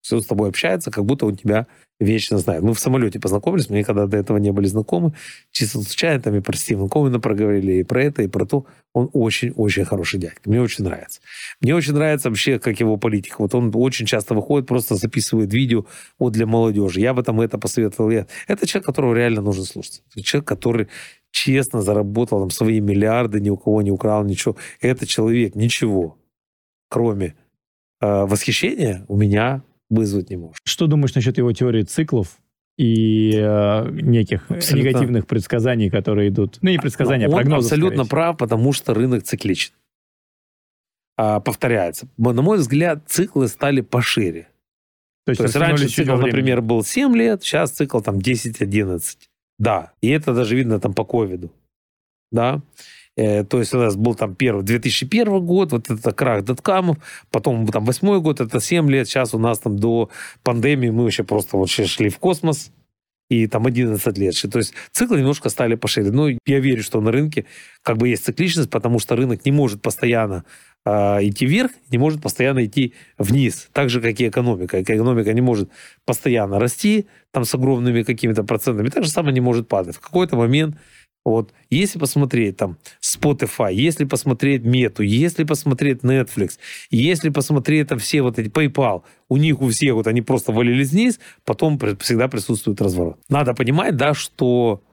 Все с тобой общается, как будто он тебя вечно знает. Мы в самолете познакомились, мы никогда до этого не были знакомы. Чисто случайно там и про Стивена Ковина проговорили, и про это, и про то. Он очень-очень хороший дядька. Мне очень нравится. Мне очень нравится вообще, как его политика. Вот он очень часто выходит, просто записывает видео вот для молодежи. Я бы там это посоветовал. Это человек, которого реально нужно слушать. Это человек, который честно заработал там свои миллиарды, ни у кого не украл ничего. Этот человек ничего, кроме э, восхищения, у меня вызвать не может. Что думаешь насчет его теории циклов и э, неких абсолютно. негативных предсказаний, которые идут? Ну, не предсказания, а прогнозы. абсолютно скорее. прав, потому что рынок цикличен. А, повторяется. На мой взгляд, циклы стали пошире. То есть, То есть раньше цикл, например, был 7 лет, сейчас цикл там 10-11. Да, и это даже видно там по ковиду. Да, э, то есть у нас был там первый 2001 год, вот это крах доткамов, потом там восьмой год, это 7 лет, сейчас у нас там до пандемии мы вообще просто вот шли в космос, и там 11 лет. То есть циклы немножко стали пошире. Но я верю, что на рынке как бы есть цикличность, потому что рынок не может постоянно идти вверх, не может постоянно идти вниз. Так же, как и экономика. Экономика не может постоянно расти там с огромными какими-то процентами, так же самое не может падать. В какой-то момент вот, если посмотреть там Spotify, если посмотреть Мету, если посмотреть Netflix, если посмотреть там все вот эти PayPal, у них у всех вот они просто валились вниз, потом всегда присутствует разворот. Надо понимать, да, что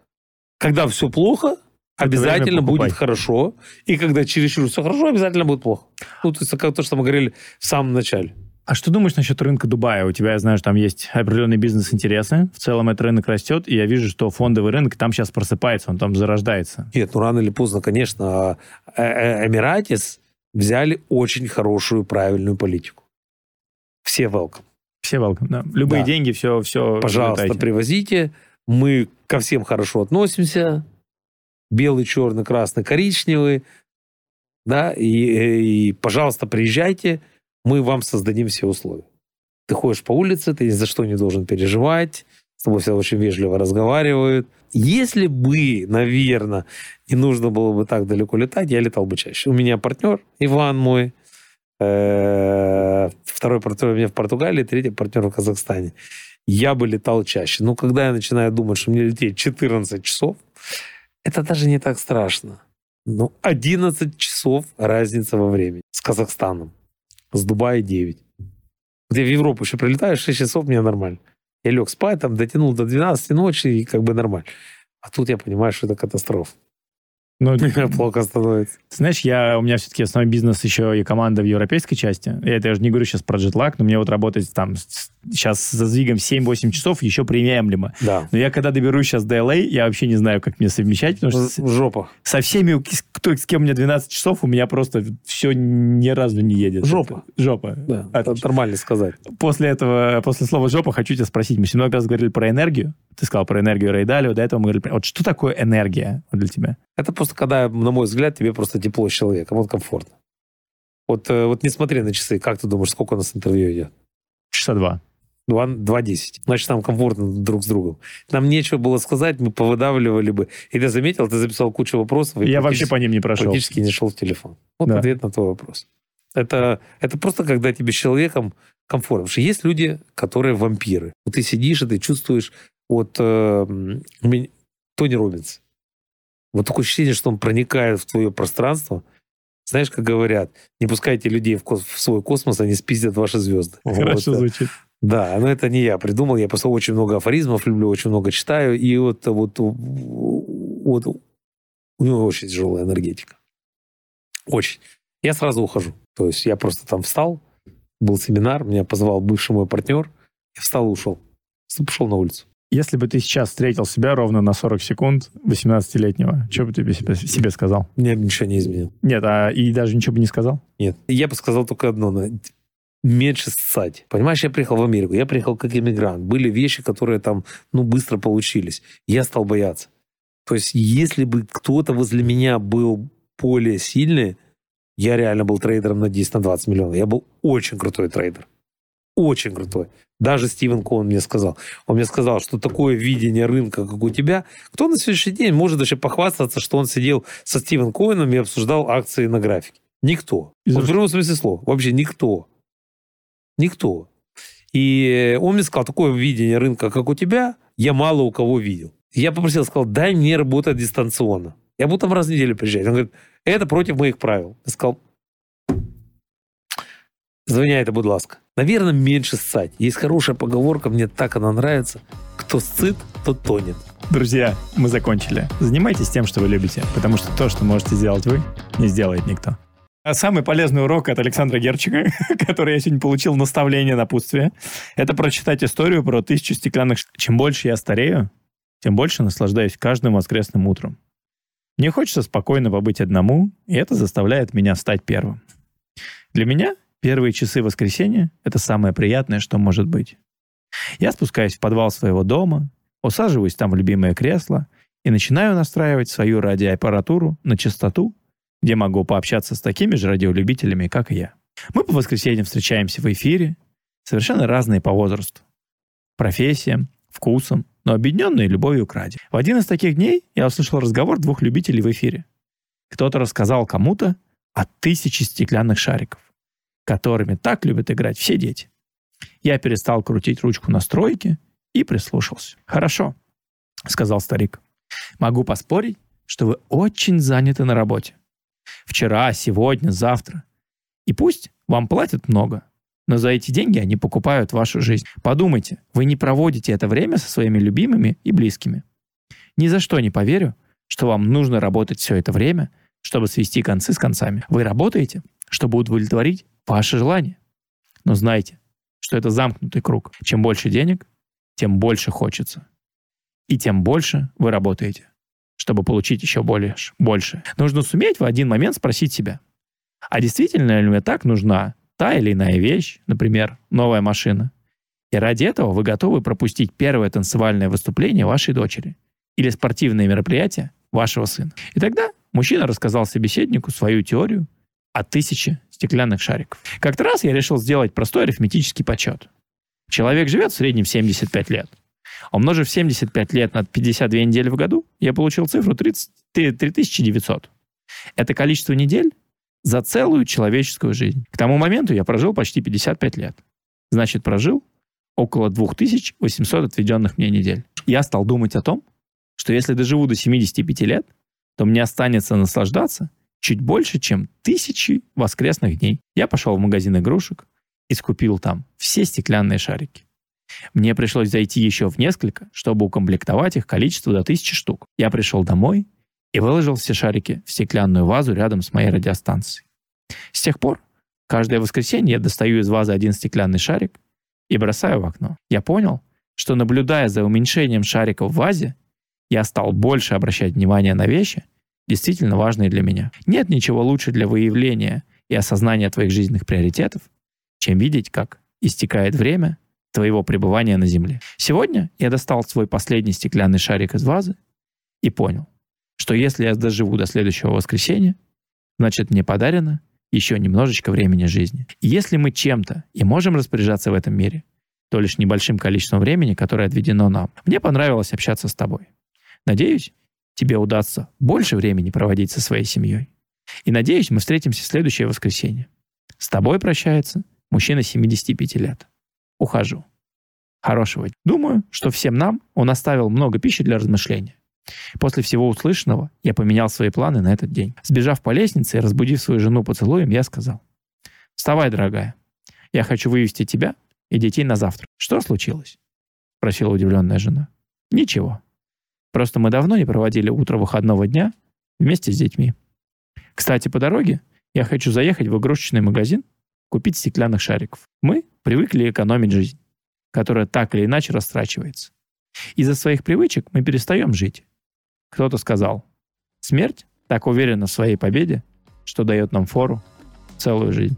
когда все плохо, обязательно будет хорошо, и когда чересчур все хорошо, обязательно будет плохо. Ну, то есть, как то, что мы говорили в самом начале. А что думаешь насчет рынка Дубая? У тебя, я знаю, что там есть определенные бизнес-интересы. В целом этот рынок растет, и я вижу, что фондовый рынок там сейчас просыпается, он там зарождается. Нет, ну рано или поздно, конечно. Э, э, Эмиратис взяли очень хорошую, правильную политику. Все welcome. Все welcome, да. Любые да. деньги, все, все. Пожалуйста, летайте. привозите. Мы ко всем хорошо относимся. Белый, черный, красный, коричневый. Да, и, и пожалуйста, приезжайте мы вам создадим все условия. Ты ходишь по улице, ты ни за что не должен переживать, с тобой все очень вежливо разговаривают. Если бы, наверное, не нужно было бы так далеко летать, я летал бы чаще. У меня партнер Иван мой, э, второй партнер у меня в Португалии, третий партнер в Казахстане. Я бы летал чаще. Но когда я начинаю думать, что мне лететь 14 часов, это даже не так страшно. Ну, 11 часов разница во времени с Казахстаном с Дубая 9. Где в Европу еще прилетаешь, 6 часов мне нормально. Я лег спать, там дотянул до 12 ночи, и как бы нормально. А тут я понимаю, что это катастрофа. Ну, Плохо становится. Знаешь, я, у меня все-таки основной бизнес еще и команда в европейской части. Я это я же не говорю сейчас про джетлаг, но мне вот работать там с- сейчас за сдвигом 7-8 часов еще приемлемо. Да. Но я когда доберусь сейчас до LA, я вообще не знаю, как мне совмещать, потому что с- Жопа. со всеми, с- кто, с кем у меня 12 часов, у меня просто все ни разу не едет. Жопа. Жопа. Да, это нормально сказать. После этого, после слова жопа, хочу тебя спросить. Мы много раз говорили про энергию. Ты сказал про энергию Рейдалио, до этого мы говорили. Вот что такое энергия для тебя? Это просто когда, на мой взгляд, тебе просто тепло с человеком, вот комфортно. Вот, э, вот не смотри на часы, как ты думаешь, сколько у нас интервью идет? Часа два. Два- 2.10. Значит, нам комфортно друг с другом. Нам нечего было сказать, мы повыдавливали бы. И ты заметил, ты записал кучу вопросов. и Я вообще по ним не прошел. практически не шел в телефон. Вот Да. ответ на твой вопрос. Это, это просто когда тебе с человеком комфортно. Потому что есть люди, которые вампиры. Вот ты сидишь, и ты чувствуешь вот э, Тони Робинс. Вот такое ощущение, что он проникает в твое пространство. Знаешь, как говорят, не пускайте людей в, кос- в свой космос, они спиздят ваши звезды. Хорошо Вот. звучит. Да, но это не я придумал. Я просто очень много афоризмов люблю, очень много читаю. И вот, вот, вот у него очень тяжелая энергетика. Очень. Я сразу ухожу. То есть я просто там встал, был семинар, меня позвал бывший мой партнер, я встал и ушел. Пошел на улицу. Если бы ты сейчас встретил себя ровно на 40 секунд 18-летнего, что бы ты себе, себе сказал? Мне ничего не изменил. Нет, а и даже ничего бы не сказал? Нет. Я бы сказал только одно. на- Меньше ссать. Понимаешь, я приехал в Америку, я приехал как иммигрант. Были вещи, которые там, ну, быстро получились. Я стал бояться. То есть, если бы кто-то возле меня был более сильный, я реально был трейдером на 10 на 20 миллионов. Я был очень крутой трейдер. Очень крутой. Даже Стивен Коун мне сказал. Он мне сказал, что такое видение рынка, как у тебя, кто на сегодняшний день может даже похвастаться, что он сидел со Стивен Коином и обсуждал акции на графике? Никто. Вот в прямом смысле слова. Вообще никто. Никто. И он мне сказал, такое видение рынка, как у тебя, я мало у кого видел. Я попросил, сказал, дай мне работать дистанционно. Я буду там раз в неделю приезжать. Он говорит, это против моих правил. Я сказал, это будь ласка. Наверное, меньше ссать. Есть хорошая поговорка, мне так она нравится. Кто сыт, тот тонет. Друзья, мы закончили. Занимайтесь тем, что вы любите, потому что то, что можете сделать вы, не сделает никто. А самый полезный урок от Александра Герчика, который я сегодня получил наставление, напутствие, это прочитать историю про тысячу стеклянных... Чем больше я старею, тем больше наслаждаюсь каждым воскресным утром. Мне хочется спокойно побыть одному, и это заставляет меня стать первым. Для меня первые часы воскресенья — это самое приятное, что может быть. Я спускаюсь в подвал своего дома, усаживаюсь там в любимое кресло и начинаю настраивать свою радиоаппаратуру на частоту, где могу пообщаться с такими же радиолюбителями, как и я. Мы по воскресеньям встречаемся в эфире, совершенно разные по возрасту, профессиям, вкусам, но объединенные любовью к радио. В один из таких дней я услышал разговор двух любителей в эфире. Кто-то рассказал кому-то о тысяче стеклянных шариков, которыми так любят играть все дети. Я перестал крутить ручку настройки и прислушался. «Хорошо», — сказал старик. «Могу поспорить, что вы очень заняты на работе. Вчера, сегодня, завтра. И пусть вам платят много, но за эти деньги они покупают вашу жизнь. Подумайте, вы не проводите это время со своими любимыми и близкими. Ни за что не поверю, что вам нужно работать все это время, чтобы свести концы с концами. Вы работаете, чтобы удовлетворить ваши желания. Но знайте, что это замкнутый круг. Чем больше денег, тем больше хочется. И тем больше вы работаете, чтобы получить еще более, больше. Нужно суметь в один момент спросить себя, а действительно ли мне так нужна та или иная вещь, например, новая машина? И ради этого вы готовы пропустить первое танцевальное выступление вашей дочери или спортивное мероприятие вашего сына. И тогда мужчина рассказал собеседнику свою теорию о тысяче стеклянных шариков. Как-то раз я решил сделать простой арифметический подсчет. Человек живет в среднем 75 лет. Умножив 75 лет на 52 недели в году, я получил цифру 30, 3900. Это количество недель за целую человеческую жизнь. К тому моменту я прожил почти 55 лет. Значит, прожил около 2800 отведенных мне недель. Я стал думать о том, что если доживу до 75 лет, то мне останется наслаждаться чуть больше, чем тысячи воскресных дней. Я пошел в магазин игрушек и скупил там все стеклянные шарики. Мне пришлось зайти еще в несколько, чтобы укомплектовать их количество до тысячи штук. Я пришел домой и выложил все шарики в стеклянную вазу рядом с моей радиостанцией. С тех пор каждое воскресенье я достаю из вазы один стеклянный шарик и бросаю в окно. Я понял, что наблюдая за уменьшением шариков в вазе, я стал больше обращать внимание на вещи, действительно важные для меня. Нет ничего лучше для выявления и осознания твоих жизненных приоритетов, чем видеть, как истекает время твоего пребывания на Земле. Сегодня я достал свой последний стеклянный шарик из вазы и понял, что если я доживу до следующего воскресенья, значит мне подарено еще немножечко времени жизни. И если мы чем-то и можем распоряжаться в этом мире, то лишь небольшим количеством времени, которое отведено нам. Мне понравилось общаться с тобой. Надеюсь, тебе удастся больше времени проводить со своей семьей. И надеюсь, мы встретимся в следующее воскресенье. С тобой прощается мужчина 75 лет. Ухожу. Хорошего. Думаю, что всем нам он оставил много пищи для размышления. После всего услышанного я поменял свои планы на этот день. Сбежав по лестнице и разбудив свою жену поцелуем, я сказал. «Вставай, дорогая. Я хочу вывести тебя и детей на завтрак. Что случилось?» — спросила удивленная жена. «Ничего. Просто мы давно не проводили утро выходного дня вместе с детьми. Кстати, по дороге я хочу заехать в игрушечный магазин, купить стеклянных шариков. Мы привыкли экономить жизнь, которая так или иначе растрачивается. Из-за своих привычек мы перестаем жить. Кто-то сказал, смерть так уверена в своей победе, что дает нам фору целую жизнь.